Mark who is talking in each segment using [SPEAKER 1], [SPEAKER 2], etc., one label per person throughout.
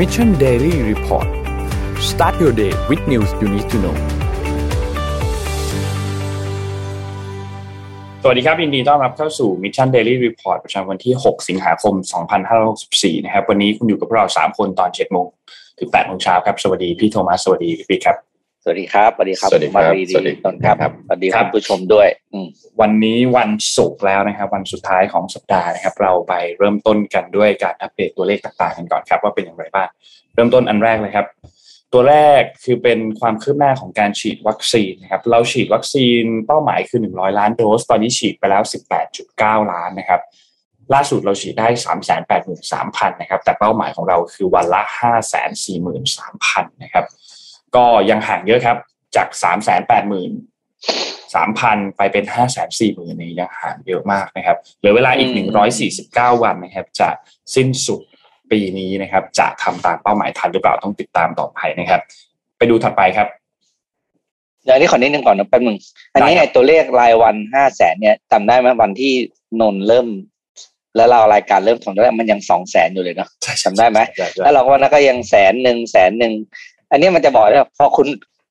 [SPEAKER 1] Mission Daily Report start your day with news you need to know
[SPEAKER 2] สวัสดีครับยินดีต้อนรับเข้าสู่ Mission Daily Report ประจำวันที่ 6 สิงหาคม 2564 นะครับ วันนี้คุณอยู่กับพวกเรา 3 คนตอน 7 โมง ถึง8โมงเช้าครับ สวัสดีพี่โทมัส สวัสดีพี่ปิ๊กครับ
[SPEAKER 3] สวัสดีครับสวัสดีครับ
[SPEAKER 4] สวัสดีครับ
[SPEAKER 3] มารี
[SPEAKER 4] สวัสดี
[SPEAKER 3] ต้นครับ
[SPEAKER 4] ครับ
[SPEAKER 3] สวัสดี
[SPEAKER 2] ครั
[SPEAKER 3] คุ
[SPEAKER 2] บ
[SPEAKER 3] ณผู้ชมด้วยอืม
[SPEAKER 2] วันนี้วันศุกร์แล้วนะครับ วันสุดท้ายของสัปดาห์นะครับ เราไปเริ่มต้นกันด้วยการอัปเดตตัวเลขต่างๆกันก่อนครับ ว่าเป็นอย่างไรบ้างเริ่มต้นอันแรกเลยครับ ตัวแรกคือเป็นความคืบหน้าของการฉีดวัคซีนนะครับเราฉีดวัคซีนเป้าหมายคือ 100 ล้านโดส ตอนนี้ฉีดไปแล้ว 18.9 ล้านนะครับล่าสุดเราฉีดได้ 383,000 นะครับ แต่เป้าหมายของเราคือวันละ 543,000 นะครับ ก็ยังห่างเยอะครับ จาก380,000 3,000ไปเป็น540,000นี่ยังห่างเยอะมากนะครับเหลือเวลาอีก149วันนะครับ จะสิ้นสุดปีนี้นะครับ จะทำตามเป้าหมายทันหรือเปล่าต้องติดตามต่อไปนะครับ ไปดูถัดไปครับ
[SPEAKER 3] เดี๋ยวอันนี้ขอนิดนึงก่อนนะแป๊บนึงอันนี้
[SPEAKER 2] ได้ครับ
[SPEAKER 3] ไอ้ตัวเลขรายวันห้าแสนเนี่ยจำได้ไหมวันที่นนท์เริ่ม แล้วเรารายการเริ่มทำได้มันยังสองแสนอยู่เลยเนาะจำได้ไหมแล้วเราก็วันนั้นก็ยังแสนหนึ่งแสนหนึ่ง อันนี้มันจะบอกว่าพอคุณ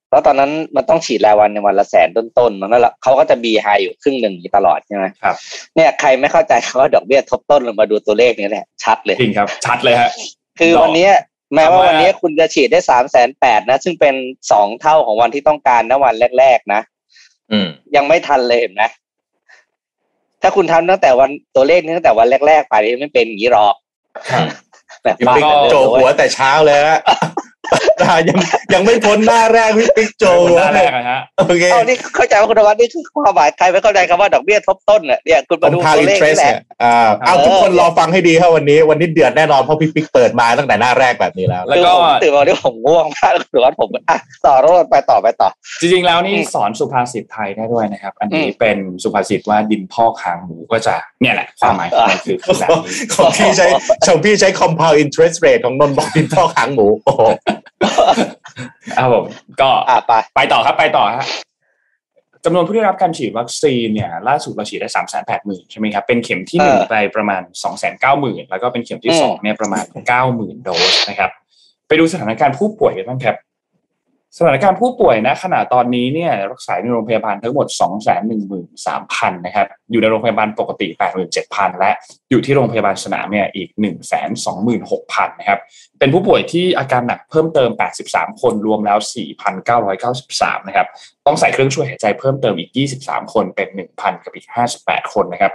[SPEAKER 3] เพราะตอนนั้นมันต้องฉีดรายวันในวันละแสนต้นๆมันนั่นแหละเขาก็จะบีไฮอยู่ครึ่งหนึ่งอยู่ตลอดใช่ไหม
[SPEAKER 2] ครับ
[SPEAKER 3] เนี่ยใครไม่เข้าใจคำว่าดอกเบี้ยทบต้นลงมาดูตัวเลขนี้แหละชัดเลย
[SPEAKER 2] จริงครับ ชัดเลยฮะ
[SPEAKER 3] คือ
[SPEAKER 2] ดอก
[SPEAKER 3] วันเนี้ยแม้ว่า
[SPEAKER 2] คำว่า
[SPEAKER 3] วันนี้คุณจะฉีดได้สามแสนแปดนะ ซึ่งเป็นสองเท่าของวันที่ต้องการนะวันแรก ๆ นะ
[SPEAKER 4] อืม
[SPEAKER 3] ยังไม่ทันเลยเห็นไหมถ้าคุณทำตั้งแต่วันตัวเลขนี้ตั้งแต่วันแรก ๆ ไปนี่ไม่เป็นอย่างนี้หรอก
[SPEAKER 2] ครับ
[SPEAKER 3] แบบ
[SPEAKER 4] พี่
[SPEAKER 3] บ้า
[SPEAKER 4] ปิ๊ก
[SPEAKER 3] กันเลย
[SPEAKER 4] โจ
[SPEAKER 3] เว้
[SPEAKER 4] หัวยแต่เช้าเลยฮะ ยังยังไม่พ้นหน้าแรกพี่ปิ๊กโจ
[SPEAKER 2] ห
[SPEAKER 4] หัว
[SPEAKER 2] น้า
[SPEAKER 4] เล
[SPEAKER 2] แร
[SPEAKER 4] ย
[SPEAKER 2] กอะฮะ
[SPEAKER 4] โอเค
[SPEAKER 3] เอานี่เข้าใจว่าคุณธวัฒน์นี่คือความหมายใครไม่เข้าใจคำว่าดอกเบี้ยทบต้นเนี่ยเนี่ยคุณ
[SPEAKER 4] ผ
[SPEAKER 3] มามดู
[SPEAKER 4] พา
[SPEAKER 3] ตัว
[SPEAKER 4] อิน
[SPEAKER 3] เลข
[SPEAKER 4] เทรส
[SPEAKER 3] นี่แห
[SPEAKER 4] เนี่
[SPEAKER 3] ละ
[SPEAKER 4] ยอ่าเอา
[SPEAKER 3] เออ
[SPEAKER 4] ทุกคนรอฟังให้ดีครับวันนี้ วันนี้เดือดแน่นอนเพราะพี่ปิ๊กเปิดมาตั้งแต่หน้าแรกแบบนี้แล้ว
[SPEAKER 2] แล้วก็
[SPEAKER 3] คือผมตื่นมาวันนี้ผมง่วงมากหรือว่าผมอะต่อรถไปต่อไปต่อ
[SPEAKER 2] จริงๆแล้วนี่
[SPEAKER 3] อืม
[SPEAKER 2] สอนสุภาษิตไทยได้ด้วยนะครับ อันนี้
[SPEAKER 3] อืม
[SPEAKER 2] เป็นสุภาษิตว่าดินพอกหางหมูก็จะเนี่ยแหละความหมายของมันคือคือแบบนี้
[SPEAKER 4] ของพี่ใช้ของพี่ใช้ compound interest rate ของนนท์บอกดินพอกหางหมูโอ้โห
[SPEAKER 2] ครับผมก็
[SPEAKER 3] อะไป
[SPEAKER 2] ไปต่อครับไปต่อฮะจำนวนผู้ได้รับการฉีดวัคซีนเนี่ยล่าสุดเราฉีดได้สามแสนแปดหมื่นใช่ไหมครับเป็นเข็มที่หนึ่ง
[SPEAKER 3] เออ
[SPEAKER 2] ไปประมาณสองแสนเก้าหมื่นแล้วก็เป็นเข็มที่
[SPEAKER 3] อืม
[SPEAKER 2] สองเนี่ยประมาณเก้าหมื่นโดสนะครับ ไปดูสถานการณ์ผู้ป่วยกันบ้างครับ สถานการณ์ผู้ป่วยนะขณะตอนนี้เนี่ยรักษาในโรงพยาบาลทั้งหมด 2 1 3 0 0 0 นะครับ อยู่ในโรงพยาบาลปกติ 87,000 และอยู่ที่โรงพยาบาลสนามเนี่ยอีก 126,000 นะครับ เป็นผู้ป่วยที่อาการหนักเพิ่มเติม 83 คนรวมแล้ว 4,993 นะครับ ต้องใส่เครื่องช่วยหายใจเพิ่มเติมอีก 23 คนเป็น 1,000 กับอีก 58 คนนะครับ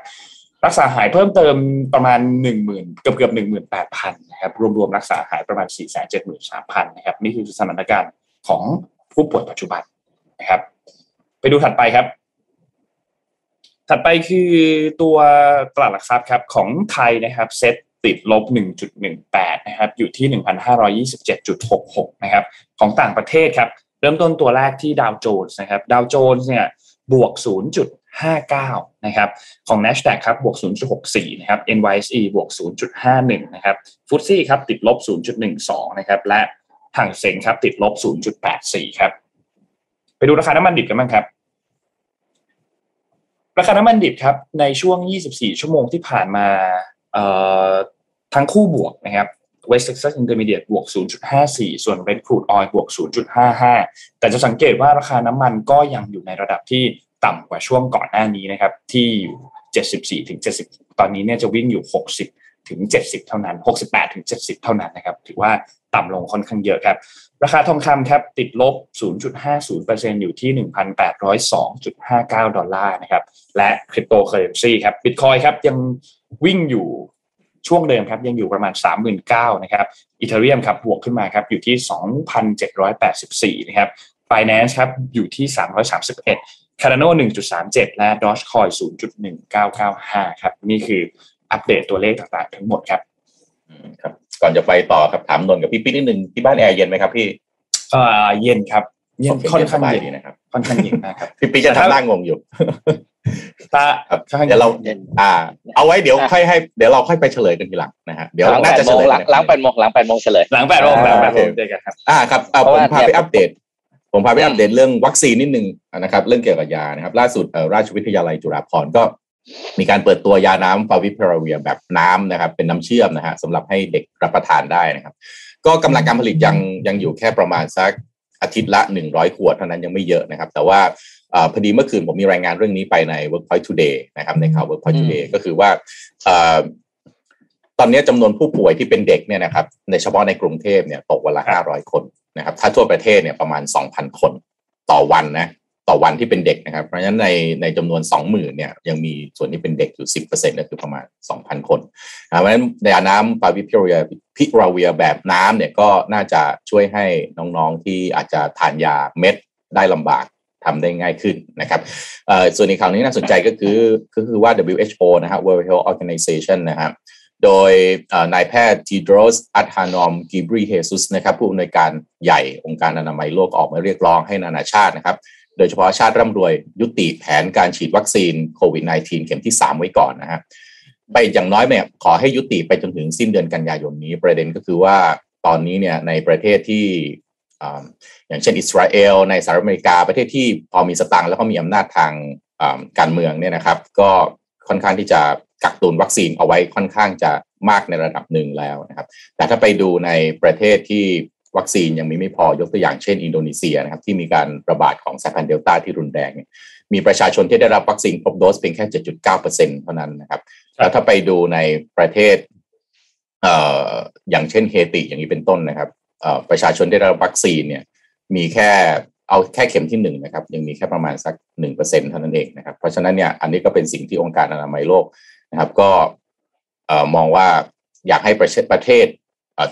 [SPEAKER 2] รักษาหายเพิ่มเติมประมาณ 10,000เกือบเกือบ18,000 นะครับ รวมๆรักษาหายประมาณ 473,000 นะครับ นี่คือสถานการณ์ ของผู้ป่วยปัจจุบันนะครับ ไปดูถัดไปครับ ถัดไปคือตัวตลาดหลักทรัพย์ครับของไทยนะครับเซ็ตติดลบ 1.18 นะครับ อยู่ที่ 1,527.66 นะครับ ของต่างประเทศครับ เริ่มต้นตัวแรกที่ดาวโจนส์นะครับ ดาวโจนส์เนี่ยบวก 0.59 นะครับ ของ NASDAQ ครับ บวก 0.64 นะครับ NYSE บวก 0.51 นะครับฟุตซี่ครับ ติดลบ 0.12 นะครับ และ ห่างเซ็งครับติดลบ 0.84 ครับ ไปดูราคาน้ำมันดิบกันบ้างครับราคาน้ำมันดิบครับในช่วง 24 ชั่วโมงที่ผ่านมาทั้งคู่บวกนะครับ West Texas Intermediate บวก 0.54 ส่วน Brent Crude Oil บวก 0.55 แต่จะสังเกตว่าราคาน้ำมันก็ยังอยู่ในระดับที่ต่ำกว่าช่วงก่อนหน้านี้นะครับ ที่อยู่ 74-70 ตอนนี้เนี่ยจะวิ่งอยู่ 60 ถึง 70 เท่านั้น 68 ถึง 70 เท่านั้นนะครับ ถือว่าต่ำลงค่อนข้างเยอะครับ ราคาทองคำครับติดลบ 0.50%อยู่ที่ 1,802.59 ดอลลาร์นะครับ และคริปโตเคอเรนซีครับบิตคอยครับยังวิ่งอยู่ช่วงเดิมครับยังอยู่ประมาณ 39,000นะครับอีเทเรียมครับบวกขึ้นมาครับอยู่ที่ 2,784 นะครับ Binance ครับอยู่ที่ 331 Cardano 1.37 และ Dogecoin 0.1995 ครับ นี่คือ อัปเดตตัวเลขต่างๆ ทั้งหมดครับ
[SPEAKER 4] อืมครับ ก่อนจะไปต่อครับถามนนท์กับพี่ปิ๊กนิดนึงที่บ้านแอร์เย็นไหมครับพี่
[SPEAKER 2] เอ่อเย็นครับเย็น
[SPEAKER 4] โอเค
[SPEAKER 2] ค่อนข้าง
[SPEAKER 4] สบาย
[SPEAKER 2] เย็น
[SPEAKER 4] ดีนะครับ
[SPEAKER 2] ค่อนข้างเย็นมากครับ
[SPEAKER 4] พี่ปิ๊กจะทำหน้างงอยู่
[SPEAKER 2] ตา
[SPEAKER 4] ครับ
[SPEAKER 2] ค่อนข้าง
[SPEAKER 4] เดี๋ยวเรา
[SPEAKER 3] เย็น
[SPEAKER 4] อ่า เอาไว้เดี๋ยวค่อยให้เดี๋ยวเราค่อยไปเฉลยกันทีหลังนะฮะเดี๋ยว
[SPEAKER 3] หลัง
[SPEAKER 4] น่า
[SPEAKER 3] แป
[SPEAKER 4] จะ
[SPEAKER 3] ด
[SPEAKER 4] เฉ
[SPEAKER 3] โม
[SPEAKER 4] ล
[SPEAKER 3] ง
[SPEAKER 4] ย
[SPEAKER 3] หลังหลังแปดโมงหลังแปดโมงเฉลย
[SPEAKER 2] หลังแปดโมงหลังแปดโมง
[SPEAKER 4] โอเค
[SPEAKER 2] เจอกันครับ
[SPEAKER 4] อ่าครับอ่า
[SPEAKER 3] เพ
[SPEAKER 4] ผ
[SPEAKER 3] ราะ
[SPEAKER 4] ม
[SPEAKER 3] ว่า
[SPEAKER 4] พาไป
[SPEAKER 3] เนี่ย
[SPEAKER 4] อัปเดต ผมพาไปอัปเดตเรื่องวัคซีนนิดนึงนะครับ เรื่องเกี่ยวกับยานะครับ ล่าสุดเอ่อราชวิทยาลัยจุฬาภรณ์ก็ มีการเปิดตัวยาน้ำฟาวิพิราเวียแบบน้ำนะครับ เป็นน้ำเชื่อมนะฮะสำหรับให้เด็กรับประทานได้นะครับ ก็กำลังการผลิตยังยังอยู่แค่ประมาณสักอาทิตย์ละหนึ่งร้อยขวดเท่านั้นยังไม่เยอะนะครับ แต่ว่าอพอดีเมื่อคืนผมมีรายงานเรื่องนี้ไปใน Workpoint Today นะครับในข่าว Workpoint Today ก็คือว่าตอนนี้จำนวนผู้ป่วยที่เป็นเด็กเนี่ยนะครับในเฉพาะในกรุงเทพเนี่ยตกวันละห้าร้อยคนนะครับ ถ้าทั่วประเทศเนี่ยประมาณสองพันคนต่อวันนะ ต่อวันที่เป็นเด็กนะครับ เพราะฉะนั้นในในจำนวนสองหมื่นเนี่ยยังมีส่วนที่เป็นเด็กอยู่สิบเปอร์เซ็นต์ก็คือประมาณสองพันคนเพราะฉะนั้นในน้ำปาวิพิเรียพิราเวียแบบน้ำเนี่ยก็น่าจะช่วยให้น้องๆที่อาจจะทานยาเม็ดได้ลำบากทำได้ง่ายขึ้นนะครับส่วนอีกข่าวนี้น่าสนใจก็คือก็คือว่า WHO นะครับ World Health Organization นะครับโดยนายแพทย์ทีโดรสอัตฮานอมกิบรีเฮซุสนะครับผู้อำนวยการใหญ่องค์การอนามัยโลกออกมาเรียกร้องให้นานาชาตินะครับ โดยเฉพาะชาติร่ำรวยยุติแผนการฉีดวัคซีนโควิด -19 เข็มที่ 3 ไว้ก่อนนะครับไปอย่างน้อยเนี่ยขอให้ยุติไปจนถึงสิ้นเดือนกันยายนนี้ ประเด็นก็คือว่าตอนนี้เนี่ยในประเทศที่อย่างเช่นอิสราเอลในสหรัฐอเมริกาประเทศที่พอมีสตังค์แล้วก็มีอำนาจทางการเมืองเนี่ยนะครับ ก็ค่อนข้างที่จะกักตุนวัคซีนเอาไว้ค่อนข้างจะมากในระดับหนึ่งแล้วนะครับ แต่ถ้าไปดูในประเทศที่ วัคซีนยังมีไม่พอยกตัวอย่างเช่นอินโดนีเซียนะครับที่มีการระบาดของสายพันธุ์เดลต้าที่รุนแรงมีประชาชนที่ได้รับวัคซีนครบโดสเพียงแค่ 7.9%เท่านั้นนะครับแล้วถ้าไปดูในประเทศเอ่ออย่างเช่นเฮติอย่างนี้เป็นต้นนะครับเอ่อประชาชนได้รับวัคซีนเนี่ยมีแค่เอาแค่เข็มที่หนึ่งนะครับยังมีแค่ประมาณสักหนึ่งเปอร์เซ็นเท่านั้นเองนะครับเพราะฉะนั้นเนี่ยอันนี้ก็เป็นสิ่งที่องค์การอนามัยโลกนะครับ ก็มองว่าอยากให้ประเทศประเทศ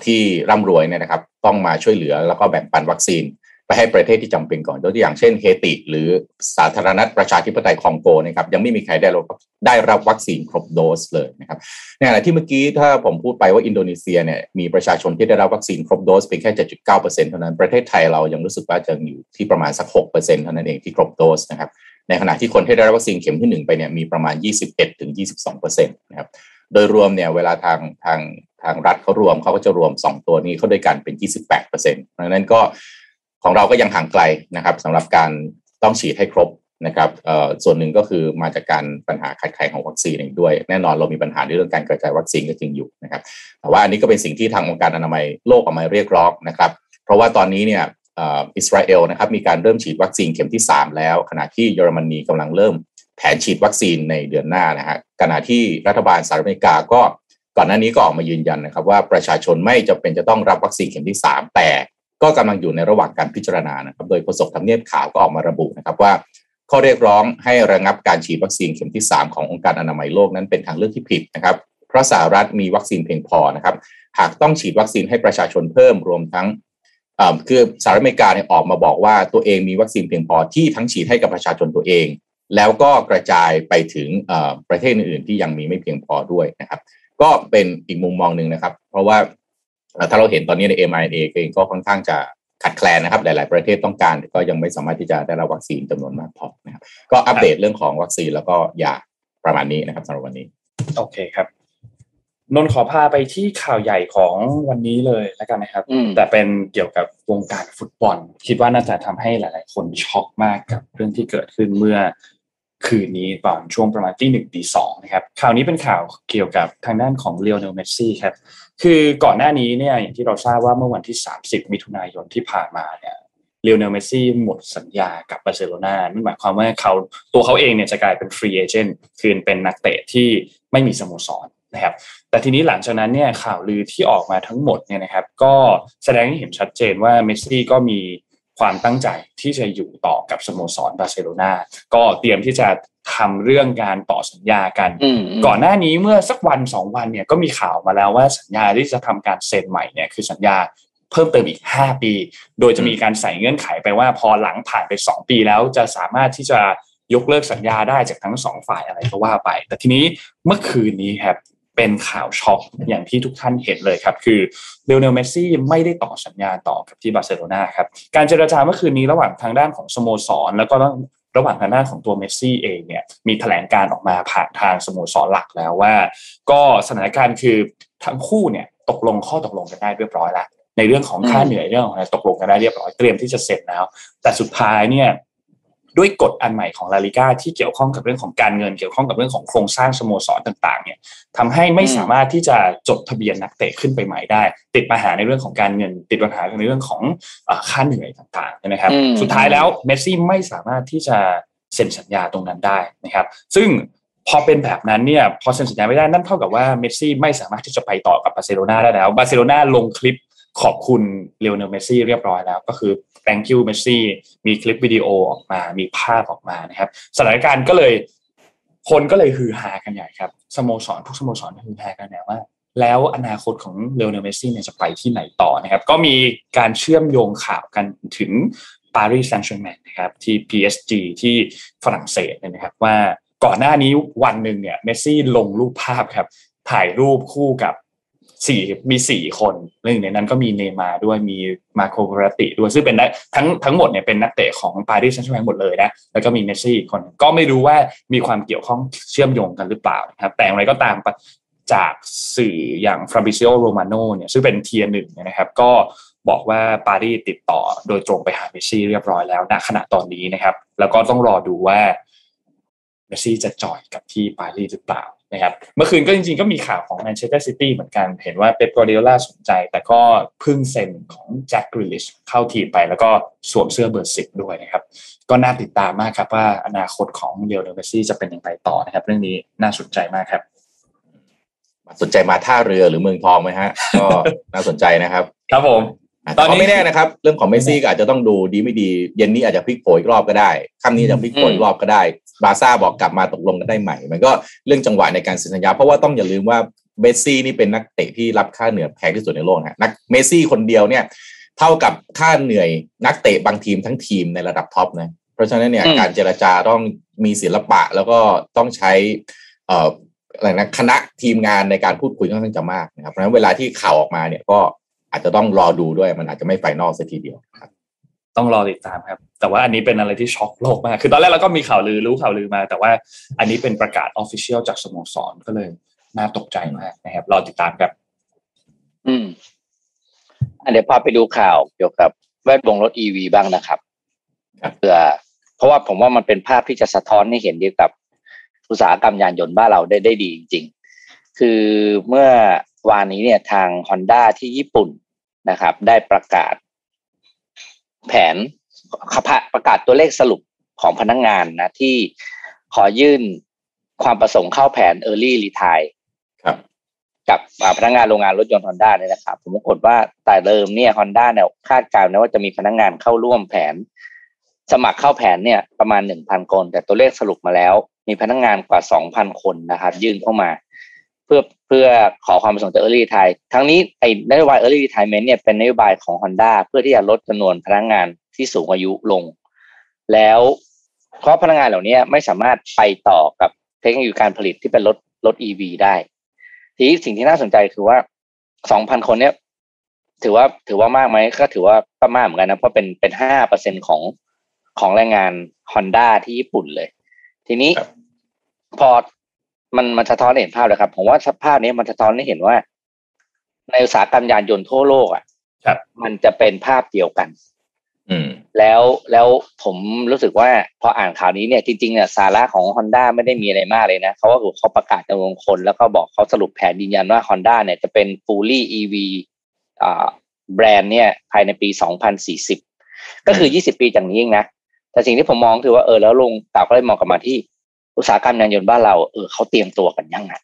[SPEAKER 4] ที่ร่ำรวยเนี่ยนะครับ ต้องมาช่วยเหลือแล้วก็แบ่งปันวัคซีน ไปให้ประเทศที่จำเป็นก่อนตัวอย่างเช่นเฮติ หรือสาธารณรัฐประชาธิปไตยคองโกนะครับยังไม่มีใครได้รับได้รับวัคซีนครบโดสเลยนะครับในขณะที่เมื่อกี้ถ้าผมพูดไปว่าอินโดนีเซียเนี่ยมีประชาชนที่ได้รับวัคซีนครบโดสเพียงแค่ 7.9%เท่านั้นประเทศไทยเรายังรู้สึกว่าจะอยู่ที่ประมาณสัก 6%เท่านั้นเองที่ครบโดสนะครับในขณะที่คนที่ได้รับวัคซีนเข็มที่ 1 ไปเนี่ยมีประมาณ 21-22%นะครับโดยรวมเนี่ยเวลาทางทาง ทางรัฐเขารวมเขาก็จะรวม 2 ตัวนี้เข้าด้วยกันเป็น 28%เพราะฉะนั้นก็ของเราก็ยังห่างไกลนะครับสำหรับการต้องฉีดให้ครบนะครับส่วนหนึ่งก็คือมาจากการปัญหาขาดแคลนของวัคซีนด้วย แน่นอนเรามีปัญหาในเรื่องการกระจายวัคซีนก็จริงอยู่นะครับแต่ว่าอันนี้ก็เป็นสิ่งที่ทางองค์การอนามัยโลกออกมาเรียกร้องนะครับ เพราะว่าตอนนี้เนี่ยอิสราเอลนะครับมีการเริ่มฉีดวัคซีนเข็มที่ 3 แล้ว ขณะที่เยอรมนีกำลังเริ่มแผนฉีดวัคซีนในเดือนหน้านะฮะขณะที่รัฐบาลสหรัฐอเมริกาก็ ก่อนหน้านี้ก็ออกมายืนยันนะครับว่าประชาชนไม่จะเป็นจะต้องรับวัคซีนเข็มที่ 3 แต่ก็กำลังอยู่ในระหว่างการพิจารณานะครับ โดยโฆษกทำเนียบข่าวก็ออกมาระบุนะครับว่า ข้อเรียกร้องให้ระงับการฉีดวัคซีนเข็มที่ 3 ขององค์การอนามัยโลกนั้นเป็นทางเลือกที่ผิดนะครับ เพราะสหรัฐมีวัคซีนเพียงพอนะครับ หากต้องฉีดวัคซีนให้ประชาชนเพิ่มรวมทั้งคือสหรัฐอเมริกาเนี่ยออกมาบอกว่าตัวเองมีวัคซีนเพียงพอที่ทั้งฉีดให้กับประชาชนตัวเอง แล้วก็กระจายไปถึงประเทศอื่นๆที่ยังมีไม่เพียงพอด้วยนะครับ ก็เป็นอีกมุมมองหนึ่งนะครับ เพราะว่าถ้าเราเห็นตอนนี้ใน mRNA เองก็ค่อนข้างจะขัดแคลนนะครับ หลาย ๆ ประเทศต้องการก็ยังไม่สามารถที่จะได้รับวัคซีนจำนวนมากพอนะครับก็อัปเดตเรื่องของวัคซีนแล้วก็ยาประมาณนี้นะครับสำหรับวันนี้
[SPEAKER 2] โอเคครับนนขอพาไปที่ข่าวใหญ่ของวันนี้เลยแล้วกันนะครับ แต่เป็นเกี่ยวกับวงการฟุตบอล คิดว่าน่าจะทำให้หลาย ๆ คนช็อกมากกับเรื่องที่เกิดขึ้นเมื่อ คืนนี้ตอนช่วงประมาณตีหนึ่งตีสองนะครับข่าวนี้เป็นข่าวเกี่ยวกับทางด้านของเลโอเนลเมสซี่ครับคือก่อนหน้านี้เนี่ยอย่างที่เราทราบว่าเมื่อวันที่ 30 มิถุนายนที่ผ่านมาเนี่ยเลโอเนลเมสซี่หมดสัญญากับบาร์เซโลนานั่นหมายความว่าเขาตัวเขาเองเนี่ยจะกลายเป็น free agent คือเป็นนักเตะที่ไม่มีสโมสรนะครับแต่ทีนี้หลังจากนั้นเนี่ยข่าวลือที่ออกมาทั้งหมดเนี่ยนะครับก็แสดงให้เห็นชัดเจนว่าเมสซี่ก็มี ความตั้งใจที่จะอยู่ต่อกับสโมสรบาร์เซโลนาก็เตรียมที่จะทำเรื่องการต่อสัญญากัน ก่อนหน้านี้เมื่อสักวันสองวันเนี่ยก็มีข่าวมาแล้วว่าสัญญาที่จะทำการเซ็นใหม่เนี่ยคือสัญญาเพิ่มเติมอีก 5 ปี โดยจะมีการใส่เงื่อนไขไปว่าพอหลังผ่านไป 2 ปีแล้วจะสามารถที่จะยกเลิกสัญญาได้จากทั้งสองฝ่ายอะไรก็ว่าไป แต่ทีนี้เมื่อคืนนี้ครับ เป็นข่าวช็อกอย่างที่ทุกท่านเห็นเลยครับ คือเลโอเนลเมสซี่ไม่ได้ต่อสัญญาต่อกับที่บาร์เซโลนาครับ การเจรจาเมื่อคืนนี้ระหว่างทางด้านของสโมสร แล้วก็ระหว่างทางด้านของตัวเมสซี่เองเนี่ยมีแถลงการณ์ออกมาผ่านทางสโมสรหลักแล้วว่า ก็สถานการณ์คือทั้งคู่เนี่ยตกลงข้อตกลงกันได้เรียบร้อยแล้วในเรื่องของค่าเหนื่อยเรื่องของอะไรตกลงกันได้เรียบร้อยเตรียมที่จะเสร็จแล้ว แต่สุดท้ายเนี่ย ด้วยกฎอันใหม่ของลาลิก้าที่เกี่ยวข้องกับเรื่องของการเงิน เกี่ยวข้องกับเรื่องของโครงสร้างสโมสรต่างๆเนี่ยทำให้ไม่สามารถที่จะจดทะเบียนนักเตะขึ้นไปใหม่ได้ ติดปัญหาในเรื่องของการเงิน ติดปัญหาในเรื่องของค่าเหนื่อยต่างๆนะครับ สุดท้ายแล้วเมสซี่ไม่สามารถที่จะเซ็นสัญญาตรงนั้นได้นะครับ ซึ่งพอเป็นแบบนั้นเนี่ยพอเซ็นสัญญาไม่ได้นั่นเท่ากับว่าเมสซี่ไม่สามารถที่จะไปต่อกับบาร์เซโลนาได้แล้วบาร์เซโลนาลงคลิปขอบคุณเลโอเนลเมสซี่เรียบร้อยแล้ว ก็คือ thank you เมสซี่มีคลิปวิดีโอออกมา มีภาพออกมานะครับสถานการณ์ก็เลย คนก็เลยฮือฮากันใหญ่ครับสโมสรทุกสโมสรฮือฮากันแล้วว่า แล้วอนาคตของเลโอเนลเมสซี่เนี่ยจะไปที่ไหนต่อนะครับ ก็มีการเชื่อมโยงข่าวกันถึงปารีสแซงต์แชร์กแมงนะครับที่ PSG ที่ฝรั่งเศสนะครับว่าก่อนหน้านี้วันหนึ่งเนี่ยเมสซี่ลงรูปภาพครับถ่ายรูปคู่กับ สี่มีสี่คนหนึ่งในนั้นก็มีเนย์มาร์ด้วยมีมาร์โกแวร์รัตติด้วยซึ่งเป็นทั้งทั้งหมดเนี่ยเป็นนักเตะของปารีสแซงต์แชร์กแมงหมดเลยนะแล้วก็มีเมสซี่คนก็ไม่รู้ว่ามีความเกี่ยวข้องเชื่อมโยงกันหรือเปล่านะครับแต่อย่างไรก็ตามจากสื่ออย่างฟาบริซิโอโรมาโนเนี่ยซึ่งเป็น tier หนึ่งนะครับ ก็บอกว่าปารีสติดต่อโดยตรงไปหาเมสซี่เรียบร้อยแล้วณขณะตอนนี้นะครับ แล้วก็ต้องรอดูว่าเมสซี่จะจอยกับที่ปารีสหรือเปล่า นะครับเมื่อคืนก็จริงๆก็มีข่าวของแมนเชสเตอร์ซิตี้เหมือนกัน เห็นว่าเป๊ปกวาร์ดิโอลาสนใจ แต่ก็พึ่งเซ็นของแจ็คกรีลิชเข้าทีมไป แล้วก็สวมเสื้อเบอร์สิบด้วยนะครับ ก็น่าติดตามมากครับว่าอนาคตของเลโอเนลเมสซี่จะเป็นอย่างไรต่อนะครับ เรื่องนี้น่าสนใจมากครับ
[SPEAKER 4] สนใจมาท่าเรือหรือเมืองทองไหมฮะ ก็น่าสนใจนะครับ
[SPEAKER 2] ครับผม
[SPEAKER 4] ตอนนี้ไม่แน่นะครับ เรื่องของเมสซี่ก็อาจจะต้องดูดีไม่ดี เย็นนี้อาจจะพลิกโผอีกรอบก็ได้ค่ำนี้จะพลิกโผอีกรอบก็ได้ บาร์ซ่าบอกกลับมาตกลงกันได้ใหม่ มันก็เรื่องจังหวะในการเซ็นสัญญา เพราะว่าต้องอย่าลืมว่าเมสซี่นี่เป็นนักเตะที่รับค่าเหนื่อยแพงที่สุดในโลกนะนักเมสซี่คนเดียวเนี่ยเท่ากับค่าเหนื่อยนักเตะบางทีมทั้งทีมในระดับท็อปนะเพราะฉะนั้นเนี่ยการเจรจาต้องมีศิลปะแล้วก็ต้องใช้เอ่ออะไรนะคณะทีมงานในการพูดคุยค่อนข้างจะมากนะครับเพราะฉะนั้นเวลาที่ข่าวออกมาเนี่ยก็อาจจะต้องรอดูด้วยมันอาจจะไม่ไฟนอลสักทีเดียวครับ
[SPEAKER 2] ต้องรอติดตามครับ แต่ว่าอันนี้เป็นอะไรที่ช็อกโลกมาก คือตอนแรกเราก็มีข่าวลือรู้ข่าวลือมา แต่ว่าอันนี้เป็นประกาศออฟฟิเชียลจากสโมสรก็เลยน่าตกใจมากนะครับ รอติดตามครับ
[SPEAKER 3] อืมอันเดี๋ยวพาไปดูข่าวเกี่ยวกับแวดวงรถอีวีบ้างนะครับเพื่อเพราะว่าผมว่ามันเป็นภาพที่จะสะท้อนให้เห็นเกี่ยวกับอุตสาหกรรมยานยนต์บ้านเราได้ได้ดีจริง ๆ คือเมื่อวานนี้เนี่ยทาง Honda ที่ญี่ปุ่นนะครับ ได้ประกาศ แผนประกาศตัวเลขสรุปของพนักงงานนะที่ขอยื่นความประสงค์เข้าแผน Early Retire
[SPEAKER 4] ครับ
[SPEAKER 3] กับพนักงงานโรงงานรถยนต์ฮอนด้าเนี่ยนะครับผมปรากฏว่าแต่เดิมเนี่ยฮอนด้าเนี่ยคาดการณ์นะว่าจะมีพนักงงานเข้าร่วมแผน สมัครเข้าแผนเนี่ยประมาณหนึ่งพันคน แต่ตัวเลขสรุปมาแล้ว มีพนักงงานกว่าสองพันคนนะครับ ยื่นเข้ามาเพื่อเพื่อขอความประสงค์จาก Early Retire ทั้งนี้ไอ้นโยบาย Early Retirement เนี่ยเป็นนโยบายของ Honda เพื่อที่จะลดจำนวนพนักงานที่สูงอายุลง แล้วเพราะพนักงานเหล่านี้ไม่สามารถไปต่อกับเทคโนโลยีการผลิตที่เป็นรถรถ EV ได้ ทีนี้สิ่งที่น่าสนใจคือว่าสองพันคนเนี้ยถือว่าถือว่ามากไหมก็ถือว่าก็มากเหมือนกันนะเพราะเป็นเป็นห้าเปอร์เซ็นของของแรงงาน Honda ที่ญี่ปุ่นเลย ทีนี้พอ มันมันสะท้อนเห็นภาพเลยครับ ผมว่าสภาพนี้มันสะท้อนให้เห็นว่า ในอุตสาหกรรมยานยนต์ทั่วโลกอะมันจะเป็นภาพเดียวกันแล้วแล้วผมรู้สึกว่าพออ่านข่าวนี้เนี่ยจริงๆเนี่ยสาระของ Honda ไม่ได้มีอะไรมากเลยนะเขาก็เขาประกาศจำนวนคน แล้วก็บอกเขาสรุปแผนยืนยันว่า Honda เนี่ยจะเป็น fully EV อ่าแบรนด์เนี่ย ภายในปี 2040 ก็คือ 20 ปีจากนี้เองนะ แต่สิ่งที่ผมมองคือว่าเออแล้วลงต่าก็เลยมองกลับมาที่ อุตสาหกรรมยานยนต์บ้านเราเออเขาเตรียมตัวกันยังไง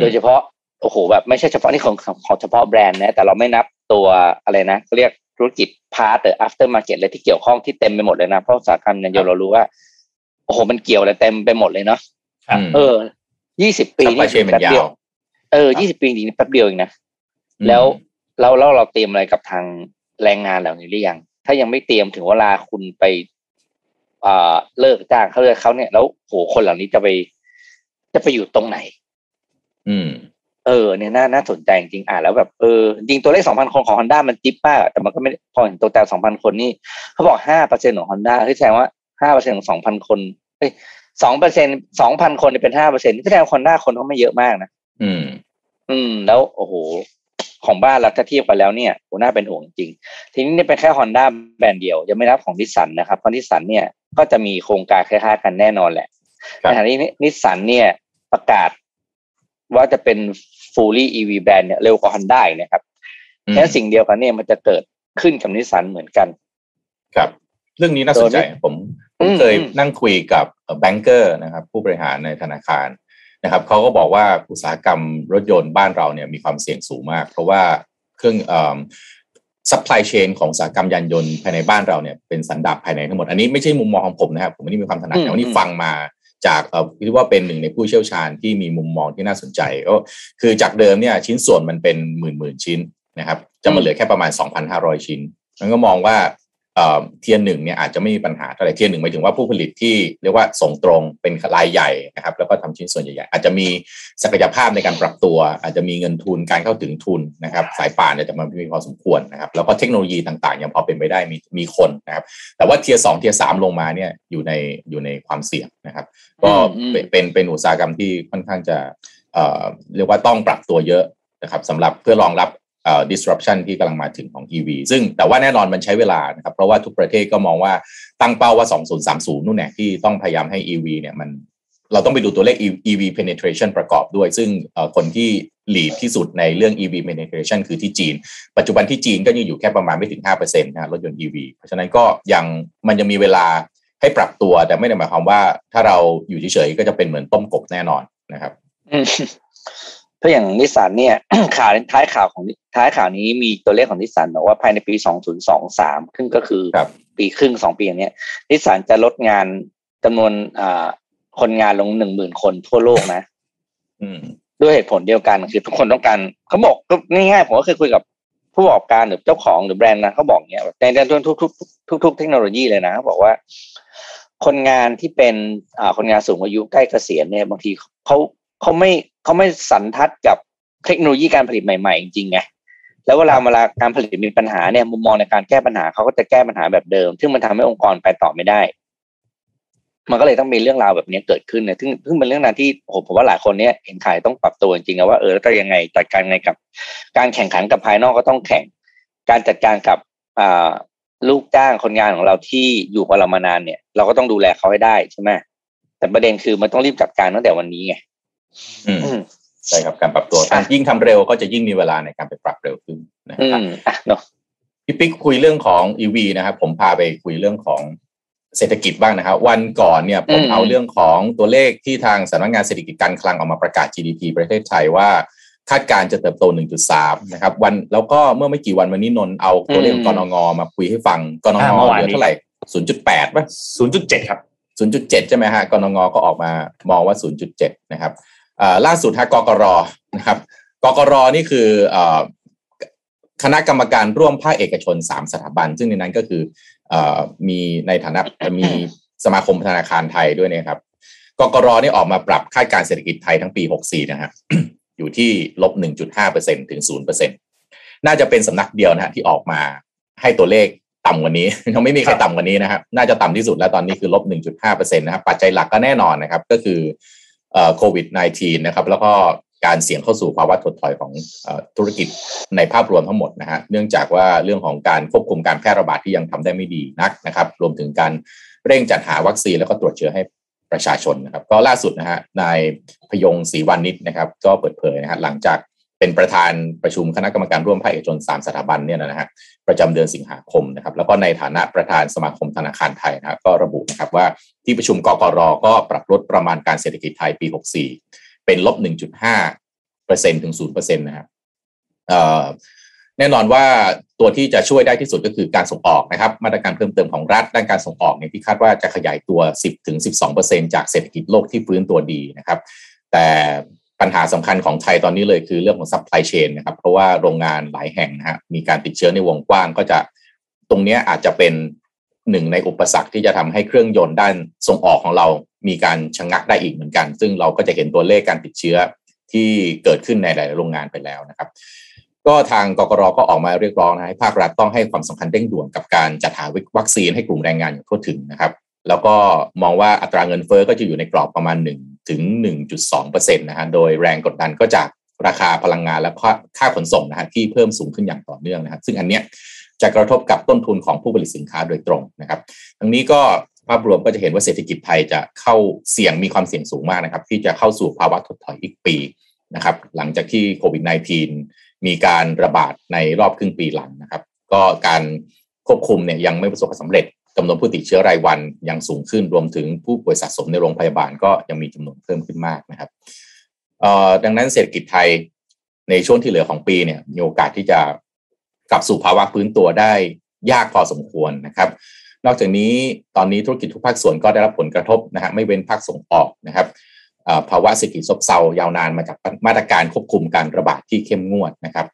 [SPEAKER 3] โดยเฉพาะโอ้โหแบบไม่ใช่เฉพาะนี่ของของเฉพาะแบรนด์นะแต่เราไม่นับตัวอะไรนะเขาเรียกธุรกิจพาร์ตหรือ after market เลยที่เกี่ยวข้องที่เต็มไปหมดเลยนะเพราะอุตสาหกรรมยานยนต์เรารู้ว่าโอ้โหมันเกี่ยวอะไรเต็มไปหมดเลยเนาะเออยี่สิบปี
[SPEAKER 4] นี่แป๊บเดียว
[SPEAKER 3] เออยี่สิบปีนี้แป๊บเดียวเองนะแล้วเราเราเราเตรียมอะไรกับทางแรงงานเหล่านี้หรือยัง ถ้ายังไม่เตรียมถึงเวลาคุณไปอ่า เลิกจ้างเขาเลยเขาเนี่ยแล้วโหคนเหล่านี้จะไป จะไปอยู่ตรงไหน
[SPEAKER 4] อืม
[SPEAKER 3] เออเนี่ยน่าน่าสนใจจริงอ่านแล้วแบบเออจริงตัวเลขสองพันคนของฮอนด้ามันจิ๊บมากแต่มันก็ไม่พอเห็นตัวแต่สองพันคนนี่เขาบอกห้าเปอร์เซ็นต์ของฮอนด้าที่แสดงว่าห้าเปอร์เซ็นต์ของสองพันคนเอ้ยสองเปอร์เซ็นต์สองพันคนเป็นห้าเปอร์เซ็นต์ที่แสดงฮอนด้าคนเขาไม่เยอะมากนะ
[SPEAKER 4] อืม
[SPEAKER 3] อืม แล้วโอ้โหของบ้านเราถ้าเทียบกันแล้วเนี่ยโหน่าเป็นห่วงจริง ทีนี้นี่เป็นแค่ฮอนด้าแบรนด์เดียวยังไม่นับของนิสสันนะครับเพราะนิสสันเนี่ย ก็จะมีโครงการคล้ายๆกันแน่นอนแหละในขณะนี้นิสสันเนี่ยประกาศว่าจะเป็น fully EV brand เนี่ยเร็วกว่า Honda นะครับแค่สิ่งเดียวกันเนี่ยมันจะเกิดขึ้นกับนิสสันเหมือนกัน
[SPEAKER 4] ครับ เรื่องนี้น่าสนใจผมผมเคยนั่งคุยกับ banker นะครับ ผู้บริหารในธนาคารนะครับเขาก็บอกว่าอุตสาหกรรมรถยนต์บ้านเราเนี่ยมีความเสี่ยงสูงมาก เพราะว่าเครื่อง supply chain ของอุตสาหกรรมยานยนต์ภายในบ้านเราเนี่ยเป็นสันดาปภายในทั้งหมด อันนี้ไม่ใช่มุมมองของผมนะครับ ผมไม่ได้มีความถนัดแต่วันนี้ฟังมาจากเอ่อคิดว่าเป็นหนึ่งในผู้เชี่ยวชาญที่มีมุมมองที่น่าสนใจก็คือจากเดิมเนี่ยชิ้นส่วนมันเป็นหมื่นหมื่นชิ้นนะครับจะมาเหลือแค่ประมาณ 2,500 ชิ้นมันก็มองว่า เทียนหนึ่งเนี่ยอาจจะไม่มีปัญหาเท่าไหร่เทียนหนึ่งหมายถึงว่าผู้ผลิตที่เรียกว่าส่งตรงเป็นรายใหญ่นะครับ แล้วก็ทำชิ้นส่วนใหญ่ๆอาจจะมีศักยภาพในการปรับตัว อาจจะมีเงินทุนการเข้าถึงทุนนะครับ สายป่านเนี่ยจะมันมีพอสมควรนะครับ แล้วก็เทคโนโลยีต่างๆ ยังพอเป็นไปได้มีมีคนนะครับ แต่ว่า tier สอง tier สามลงมาเนี่ยอยู่ในอยู่ในความเสี่ยงนะครับ ก็เป็นเป็นอุตสาหกรรมที่ค่อนข้างจะเอ่อเรียกว่าต้องปรับตัวเยอะนะครับสำหรับเพื่อรองรับ disruption ที่กำลังมาถึงของ EV ซึ่งแต่ว่าแน่นอนมันใช้เวลานะครับเพราะว่าทุกประเทศก็มองว่าตั้งเป้าว่า 2030 นู่นแหละที่ต้องพยายามให้ EV เนี่ยมันเราต้องไปดูตัวเลข EV penetration ประกอบด้วย ซึ่งคนที่ lead ที่สุดในเรื่อง EV penetration คือที่จีน ปัจจุบันที่จีนก็ยังอยู่แค่ประมาณไม่ถึง 5%นะรถยนต์ EV เพราะฉะนั้นก็ยังมันยังมีเวลาให้ปรับตัวแต่ไม่ได้หมายความว่าถ้าเราอยู่เฉยๆก็จะเป็นเหมือนต้มกบแน่นอนนะครับ
[SPEAKER 3] เพราะอย่างนิสสันเนี่ยข่าวท้ายข่าวของท้ายข่าวนี้มีตัวเลขของนิสสันบอกว่าภายในปี 2023ซึ่งก็คือปีครึ่งสองปีอย่างนี้นิสสันจะลดงานจำนวนคนงานลงหนึ่งหมื่นคนทั่วโลกนะด้วยเหตุผลเดียวกันคือทุกคนต้องการเขาบอกก็ง่ายๆผมก็เคยคุยกับผู้ประกอบการหรือเจ้าของหรือแบรนด์นะเขาบอกเนี้ยในเรื่องทุกทุกทุกเทคโนโลยีเลยนะเขาบอกว่า คนงานที่เป็นอ่าคนงานสูงอายุใกล้เกษียณเนี่ยบางทีเขา เขาไม่เขาไม่สันทัดกับเทคโนโลยีการผลิตใหม่ๆจริงไงแล้วเวลาเวลาการผลิตมีปัญหาเนี่ยมุมมองในการแก้ปัญหาเขาก็จะแก้ปัญหาแบบเดิม ซึ่งมันทำให้องค์กรไปต่อไม่ได้ มันก็เลยต้องมีเรื่องราวแบบนี้เกิดขึ้นเนี่ยซึ่งซึ่งเป็นเรื่องนั้นที่โอ้ผมว่าหลายคนเนี้ยเห็นขายต้องปรับตัวจริงๆนะว่าเออแล้วจะยังไงจัดการไงกับ การแข่งขันกับภายนอกก็ต้องแข่ง การจัดการกับอ่าลูกจ้างคนงานของเราที่อยู่กับเรามานานเนี่ย เราก็ต้องดูแลเขาให้ได้ใช่ไหมแต่ประเด็นคือมันต้องรีบจัดการตั้งแต่วันนี้ไง
[SPEAKER 4] อืมใช่ครับการปรับตัวยิ่งทำเร็วก็จะยิ่งมีเวลาในการไปปรับเร็วขึ้นนะครับพี่ปิ๊กคุยเรื่องของ EV นะครับ ผมพาไปคุยเรื่องของเศรษฐกิจบ้างนะครับ วันก่อนเนี่ยผมเอาเรื่องของตัวเลขที่ทางสำนักงานเศรษฐกิจการคลังออกมาประกาศ GDP ประเทศไทยว่าคาดการจะเติบโต 1.3 นะครับ วันแล้วก็เมื่อไม่กี่วันวันนี้นนเอาตัวเลขกรงงมาคุยให้ฟังกรงงเหลือเท่าไหร่ 0.8ป่ะ
[SPEAKER 2] 0.7 ครับ
[SPEAKER 4] 0.7 ใช่ไหมฮะกรงงก็ออกมามองว่า 0.7 นะครับ ล่าสุดฮะกกรนะครับกกรนี่คือคณะกรรมการร่วมภาคเอกชนสามสถาบัน ซึ่งในนั้นก็คือมีในฐานะมีสมาคมธนาคารไทยด้วยนะครับกกรนี่ออกมาปรับคาดการเศรษฐกิจไทยทั้งปี 64 นะฮะอยู่ที่ลบ 1.5%ถึง 0%น่าจะเป็นสำนักเดียวนะฮะที่ออกมาให้ตัวเลขต่ำกว่านี้ยังไม่มีใครต่ำกว่านี้นะครับ น่าจะต่ำที่สุดแล้วตอนนี้คือลบ 1.5%นะครับปัจจัยหลักก็แน่นอนนะครับ ก็คือ โควิด -19 นะครับ แล้วก็การเสี่ยงเข้าสู่ภาวะถดถอยของธุรกิจในภาพรวมทั้งหมดนะฮะเนื่องจากว่าเรื่องของการควบคุมการแพร่ระบาดที่ยังทำได้ไม่ดีนักนะครับ รวมถึงการเร่งจัดหาวัคซีนแล้วก็ตรวจเชื้อให้ประชาชนนะครับ ก็ล่าสุดนะฮะนายพยงศรีวานิชนะครับ ก็เปิดเผยนะฮะหลังจาก เป็นประธานประชุมคณะกรรมการร่วมภาคเอกชนสามสถาบันเนี่ยนะฮะประจำเดือนสิงหาคมนะครับ แล้วก็ในฐานะประธานสมาคมธนาคารไทยนะครับก็ระบุนะครับว่าที่ประชุมกกรก็ปรับลดประมาณการเศรษฐกิจไทยปี 64 เป็นลบ 1.5เปอร์เซ็นต์ถึง0เปอร์เซ็นต์นะครับแน่นอนว่าตัวที่จะช่วยได้ที่สุดก็คือการส่งออกนะครับ มาตรการเพิ่มเติมของรัฐด้านการส่งออกเนี่ยที่คาดว่าจะขยายตัว 10ถึง12จากเศรษฐกิจโลกที่ฟื้นตัวดีนะครับ แต่ ปัญหาสำคัญของไทยตอนนี้เลยคือเรื่องของ supply chain นะครับ เพราะว่าโรงงานหลายแห่งนะฮะมีการติดเชื้อในวงกว้างก็จะตรงนี้อาจจะเป็นหนึ่งในอุปสรรคที่จะทำให้เครื่องยนต์ด้านส่งออกของเรา มีการชะงักได้อีกเหมือนกัน ซึ่งเราก็จะเห็นตัวเลขการติดเชื้อที่เกิดขึ้นในหลายโรงงานไปแล้วนะครับ ก็ทางกกรก็ออกมาเรียกร้องนะให้ภาครัฐต้องให้ความสำคัญเร่งด่วนกับการจัดหาวัคซีนให้กลุ่มแรงงานอย่างทั่วถึงนะครับ แล้วก็มองว่าอัตราเงินเฟอ้อก็จะอยู่ในกรอบประมาณ1 ถึง 1.2%นะฮะโดยแรงกดดันก็จากราคาพลังงานและค่าขนส่งนะฮะที่เพิ่มสูงขึ้นอย่างต่อเนื่องนะครับซึ่งอันเนี้ยจะกระทบกับต้นทุนของผู้ผลิตสินค้าโดยตรงนะครับ ทั้งนี้ก็ภาพรวมก็จะเห็นว่าเศรษฐกิจไทยจะเข้าเสี่ยงมีความเสี่ยงสูงมากนะครับ ที่จะเข้าสู่ภาวะถดถอยอีกปีนะครับ หลังจากที่โควิด -19 มีการระบาดในรอบครึ่งปีหลังนะครับ ก็การควบคุมเนี่ยยังไม่ประสบความสำเร็จ จำนวนผู้ติดเชื้อรายวันยังสูงขึ้นรวมถึงผู้ป่วยสะสมในโรงพยาบาลก็ยังมีจำนวนเพิ่มขึ้นมากนะครับดังนั้นเศรษฐกิจไทยในช่วงที่เหลือของปีเนี่ยมีโอกาสที่จะกลับสู่ภาวะพื้นตัวได้ยากพอสมควรนะครับ นอกจากนี้ตอนนี้ธุรกิจทุกภาคส่วนก็ได้รับผลกระทบนะฮะไม่เว้นภาคส่งออกนะครับภาวะเศรษฐกิจซบเซายาวนานมาจากมาตรการควบคุมการระบาดที่เข้มงวดนะครับ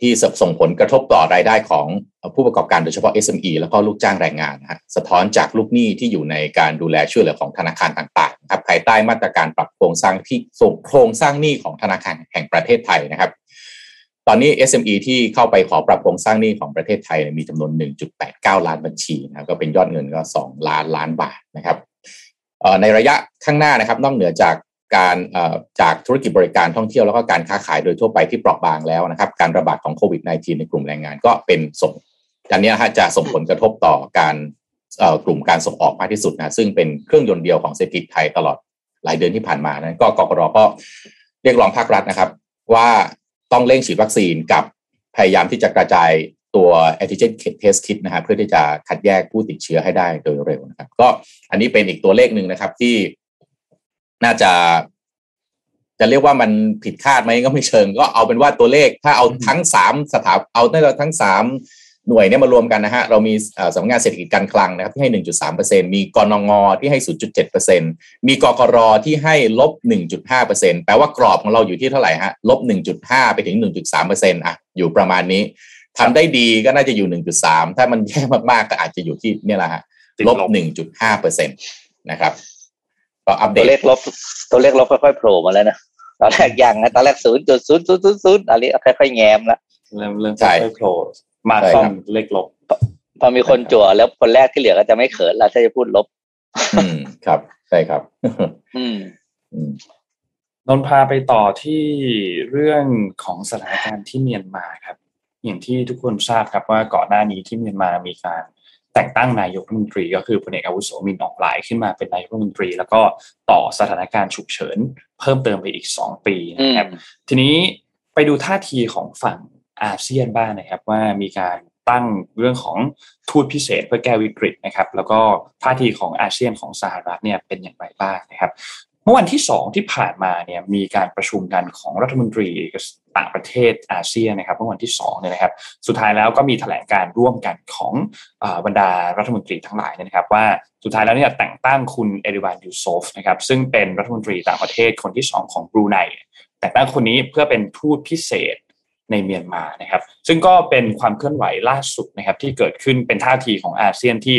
[SPEAKER 4] ที่ส่งผลกระทบต่อรายได้ของผู้ประกอบการโดยเฉพาะ SME แล้วก็ลูกจ้างแรงงานนะฮะสะท้อนจากลูกหนี้ที่อยู่ในการดูแลช่วยเหลือของธนาคารต่างๆครับภายใต้มาตรการปรับโครงสร้างที่ส่งโครงสร้างหนี้ของธนาคารแห่งประเทศไทยนะครับ ตอนนี้ SME ที่เข้าไปขอปรับโครงสร้างหนี้ของประเทศไทยมีจำนวน 1.89 ล้านบัญชีนะครับก็เป็นยอดเงินก็ 2 ล้านล้านบาทนะครับในระยะข้างหน้านะครับ นอกเหนือจาก การจากธุรกิจบริการท่องเที่ยวแล้วก็การค้าขายโดยทั่วไปที่เปราะบางแล้วนะครับ การระบาดของโควิด -19 ในกลุ่มแรงงานก็เป็นส่งอันนี้จะส่งผลกระทบต่อการกลุ่มการส่งออกมากที่สุดนะซึ่งเป็นเครื่องยนต์เดียวของเศรษฐกิจไทยตลอดหลายเดือนที่ผ่านมานั้นก็กกรก็เรียกร้องภาครัฐนะครับ ว่าต้องเร่งฉีดวัคซีนกับพยายามที่จะกระจายตัว antigen test kit นะครับเพื่อที่จะคัดแยกผู้ติดเชื้อให้ได้โดยเร็วนะครับ ก็อันนี้เป็นอีกตัวเลขหนึ่งนะครับที่ น่าจะ จะเรียกว่ามันผิดคาดไหมก็ไม่เชิง ก็เอาเป็นว่าตัวเลข ถ้าเอาทั้งสามสถาเอาทั้งสามหน่วยเนี่ยมารวมกันนะฮะ เรามีสำนักงานเศรษฐกิจการคลังนะครับ ที่ให้ 1.3%มีกรนงที่ให้ 0.7%มีกกรที่ให้ลบ 1.5%แปลว่ากรอบของเราอยู่ที่เท่าไหร่ฮะลบ 1.5 ไปถึง 1.3%อะ อยู่ประมาณนี้ทำได้ดีก็น่าจะอยู่ 1.3 ถ้ามันแย่มากๆ ก็อาจจะอยู่ที่เนี่ยแหละฮะลบ 1.5%นะครับ ก็อัปเดต
[SPEAKER 3] ตัวเลขลบตัวเลขลบค่อยๆโผล่มาแล้วนะตอนแรกยังนะตอนแรกศูนย์จุดศูนย์ศูนย์ศูนย์อะไรค่อยๆแง้มแล้ว
[SPEAKER 2] เริ่มเริ่มค่อยๆโผล่มาซ่อมเลขลบ
[SPEAKER 3] พอมีคนจั่วแล้วคนแรกที่เหลือก็จะไม่เขินแล้วถ้าจะพูดลบ
[SPEAKER 4] อืมครับใช่ครับ
[SPEAKER 3] อืม
[SPEAKER 2] นนพาไปต่อที่เรื่องของสถานการณ์ที่เมียนมาครับ อย่างที่ทุกคนทราบครับว่าก่อนหน้านี้ที่เมียนมามีการ แต่งตั้งนายกรัฐมนตรี ก็คือพลเอกอาวุโสมินออกหลายขึ้นมาเป็นนายกรัฐมนตรี แล้วก็ต่อสถานการณ์ฉุกเฉิน เพิ่มเติมไปอีกสองปีนะครับทีนี้ไปดูท่าทีของฝั่งอาเซียนบ้างนะครับว่ามีการตั้งเรื่องของทูตพิเศษเพื่อแก้วิกฤตนะครับ แล้วก็ท่าทีของอาเซียนของสหรัฐเนี่ยเป็นอย่างไรบ้างนะครับ เมื่อวันที่ 2 ที่ผ่านมาเนี่ยมีการประชุมกันของรัฐมนตรีต่างประเทศอาเซียนนะครับเมื่อวันที่2เนี่ยนะครับ สุดท้ายแล้วก็มีแถลงการร่วมกันของบรรดารัฐมนตรีทั้งหลายนะครับ ว่าสุดท้ายแล้วเนี่ยแต่งตั้งคุณเอริวานยูโซฟนะครับซึ่งเป็นรัฐมนตรีต่างประเทศคนที่ 2 ของบรูไนแต่งตั้งคนนี้เพื่อเป็นทูตพิเศษในเมียนมานะครับ ซึ่งก็เป็นความเคลื่อนไหวล่าสุดนะครับที่เกิดขึ้นเป็นท่าทีของอาเซียนที่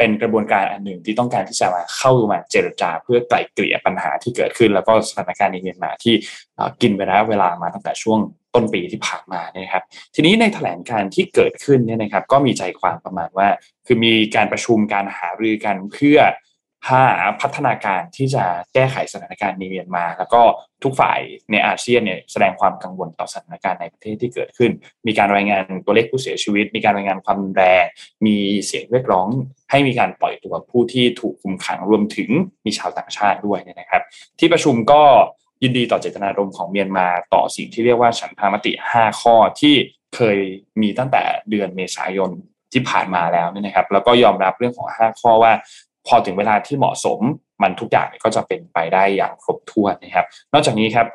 [SPEAKER 2] เป็นกระบวนการอันหนึ่งที่ต้องการที่จะมาเข้ามาเจรจาเพื่อไกล่เกลี่ยปัญหาที่เกิดขึ้น แล้วก็สถานการณ์ในเมียนมาที่กินเวลาเวลามาตั้งแต่ช่วงต้นปีที่ผ่านมาเนี่ยครับ ทีนี้ในแถลงการที่เกิดขึ้นเนี่ยนะครับ ก็มีใจความประมาณว่า คือมีการประชุมการหารือกันเพื่อ หาพัฒนาการที่จะแก้ไขสถานการณ์ในเมียนมา แล้วก็ทุกฝ่ายในอาเซียนเนี่ยแสดงความกังวลต่อสถานการณ์ในประเทศที่เกิดขึ้น มีการรายงานตัวเลขผู้เสียชีวิต มีการรายงานความแรง มีเสียงเรียกร้อง ให้มีการปล่อยตัวผู้ที่ถูกคุมขังรวมถึงมีชาวต่างชาติด้วยนะครับ ที่ประชุมก็ยินดีต่อเจตนารมณ์ของเมียนมาต่อสิ่งที่เรียกว่าฉันทามติ 5 ข้อที่เคยมีตั้งแต่เดือนเมษายนที่ผ่านมาแล้วนี่นะครับ แล้วก็ยอมรับเรื่องของ 5 ข้อว่า พอถึงเวลาที่เหมาะสมมันทุกอย่างก็จะเป็นไปได้อย่างครบถ้วนนะครับ นอกจากนี้ครับ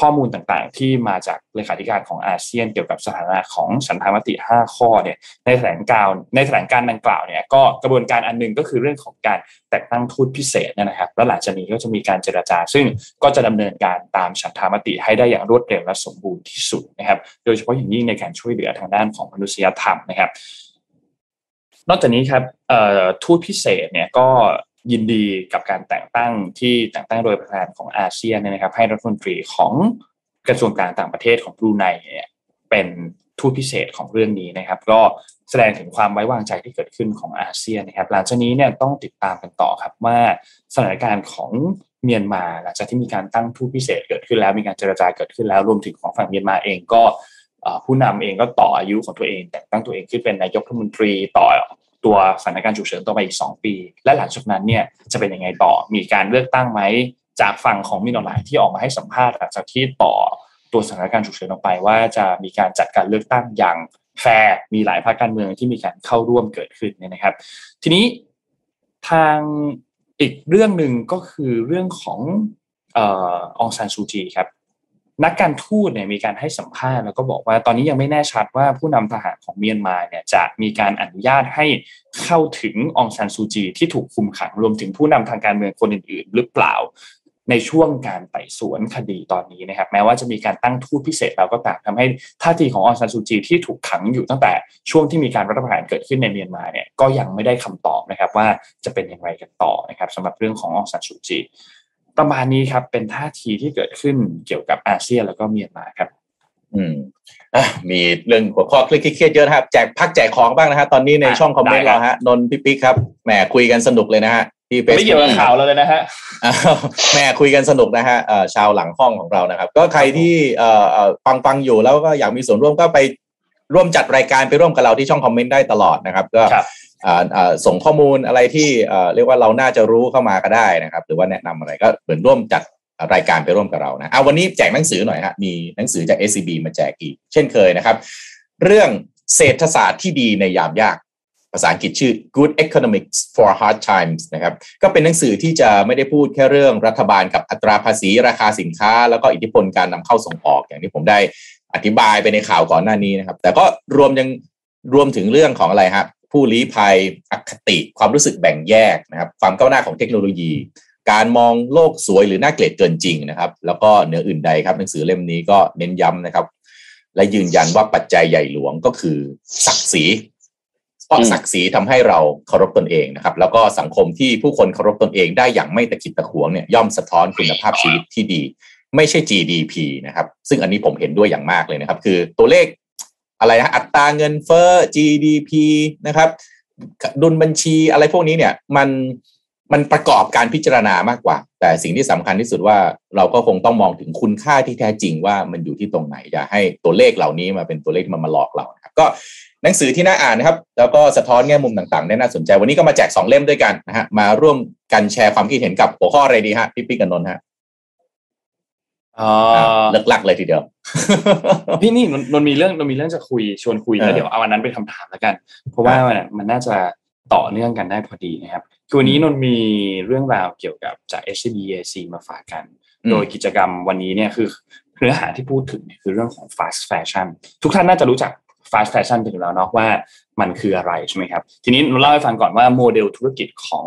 [SPEAKER 2] ข้อมูลต่างๆ ที่มาจากเลขาธิการของอาเซียนเกี่ยวกับสถานะของสันธามติ 5 ข้อเนี่ยในแถลงการในแถลงการดังกล่าวเนี่ยก็กระบวนการอันนึงก็คือเรื่องของการแต่งตั้งทูตพิเศษนะครับ แล้วหลังจากนี้ก็จะมีการเจรจา ซึ่งก็จะดำเนินการตามฉันทามติให้ได้อย่างรวดเร็วและสมบูรณ์ที่สุดนะครับ โดยเฉพาะอย่างยิ่งในการช่วยเหลือทางด้านของมนุษยธรรมนะครับ นอกจากนี้ครับทูตพิเศษเนี่ยก็ยินดีกับการแต่งตั้งที่แต่งตั้งโดยประธานของอาเซียนนะครับ ให้รัฐมนตรีของกระทรวงการต่างประเทศของบรูไนเนี่ยเป็นทูตพิเศษของเรื่องนี้นะครับ ก็แสดงถึงความไว้วางใจที่เกิดขึ้นของอาเซียนนะครับ หลังจากนี้เนี่ยต้องติดตามกันต่อครับว่าสถานการณ์ของเมียนมาหลังจากที่มีการตั้งทูตพิเศษเกิดขึ้นแล้วมีการเจรจาเกิดขึ้นแล้วรวมถึงของฝั่งเมียนมาเองก็ ผู้นำเองก็ต่ออายุของตัวเอง แต่งตั้งตัวเองขึ้นเป็นนายกรัฐมนตรีต่อตัวสถานการณ์ฉุกเฉินต่อไปอีก 2 ปี และหลังจากนั้นเนี่ยจะเป็นยังไงต่อมีการเลือกตั้งไหมจากฝั่งของมินอ่องหล่ายที่ออกมาให้สัมภาษณ์หลังจากที่ต่อตัวสถานการณ์ฉุกเฉินออกไปว่าจะมีการจัดการเลือกตั้งอย่างแฟร์มีหลายพรรคการเมืองที่มีการเข้าร่วมเกิดขึ้นเนี่ยนะครับ ทีนี้ทางอีกเรื่องหนึ่งก็คือเรื่องขององซานซูจีครับ นักการทูตเนี่ยมีการให้สัมภาษณ์แล้วก็บอกว่าตอนนี้ยังไม่แน่ชัดว่าผู้นำทหารของเมียนมาเนี่ยจะมีการอนุญาตให้เข้าถึงองซานซูจีที่ถูกคุมขังรวมถึงผู้นำทางการเมืองคนอื่นๆ หรือเปล่าในช่วงการไต่สวนคดีตอนนี้นะครับแม้ว่าจะมีการตั้งทูตพิเศษแล้วก็ตามทำให้ท่าทีขององซานซูจีที่ถูกขังอยู่ตั้งแต่ช่วงที่มีการรัฐประหารเกิดขึ้นในเมียนมาเนี่ยก็ยังไม่ได้คำตอบนะครับว่าจะเป็นอย่างไรกันต่อนะครับสำหรับเรื่องขององซานซูจี ประมาณนี้ครับเป็นท่าทีที่เกิดขึ้นเกี่ยวกับอาเซียนแล้วก็เมียนมาครับ
[SPEAKER 4] อืมอะมีเรื่องหัวข้อคลิกเครียดเยอะนะครับแจกพักแจกของบ้างนะฮะตอนนี้ในช่องคอมเมนต์เราฮะนนพิปิกครับแหมคุยกันสนุกเลยนะฮะ
[SPEAKER 2] ที่เฟซไม่เกี่ยวกับข่าวเราเลยนะฮะ
[SPEAKER 4] แม่คุยกันสนุกนะฮะชาวหลังห้องของเรานะครับ ก็ใครที่ฟังฟังอยู่แล้วก็อยากมีส่วนร่วมก็ไป ร่วมจัดรายการไปร่วมกับเราที่ช่องคอมเมนต์ได้ตลอดนะครับ ก็ส่งข้อมูลอะไรที่เรียกว่าเราน่าจะรู้เข้ามาก็ได้นะครับ หรือว่าแนะนำอะไรก็เหมือนร่วมจัดรายการไปร่วมกับเรานะเอาวันนี้แจกหนังสือหน่อยฮะมีหนังสือจาก SCB มาแจกอีก เช่นเคยนะครับ เรื่องเศรษฐศาสตร์ที่ดีในยามยาก ภาษาอังกฤษชื่อ Good Economics for Hard Times นะครับ ก็เป็นหนังสือที่จะไม่ได้พูดแค่เรื่องรัฐบาลกับอัตราภาษีราคาสินค้า แล้วก็อิทธิพลการนำเข้าส่งออก อย่างที่ผมได้อธิบายไปในข่าวก่อนหน้านี้นะครับ แต่ก็รวมยังรวมถึงเรื่องของอะไรครับผู้ลี้ภัยอคติ ความรู้สึกแบ่งแยกนะครับ ความก้าวหน้าของเทคโนโลยี การมองโลกสวยหรือน่าเกลียดเกินจริงนะครับ แล้วก็เหนืออื่นใดครับ หนังสือเล่มนี้ก็เน้นย้ำนะครับ และยืนยันว่าปัจจัยใหญ่หลวงก็คือศักดิ์ศรี เพราะศักดิ์ศรีทำให้เราเคารพตนเองนะครับ แล้วก็สังคมที่ผู้คนเคารพตนเองได้อย่างไม่ตะขิดตะขวงเนี่ยย่อมสะท้อนคุณภาพชีวิตที่ดี ไม่ใช่ GDP นะครับ ซึ่งอันนี้ผมเห็นด้วยอย่างมากเลยนะครับ คือตัวเลขอะไรนะอัตราเงินเฟ้อ GDP นะครับ ดุลบัญชีอะไรพวกนี้เนี่ยมันมันประกอบการพิจารณามากกว่า แต่สิ่งที่สำคัญที่สุดว่าเราก็คงต้องมองถึงคุณค่าที่แท้จริงว่ามันอยู่ที่ตรงไหน อย่าให้ตัวเลขเหล่านี้มาเป็นตัวเลขที่มันมาหลอกเราครับก็ หนังสือที่น่าอ่านนะครับ แล้วก็สะท้อนแง่มุมต่างๆได้น่าสนใจ วันนี้ก็มาแจกสองเล่มด้วยกันนะฮะมาร่วมกันแชร์ความคิดเห็นกับหัวข้ออะไรดีฮะพี่ปิ๊กกับนนท์ฮะเลิกลักเลยทีเดียว
[SPEAKER 2] พี่นี่นนมีเรื่องนนมีเรื่องจะคุยชวนคุยแล้วเดี๋ยวเอาวันนั้นไปคำถามแล้วกัน เพราะว่ามันน่าจะต่อเนื่องกันได้พอดีนะครับคือวันนี้นนมีเรื่องราวเกี่ยวกับจาก HBAC มาฝากกัน โดยกิจกรรมวันนี้เนี่ยคือเนื้อหาที่พูดถึงเนี่ยคือเรื่องของ fast fashion ทุกท่านน่าจะรู้จัก fast fashion ถึงแล้วเนาะว่ามันคืออะไรใช่ไหมครับ ทีนี้เราเล่าให้ฟังก่อนว่าโมเดลธุรกิจของ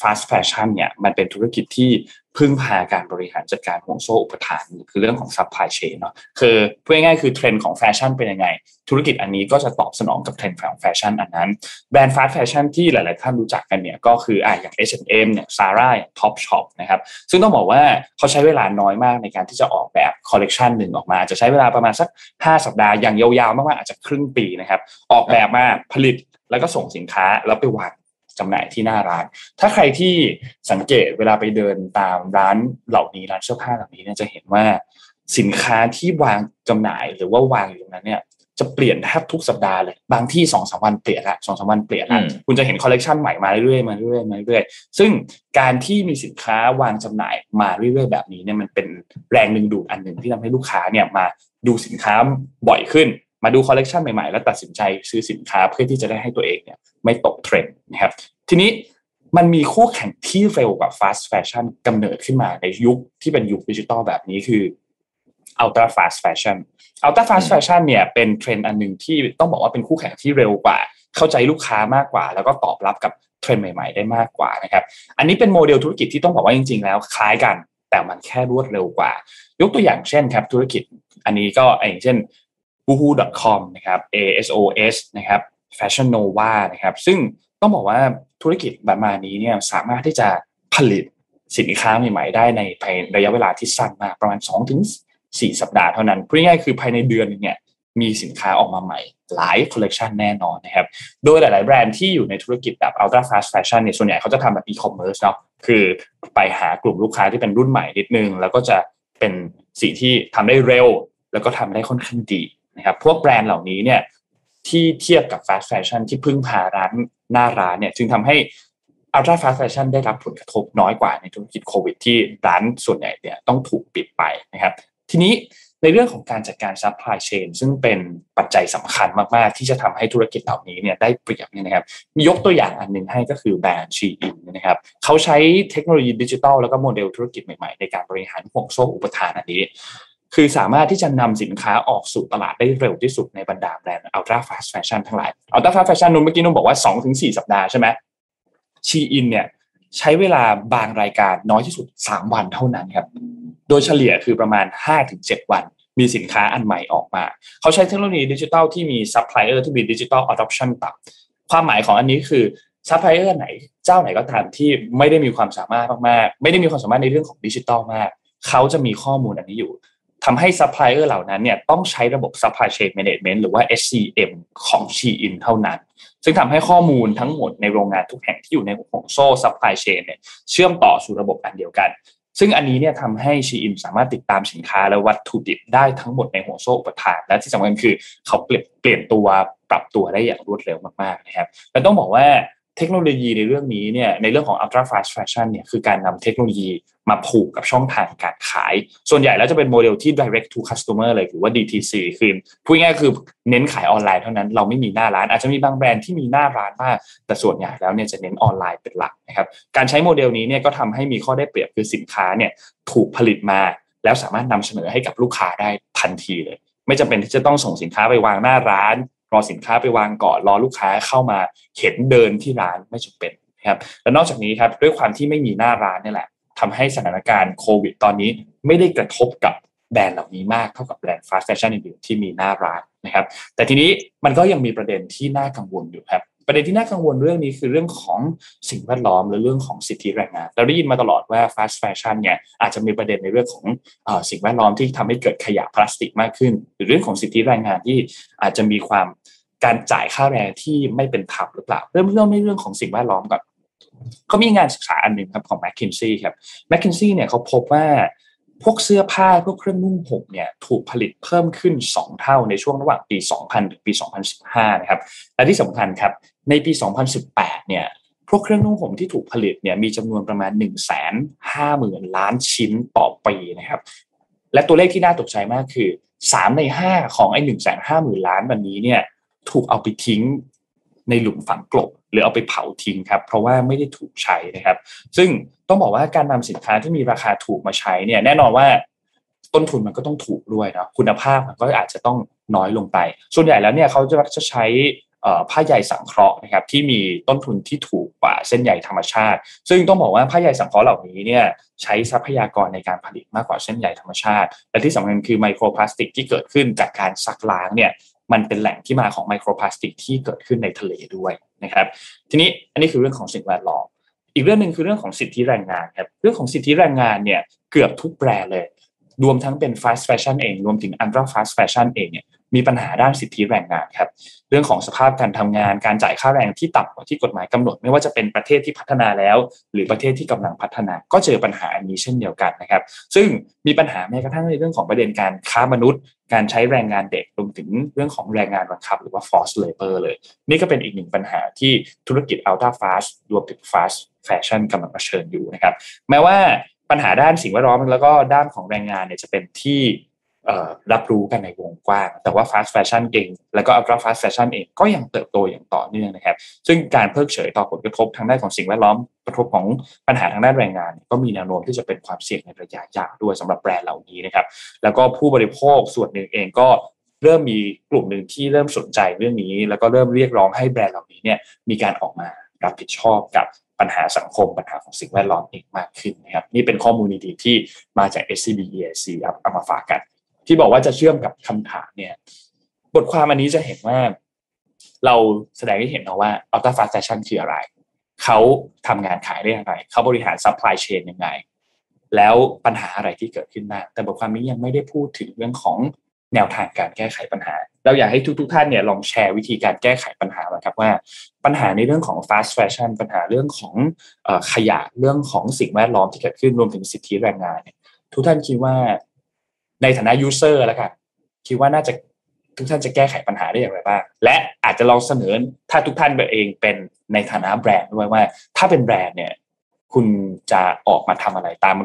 [SPEAKER 2] fast fashion เนี่ยมันเป็นธุรกิจที่ พึ่งพาการบริหารจัดการห่วงโซ่อุปทานคือเรื่องของ supply chain เนาะคือพูดง่ายๆคือเทรนด์ของแฟชั่นเป็นยังไง ธุรกิจอันนี้ก็จะตอบสนองกับเทรนด์ของแฟชั่นอันนั้น แบรนด์ fast fashion ที่หลายๆท่านรู้จักกันเนี่ยก็คืออ่าอย่าง H&M เนี่ยซาร่าอย่างท็อปช็อปนะครับซึ่งต้องบอกว่าเขาใช้เวลาน้อยมากในการที่จะออกแบบคอลเลกชันหนึ่งออกมา จะใช้เวลาประมาณสัก 5 สัปดาห์อย่างยาวๆมากๆอาจจะครึ่งปีนะครับออกแบบมาผลิตแล้วก็ส่งสินค้าแล้วไปวาง จำหน่ายที่หน้าร้าน ถ้าใครที่สังเกตเวลาไปเดินตามร้านเหล่านี้ร้านเสื้อผ้าเหล่านี้เนี่ยจะเห็นว่าสินค้าที่วางจำหน่ายหรือว่าวางอยู่ตรงนั้นเนี่ยจะเปลี่ยนแทบทุกสัปดาห์เลย บางที่สองสามวันเปลี่ยนละสองสามวันเปลี่ยนละคุณจะเห็นคอลเลกชันใหม่มาเรื่อยๆมาเรื่อยๆมาเรื่อยๆซึ่งการที่มีสินค้าวางจำหน่ายมาเรื่อยๆแบบนี้เนี่ยมันเป็นแรงดึงดูดอันหนึ่งที่ทำให้ลูกค้าเนี่ยมาดูสินค้าบ่อยขึ้น มาดูคอลเลกชันใหม่ๆ แล้วตัดสินใจซื้อสินค้าเพื่อที่จะได้ให้ตัวเองเนี่ยไม่ตกเทรนด์นะครับ ทีนี้มันมีคู่แข่งที่เร็วกว่า fast fashion กำเนิดขึ้นมาในยุคที่เป็นยุคดิจิตอลแบบนี้คือ ultra fast fashion ultra fast fashion เนี่ยเป็นเทรนด์อันหนึ่งที่ต้องบอกว่าเป็นคู่แข่งที่เร็วกว่า เข้าใจลูกค้ามากกว่า แล้วก็ตอบรับกับเทรนด์ใหม่ ๆ ได้มากกว่านะครับ อันนี้เป็นโมเดลธุรกิจที่ต้องบอกว่าจริง ๆ แล้วคล้ายกัน แต่มันแค่รวดเร็วกว่า ยกตัวอย่างเช่นครับธุรกิจ อันนี้ก็อย่างเช่น boohoo.com นะครับ ASOS นะครับ Fashion Nova นะครับ ซึ่งต้องบอกว่าธุรกิจประมาณนี้เนี่ยสามารถที่จะผลิตสินค้าใหม่ๆ ได้ในภายระยะเวลาที่สั้นมากประมาณ2ถึง4สัปดาห์เท่านั้นพูดง่ายๆคือภายในเดือนเนี่ยมีสินค้าออกมาใหม่หลายคอลเลกชันแน่นอนนะครับ โดยหลาย ๆ แบรนด์ที่อยู่ในธุรกิจแบบ ultra fast fashion เนี่ยส่วนใหญ่เขาจะทำแบบ e-commerce เนาะคือไปหากลุ่มลูกค้าที่เป็นรุ่นใหม่นิดนึง แล้วก็จะเป็นสิ่งที่ทำได้เร็ว แล้วก็ทำได้ค่อนข้างดี นะครับพวกแบรนด์เหล่านี้เนี่ยที่เทียบกับ fast fashion ที่พึ่งพาร้านหน้าร้านเนี่ยจึงทำให้ ultra fast fashion ได้รับผลกระทบน้อยกว่าในธุรกิจโควิด ที่ร้านส่วนใหญ่เนี่ยต้องถูกปิดไปนะครับ ทีนี้ในเรื่องของการจัดการ supply chain ซึ่งเป็นปัจจัยสำคัญมาก ๆ ที่จะทำให้ธุรกิจเหล่านี้เนี่ยได้เปรียบเนี่ยนะครับมียกตัวอย่างอันหนึ่งให้ก็คือแบรนด์ชีอินนะครับ เขาใช้เทคโนโลยีดิจิทัลแล้วก็โมเดลธุรกิจใหม่ ๆ ในการบริหารห่วงโซ่อุปทานอันนี้ คือสามารถที่จะนำสินค้าออกสู่ตลาดได้เร็วที่สุดในบรรดาแบรนด์ ultra fast fashion ทั้งหลาย ultra fast fashion นุ่นเมื่อกี้นุ่นบอกว่า2-4สัปดาห์ใช่ไหมชีอินเนี่ยใช้เวลาบางรายการน้อยที่สุด 3 วันเท่านั้นครับ โดยเฉลี่ยคือประมาณ 5-7 วัน มีสินค้าอันใหม่ออกมา เขาใช้เทคโนโลยีดิจิทัลที่มีซัพพลายเออร์ที่มี digital adoption ต่ำความหมายของอันนี้คือซัพพลายเออร์ไหนเจ้าไหนก็ตามที่ไม่ได้มีความสามารถมากๆ ไม่ได้มีความสามารถในเรื่องของดิจิทัลมาก เขาจะมีข้อมูลอันนี้อยู่ ทำให้ซัพพลายเออร์เหล่านั้นเนี่ยต้องใช้ระบบ supply chain management หรือว่า SCM ของ Shein เท่านั้น ซึ่งทำให้ข้อมูลทั้งหมดในโรงงานทุกแห่งที่อยู่ในห่วงโซ่ supply chain เนี่ยเชื่อมต่อสู่ระบบอันเดียวกัน ซึ่งอันนี้เนี่ยทำให้ชีอินสามารถติดตามสินค้าและวัตถุดิบได้ทั้งหมดในห่วงโซ่อุปทาน และที่สำคัญคือเขาเปลี่ยนเปลี่ยนตัวปรับตัวได้อย่างรวดเร็วมากๆนะครับและต้องบอกว่า เทคโนโลยีในเรื่องนี้เนี่ยในเรื่องของ ultra fast fashion เนี่ยคือการนำเทคโนโลยีมาผูกกับช่องทางการขาย ส่วนใหญ่แล้วจะเป็นโมเดลที่ direct to customer เลยหรือว่า DTC คือพูดง่ายคือเน้นขายออนไลน์เท่านั้นเราไม่มีหน้าร้าน อาจจะมีบางแบรนด์ที่มีหน้าร้านมากแต่ส่วนใหญ่แล้วเนี่ยจะเน้นออนไลน์เป็นหลักนะครับการใช้โมเดลนี้เนี่ยก็ทำให้มีข้อได้เปรียบคือสินค้าเนี่ยถูกผลิตมา แล้วสามารถนำเสนอให้กับลูกค้าได้ทันทีเลย ไม่จำเป็นที่จะต้องส่งสินค้าไปวางหน้าร้าน รอสินค้าไปวางก่อนรอลูกค้าเข้ามาเห็นเดินที่ร้านไม่จำเป็นครับและนอกจากนี้ครับด้วยความที่ไม่มีหน้าร้านนี่แหละทำให้สถานการณ์โควิด ตอนนี้ไม่ได้กระทบกับแบรนด์เหล่านี้มากเท่ากับแบรนด์ fast fashion อื่นๆที่มีหน้าร้านนะครับ แต่ทีนี้มันก็ยังมีประเด็นที่น่ากังวลอยู่ครับ ประเด็นที่น่ากังวลเรื่องนี้คือเรื่องของสิ่งแวดล้อมและเรื่องของสิทธิแรงงาน เราได้ยินมาตลอดว่า fast fashion เนี่ยอาจจะมีประเด็นในเรื่องของอสิ่งแวดล้อมที่ทำให้เกิดขยะพลาสติกมากขึ้น หรือเรื่องของสิทธิแรงงานที่อาจจะมีความการจ่ายค่าแรงที่ไม่เป็นธรรมหรือเปล่า เริ่มเรื่องในเรื่องของสิ่งแวดล้อมก่อนเขามีงานศึกษาอันหนึ่งครับของ m c k คินซี่ครับ m c k คินซี่เนี่ยเขาพบว่า พวกเสื้อผ้าพวกเครื่องนุ่งห่มเนี่ยถูกผลิตเพิ่มขึ้น 2 เท่าในช่วงระหว่างปี 2000 ถึงปี 2015 นะครับ และที่สำคัญครับ ในปี 2018 เนี่ยพวกเครื่องนุ่งห่มที่ถูกผลิตเนี่ยมีจำนวนประมาณ 1 5 0 0 0 0 ล้านชิ้นต่อปีนะครับ และตัวเลขที่น่าตกใจมากคือ 3 ใน 5 ของไอ้หนึ่งแสนห้าหมื่นล้านวันนี้เนี่ยถูกเอาไปทิ้ง ในหลุมฝังกลบ หรือเอาไปเผาทิ้งครับ เพราะว่าไม่ได้ถูกใช้นะครับ ซึ่งต้องบอกว่าการนำสินค้าที่มีราคาถูกมาใช้เนี่ยแน่นอนว่าต้นทุนมันก็ต้องถูกด้วยนะคุณภาพมันก็อาจจะต้องน้อยลงไป ส่วนใหญ่แล้วเนี่ยเขาจะจะใช้ผ้าใยสังเคราะห์นะครับที่มีต้นทุนที่ถูกกว่าเส้นใยธรรมชาติ ซึ่งต้องบอกว่าผ้าใยสังเคราะห์เหล่านี้เนี่ยใช้ทรัพยากรในการผลิตมากกว่าเส้นใยธรรมชาติ และที่สำคัญคือไมโครพลาสติกที่เกิดขึ้นจากการซักล้างเนี่ย มันเป็นแหล่งที่มาของไมโครพลาสติกที่เกิดขึ้นในทะเลด้วยนะครับ ทีนี้อันนี้คือเรื่องของสิ่งแวดล้อมอีกเรื่องหนึ่งคือเรื่องของสิทธิแรงงานครับเรื่องของสิทธิแรงงานเนี่ยเกือบทุกแบรนด์เลย รวมทั้งเป็น fast fashion เอง รวมถึง ultra fast fashion เองเนี่ย มีปัญหาด้านสิทธิแรงงานครับเรื่องของสภาพการทำงานการจ่ายค่าแรงที่ต่ำกว่าที่กฎหมายกำหนด ไม่ว่าจะเป็นประเทศที่พัฒนาแล้ว หรือประเทศที่กำลังพัฒนาก็เจอปัญหาอันนี้เช่นเดียวกันนะครับ ซึ่งมีปัญหาแม้กระทั่งในเรื่องของประเด็นการค้ามนุษย์ การใช้แรงงานเด็กรวมถึงเรื่องของแรงงานบังคับ หรือว่า forced labor เลย นี่ก็เป็นอีกหนึ่งปัญหาที่ธุรกิจ ultra fast รวมถึง fast fashion กำลังเผชิญอยู่นะครับ แม้ว่าปัญหาด้านสิ่งแวดล้อมแล้วก็ด้านของแรงงานเนี่ยจะเป็นที่ รับรู้กันในวงกว้าง แต่ว่า fast fashion เองแล้วก็ ultra fast fashion เองก็ยังเติบโตอย่างต่อเนื่องนะครับ ซึ่งการเพิกเฉยต่อผลกระทบทางด้านของสิ่งแวดล้อมกระทบของปัญหาทางด้านแรงงาน ก็มีแนวโน้มที่จะเป็นความเสี่ยงในระยะยาวด้วยสำหรับแบรนด์เหล่านี้นะครับ แล้วก็ผู้บริโภคส่วนหนึ่งเองก็เริ่มมีกลุ่มหนึ่งที่เริ่มสนใจเรื่องนี้ แล้วก็เริ่มเรียกร้องให้แบรนด์เหล่านี้เนี่ยมีการออกมารับผิดชอบกับปัญหาสังคมปัญหาของสิ่งแวดล้อมเองมากขึ้นนะครับนี่เป็นข้อมูลดีๆที่มาจาก SCB EIC เอามาฝากกัน ที่บอกว่าจะเชื่อมกับคำถามเนี่ย บทความอันนี้จะเห็นว่า เราแสดงให้เห็นนะว่า Ultra Fast Fashion คืออะไร เขาทำงานขายได้อย่างไรเขาบริหาร supply chain ยังไง แล้วปัญหาอะไรที่เกิดขึ้นบ้างแต่บทความนี้ยังไม่ได้พูดถึงเรื่องของแนวทางการแก้ไขปัญหา เราอยากให้ทุกๆทท่านเนี่ยลองแชร์วิธีการแก้ไขปัญหาครับว่าปัญหาในเรื่องของ fast fashion ปัญหาเรื่องของขยะเรื่องของสิ่งแวดล้อมที่เกิดขึ้นรวมถึงสิทธิแรงงานเนี่ยทุกท่านคิดว่า ในฐานะ user แล้วกันคิดว่าน่าจะทุกท่านจะแก้ไขปัญหาได้อย่างไรบ้าง และอาจจะลองเสนอถ้าทุกท่านเองเป็นในฐานะแบรนด์ด้วยว่า ถ้าเป็นแบรนด์เนี่ย คุณจะออกมาทำอะไรตาม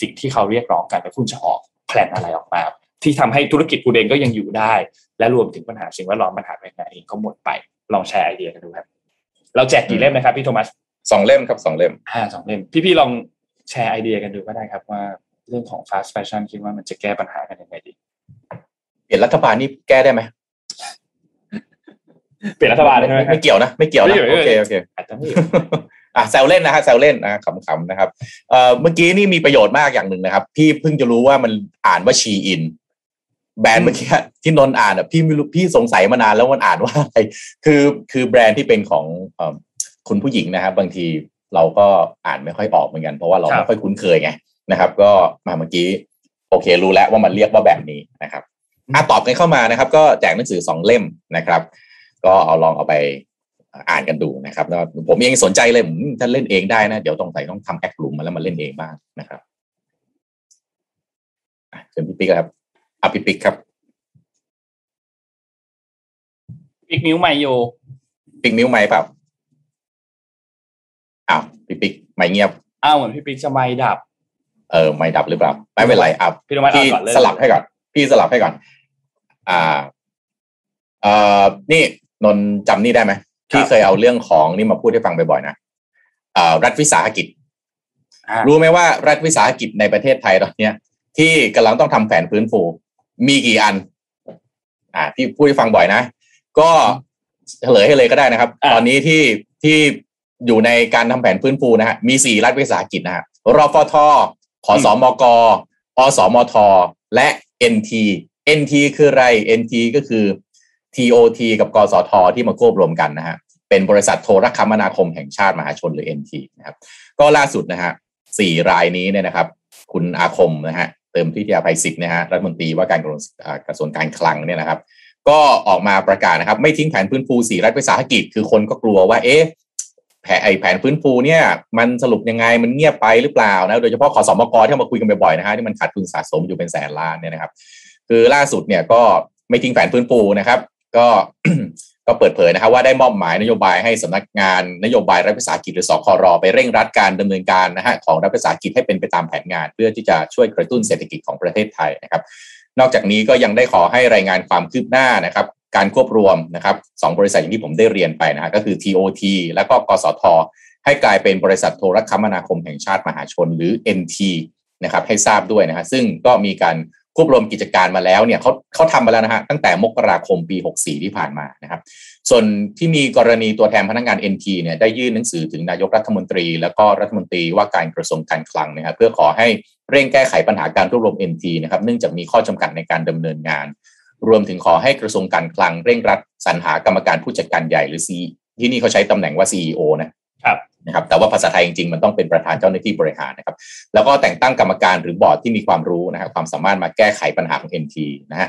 [SPEAKER 2] สิ่งที่เขาเรียกร้องกันแล้วคุณจะออก plan อะไรออกมา ที่ทำให้ธุรกิจคุณเองก็ยังอยู่ได้ และรวมถึงปัญหาสิ่งแวดล้อมปัญหาแรงงานเองก็หมดไป ลองแชร์ไอเดียกันดูครับ เราแจกกี่เล่มนะครับพี่โทมัส
[SPEAKER 4] สองเล่มครับสองเล่ม
[SPEAKER 2] ฮะสองเล่ม พี่ๆลองแชร์ไอเดียกันดูก็ได้ครับว่า เรื่องของ fast fashion คิดว่ามันจะแก้ปัญหากันยังไงดี
[SPEAKER 4] เปลี่ยนรัฐบาลนี่แก้ได้ไหม
[SPEAKER 2] เปลี่ยนรัฐบาลได้ไหม
[SPEAKER 4] ไม่เกี่ยวนะไม่เกี่ยวนะ
[SPEAKER 2] ไม่เกี่ยว
[SPEAKER 4] โอเคโอเค
[SPEAKER 2] อาจจะไม่
[SPEAKER 4] อะแซวเล่นนะฮะแซวเล่นนะขำๆนะครับเอ่อเมื่อกี้นี่มีประโยชน์มากอย่างหนึ่งนะครับ พี่เพิ่งจะรู้ว่ามันอ่านว่าชีอิน แบรนด์เมื่อกี้ที่นนท์อ่านอะพี่ไม่รู้พี่สงสัยมานานแล้วมันอ่านว่าอะไรคือคือแบรนด์ที่เป็นของเอ่อคุณผู้หญิงนะครับบางทีเราก็อ่านไม่ค่อยออกเหมือนกันเพราะว่าเรา
[SPEAKER 2] ครับ
[SPEAKER 4] ไม่ค่อยคุ้นเคยไง นะครับ ก็มาเมื่อกี้โอเค รู้แล้วว่ามันเรียกว่าแบบนี้นะครับอะตอบกันเข้ามานะครับ ก็แจกหนังสือสองเล่มนะครับ ก็เอาลองเอาไปอ่านกันดูนะครับแล้วผมเองสนใจเลยอืมถ้าเล่นเองได้นะ เดี๋ยวต้องใส่ต้องทำแอคลุมมาแล้วมาเล่นเองบ้างนะครับอะเชิญพี่ปิ๊กครับอะพี่ปิ๊กครับ
[SPEAKER 2] อีกนิ้วใหม่อยู่
[SPEAKER 4] ปิ๊กมิ้วไม้เปล่าอ้าวพี่ปิ๊กไม่เงียบ
[SPEAKER 2] อ้าวเหมือนพี่ปิ๊กจะไม่ดับ
[SPEAKER 4] เออไม่ดับหรือเปล่า ไม่เป็นไรอะ
[SPEAKER 2] พี่โทมัส
[SPEAKER 4] พี่
[SPEAKER 2] อ่านก่อนเลย
[SPEAKER 4] สลับให้ก่อน พี่สลับให้ก่อน อ่าเอ่อนี่นนท์จำนี่ได้ไหมพี่เคยเอาเรื่องของนี่มาพูดให้ฟังบ่อยๆนะอ่ารัฐวิสาหกิจ
[SPEAKER 2] อ่า
[SPEAKER 4] รู้ไหมว่ารัฐวิสาหกิจในประเทศไทยตอนเนี้ย ที่กำลังต้องทำแผนฟื้นฟู มีกี่อัน อ่าพี่พูดให้ฟังบ่อยนะ ก็เฉลยให้เลยก็ได้นะครับ
[SPEAKER 2] อะ
[SPEAKER 4] ตอนนี้ที่ที่อยู่ในการทำแผนฟื้นฟูนะฮะมีสี่รัฐวิสาหกิจนะฮะรฟท ขอสมกอสมท และ NT NT คืออะไร NT ก็คือ TOT กับกสทที่มาควบรวมกันนะฮะเป็นบริษัทโทรคมนาคมแห่งชาติมหาชนหรือ NT นะครับก็ล่าสุดนะฮะสี่รายนี้เนี่ยนะครับ คุณอาคมนะฮะเติมพิทยาภัยศิษย์นะฮะรัฐมนตรีว่าการกระทรวงการคลังเนี่ยนะครับ ก็ออกมาประกาศนะครับ ไม่ทิ้งแผนฟื้นฟูสี่รัฐวิสาหกิจ คือคนก็กลัวว่าเอ๊ะ แผนไอแผนฟื้นฟูเนี่ยมันสรุปยังไงมันเงียบไปหรือเปล่านะโดยเฉพาะขอสมกที่มาคุยกันบ่อยๆนะฮะที่มันขาดทุนสะสมอยู่เป็นแสนล้านเนี่ยนะครับ คือล่าสุดเนี่ยก็ไม่ทิ้งแผนฟื้นฟูนะครับ ก็ก็เปิดเผยนะครับว่าได้มอบหมายนโยบายให้สำนักงานนโยบายรัฐวิสาหกิจหรือสครไปเร่งรัดการดำเนินการนะฮะของรัฐวิสาหกิจให้เป็นไปตามแผนงาน เพื่อที่จะช่วยกระตุ้นเศรษฐกิจของประเทศไทยนะครับ นอกจากนี้ก็ยังได้ขอให้รายงานความคืบหน้านะครับ การควบรวมนะครับสองบริษัทอย่างที่ผมได้เรียนไปนะฮะก็คือ TOT และก็กสท ให้กลายเป็นบริษัทโทรคมนาคมแห่งชาติมหาชนหรือ NT นะครับให้ทราบด้วยนะฮะซึ่งก็มีการควบรวมกิจการมาแล้วเนี่ยเขาเขาทำมาแล้วนะฮะตั้งแต่มกราคมปี 64 ที่ผ่านมานะครับ ส่วนที่มีกรณีตัวแทนพนักงาน NT เนี่ยได้ยื่นหนังสือถึงนายกรัฐมนตรี แล้วก็รัฐมนตรีว่าการกระทรวงการคลังนะครับเพื่อขอให้เร่งแก้ไขปัญหาการรวบรวม NT นะครับเนื่องจากมีข้อจำกัดในการดำเนินงาน รวมถึงขอให้กระทรวงการคลังเร่งรัดสรรหากรรมการผู้จัดการใหญ่หรือ C ที่นี่เขาใช้ตำแหน่งว่า CEO นะครับนะครับแต่ว่าภาษาไทยจริงๆ มันต้องเป็นประธานเจ้าหน้าที่บริหารนะครับแล้วก็แต่งตั้งกรรมการหรือบอร์ดที่มีความรู้นะครับความสามารถมาแก้ไขปัญหาของ NT นะฮะ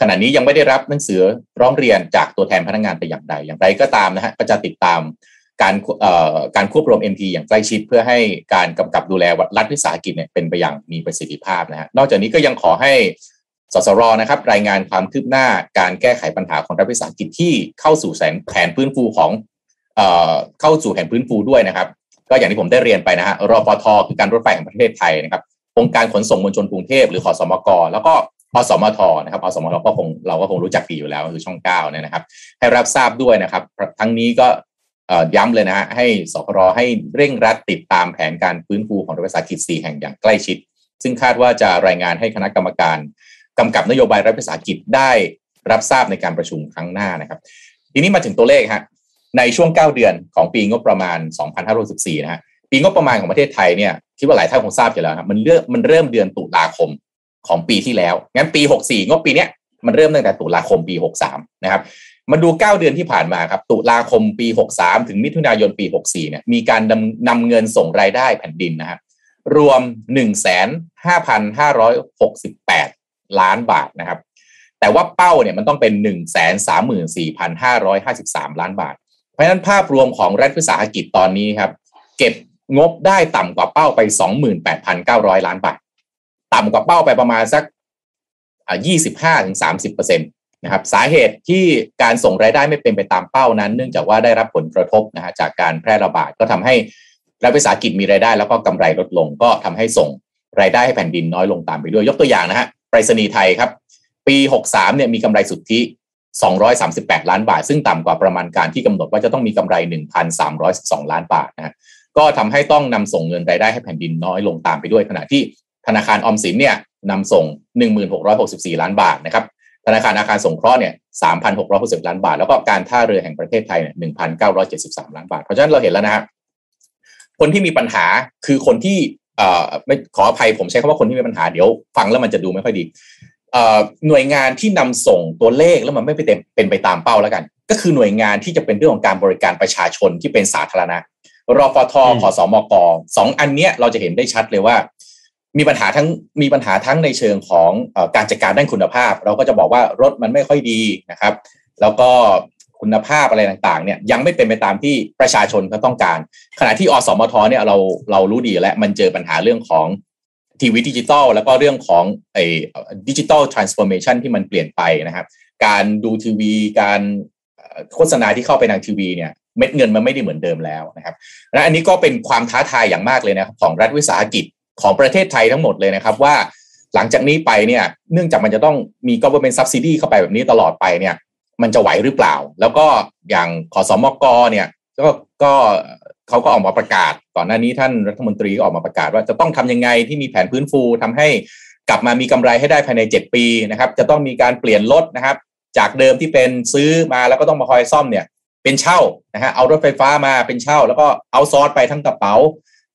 [SPEAKER 4] ขณะนี้ยังไม่ได้รับหนังสือร้องเรียนจากตัวแทนพนักงานแต่อย่างใดอย่างไรก็ตามนะฮะก็จะติดตามการเอ่อการควบรวม NT อย่างใกล้ชิดเพื่อให้การกำกับดูแลรัฐวิสาหกิจเนี่ยเป็นไปอย่างมีประสิทธิภาพนะฮะนอกจากนี้ก็ยังขอให้ สสรนะครับรายงานความคืบหน้าการแก้ไขปัญหาของรัฐวิสาหกิจที่เข้าสู่แผนฟื้นฟูของเอ่อเข้าสู่แผนฟื้นฟูด้วยนะครับ ก็อย่างที่ผมได้เรียนไปนะฮะรอปทคือการรถไฟแห่งประเทศไทยนะครับองค์การขนส่งมวลชนกรุงเทพหรือขอสมกแล้วก็อสมทนะครับอสมทก็คงเราก็คงรู้จักดีอยู่แล้วคือช่องเก้าเนี่ยนะครับ ให้รับทราบด้วยนะครับ ทั้งนี้ก็ย้ำเลยนะฮะให้สครให้เร่งรัดติดตามแผนการฟื้นฟูของรัฐวิสาหกิจ4แห่งอย่างใกล้ชิด ซึ่งคาดว่าจะรายงานให้คณะกรรมการ กำกับนโยบายรัฐวิสาหกิจได้รับทราบในการประชุมครั้งหน้านะครับ ทีนี้มาถึงตัวเลขฮะในช่วง 9 เดือนของปีงบประมาณ 2564นะฮะปีงบประมาณของประเทศไทยเนี่ยคิดว่าหลายท่านคงทราบอยู่แล้วครับมันเริ่มมันเริ่มเดือนตุลาคมของปีที่แล้วงั้นปี 64 งบปีเนี้ยมันเริ่มตั้งแต่ตุลาคมปี 63 นะครับมาดู 9 เดือนที่ผ่านมาครับ ตุลาคมปี 63 ถึงมิถุนายนปี 64 เนี่ย มีการนำนำเงินส่งรายได้แผ่นดินนะฮะรวม 1,5,568 ล้านบาทนะครับ แต่ว่าเป้าเนี่ยมันต้องเป็น 134,553 ล้านบาท เพราะฉะนั้นภาพรวมของรัฐวิสาหกิจตอนนี้ครับ เก็บงบได้ต่ำกว่าเป้าไป 28,900 ล้านบาท ต่ำกว่าเป้าไปประมาณสักอ่า25-30%นนะครับสาเหตุที่การส่งรายได้ไม่เป็นไปตามเป้านั้น เนื่องจากว่าได้รับผลกระทบนะฮะจากการแพร่ระบาดก็ทำให้รัฐวิสาหกิจมีรายได้แล้วก็กำไรลดลง ก็ทำให้ส่งรายได้ให้แผ่นดินน้อยลงตามไปด้วยยกตัวอย่างนะฮะ ไปรษณีย์ไทยครับ ปี 63เนี่ยมีกำไรสุทธิ 238 ล้านบาท ซึ่งต่ำกว่าประมาณการที่กำหนดว่าจะต้องมีกำไร 1,312 ล้านบาทนะก็ทำให้ต้องนำส่งเงินรายได้ให้แผ่นดินน้อยลงตามไปด้วยขณะที่ธนาคารออมสินเนี่ยนำส่ง 1664 ล้านบาทนะครับธนาคารอาคารสงเคราะห์เนี่ย3,660 ล้านบาท แล้วก็การท่าเรือแห่งประเทศไทยเนี่ย1,973 ล้านบาท เพราะฉะนั้นเราเห็นแล้วนะฮะคนที่มีปัญหาคือคนที่ ไม่ขออภัยผมใช้คำว่าคนที่มีปัญหาเดี๋ยวฟังแล้วมันจะดูไม่ค่อยดีเอ่อหน่วยงานที่นำส่งตัวเลขแล้วมันไม่ไปเต็มเป็นไปตามเป้าแล้วกัน ก็คือหน่วยงานที่จะเป็นเรื่องของการบริการประชาชนที่เป็นสาธารณะรฟทขอสมกสองอันเนี้ยเราจะเห็นได้ชัดเลยว่า มีปัญหาทั้งมีปัญหาทั้งในเชิงของอการจัดการด้านคุณภาพ เราก็จะบอกว่ารถมันไม่ค่อยดีนะครับ แล้วก็ คุณภาพอะไรต่างๆเนี่ยยังไม่เป็นไปตามที่ประชาชนเขาต้องการ ขณะที่อสมทเนี่ยเราเรารู้ดีแล้วมันเจอปัญหาเรื่องของทีวีดิจิตอลแล้วก็เรื่องของไอ้ digital transformation ที่มันเปลี่ยนไปนะครับ การดูทีวีการโฆษณาที่เข้าไปทางทีวีเนี่ยเม็ดเงินมันไม่ได้เหมือนเดิมแล้วนะครับและอันนี้ก็เป็นความท้าทายอย่างมากเลยนะครับของรัฐวิสาหกิจของประเทศไทยทั้งหมดเลยนะครับว่าหลังจากนี้ไปเนี่ยเนื่องจากมันจะต้องมี government subsidy เข้าไปแบบนี้ตลอดไปเนี่ย มันจะไหวหรือเปล่า แล้วก็อย่างขอสมกเนี่ยก็ก็เขาก็ออกมาประกาศ ก่อนหน้านี้ท่านรัฐมนตรีก็ออกมาประกาศว่าจะต้องทำยังไงที่มีแผนพื้นฟูทำให้กลับมามีกำไรให้ได้ภายใน 7 ปีนะครับ จะต้องมีการเปลี่ยนรถนะครับ จากเดิมที่เป็นซื้อมาแล้วก็ต้องมาคอยซ่อมเนี่ยเป็นเช่านะฮะเอารถไฟฟ้ามาเป็นเช่า แล้วก็เอาซอสไปทั้งกระเป๋า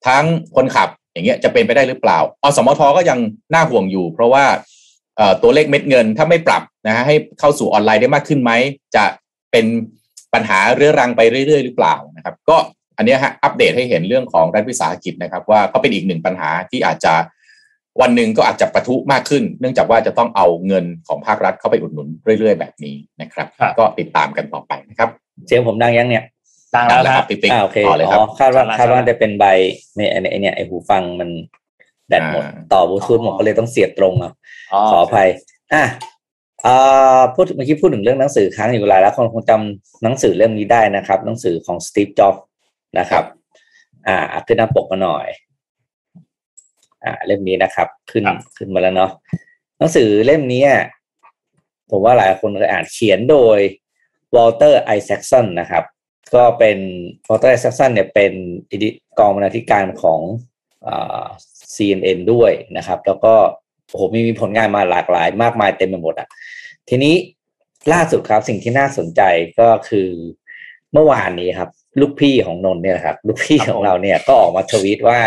[SPEAKER 4] ทั้งคนขับอย่างเงี้ยจะเป็นไปได้หรือเปล่าอสมทก็ยังน่าห่วงอยู่ เพราะว่า ตัวเลขเม็ดเงินถ้าไม่ปรับนะฮะให้เข้าสู่ออนไลน์ได้มากขึ้นไหม จะเป็นปัญหาเรื้อรังไปเรื่อย ๆ หรือเปล่านะครับ ก็อันนี้ฮะอัปเดตให้เห็นเรื่องของรัฐวิสาหกิจนะครับ ว่าก็เป็นอีกหนึ่งปัญหาที่อาจจะวันหนึ่งก็อาจจะประทุมากขึ้น เนื่องจากว่าจะต้องเอาเงินของภาครัฐเข้าไปอุดหนุนเรื่อย ๆ แบบนี้นะครับ ก็ติดตามกันต่อไปนะครับ
[SPEAKER 3] เสียงผมดังยังเนี่ย
[SPEAKER 2] ดังแล้วครับ
[SPEAKER 4] ปิ๊กๆ
[SPEAKER 3] โอเคอ๋อคาดว่าคาดว่าจะเป็นใบในไอเนี่ยไอหูฟังมัน แบตหมด ต่อบลูทูธหมดก็เลยต้องเสียบตรงอะขออภัยอะอ่าพูดเมื่อกี้พูดถึงเรื่องหนังสือค้างอยู่หลายแล้วคนคงจำหนังสือเล่มนี้ได้นะครับ หนังสือของสตีฟจ็อบนะครับ อ่าขึ้นหน้าปกมาหน่อย อ่า เล่มนี้นะครับ ขึ้นขึ้นมาแล้วเนาะหนังสือเล่มนี้ผมว่าหลายคนเคยอ่านเขียนโดยวอลเตอร์ไอแซคสันนะครับ ก็เป็นวอลเตอร์ไอแซคสันเนี่ยเป็นกองบรรณาธิการของอ่า CNN ด้วยนะครับ แล้วก็โอ้โหมีมีผลงานมาหลากหลาย มากมายเต็มไปหมดอะทีนี้ล่าสุดครับสิ่งที่น่าสนใจก็คือเมื่อวานนี้ครับ ลูกพี่ของนนเนี่ยครับ ลูกพี่ของเราเนี่ยก็ออกมาทวีตว่า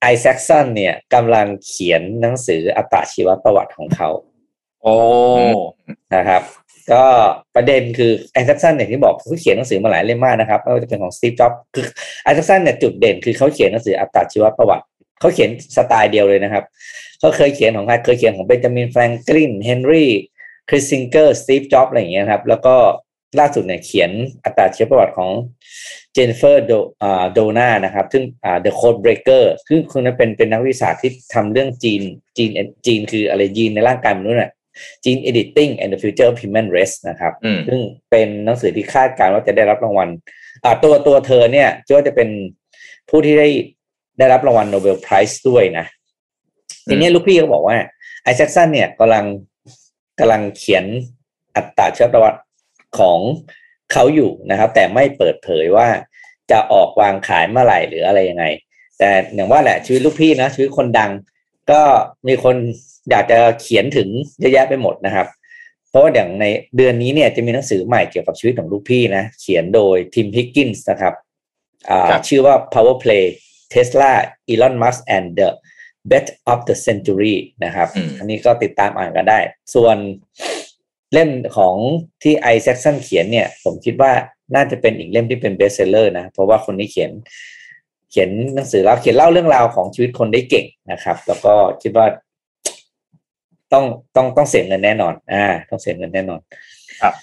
[SPEAKER 3] ไอแซคสันเนี่ยกำลังเขียนหนังสืออัตชีวประวัติของเขา
[SPEAKER 2] โอ้
[SPEAKER 3] นะครับ ก็ประเด็นคือไอแซคสันเนี่ยที่บอกเขาเขียนหนังสือมาหลายเล่มมากนะครับไม่ว่าจะเป็นของสตีฟจ็อบคือไอแซคสันเนี่ยจุดเด่นคือเขาเขียนหนังสืออัตชีวประวัติ เขาเขียนสไตล์เดียวเลยนะครับเขาเคยเขียนของใครเคยเขียนของเบนจามินแฟรงกลินเฮนรี่คิสซิงเจอร์สตีฟจ็อบอะไรอย่างเงี้ยครับ แล้วก็ล่าสุดเนี่ยเขียนอัตราชีวประวัติของเจนนิเฟอร์โดอ่าโดนานะครับ ซึ่งอ่า The Code Breaker ซึ่งคนนั้นเป็นเป็นนักวิชาที่ทำเรื่องจีนจีนจีนคืออะไรจีนในร่างกายมนุษย์น่ะจีน Editing and the Future of Human Race นะครับ ซึ่งเป็นหนังสือที่คาดการณ์ว่าจะได้รับรางวัลอ่าตัวตัวเธอเนี่ยก็จะเป็นผู้ที่ได้ ได้รับรางวัลโนเบลไพรส์ด้วยนะทีนี้ลูกพี่เขาบอกว่าไอแซคสันเนี่ยกำลังกำลังเขียนอัตราเชื้อประวัติของเขาอยู่นะครับ แต่ไม่เปิดเผยว่าจะออกวางขายเมื่อไหร่หรืออะไรยังไง แต่อย่างว่าแหละชีวิตลูกพี่นะชีวิตคนดังก็มีคนอยากจะเขียนถึงเยอะแยะไปหมดนะครับ เพราะว่าอย่างในเดือนนี้เนี่ยจะมีหนังสือใหม่เกี่ยวกับชีวิตของลูกพี่นะ เขียนโดยทิมฮิกกินส์นะครับชื่อว่า Power Play Tesla Elon Musk and the Bet of the Century นะครับ อันนี้ก็ติดตามอ่านกันได้ ส่วนเล่มของที่ไอแซคสันเขียนเนี่ย ผมคิดว่าน่าจะเป็นอีกเล่มที่เป็น best seller นะ เพราะว่าคนนี้เขียน เขียนหนังสือแล้วเขียนเล่าเรื่องราวของชีวิตคนได้เก่งนะครับ แล้วก็คิดว่าต้องต้องต้องเสียเงินแน่นอน อ่า ต้องเสียเงินแน่นอน
[SPEAKER 2] ครับ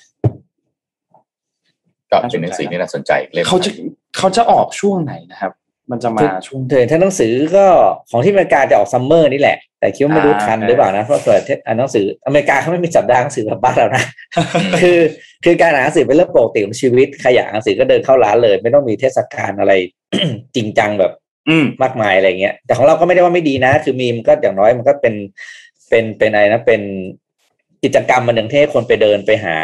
[SPEAKER 4] ก็เป็นหนังสือที่น่าสนใจเลย
[SPEAKER 2] เขาจะเขาจะออกช่วงไหนนะครับ มันจะมาช่วง
[SPEAKER 3] เดือนถ้าหนังสือก็ของที่อเมริกาจะออก summer นี่แหละ แต่คิดว่าไม่รู้ทันหรือเปล่านะ เพราะเกิดอ่านหนังสืออเมริกาเขาไม่มีสัปดาห์หนังสือแบบบ้านเรานะคือคือการอ่านหนังสือเป็นเรื่องปกติของชีวิตใครอยากอ่านหนังสือก็เดินเข้าร้านเลย ไม่ต้องมีเทศกาลอะไรจริงจังแบบมากมายอะไรเงี้ย แต่ของเราก็ไม่ได้ว่าไม่ดีนะ คือมีมันก็อย่างน้อยมันก็เป็นเป็นเป็นอะไรนะเป็นกิจกรรมมันหนึ่งที่คนไปเดินไปหา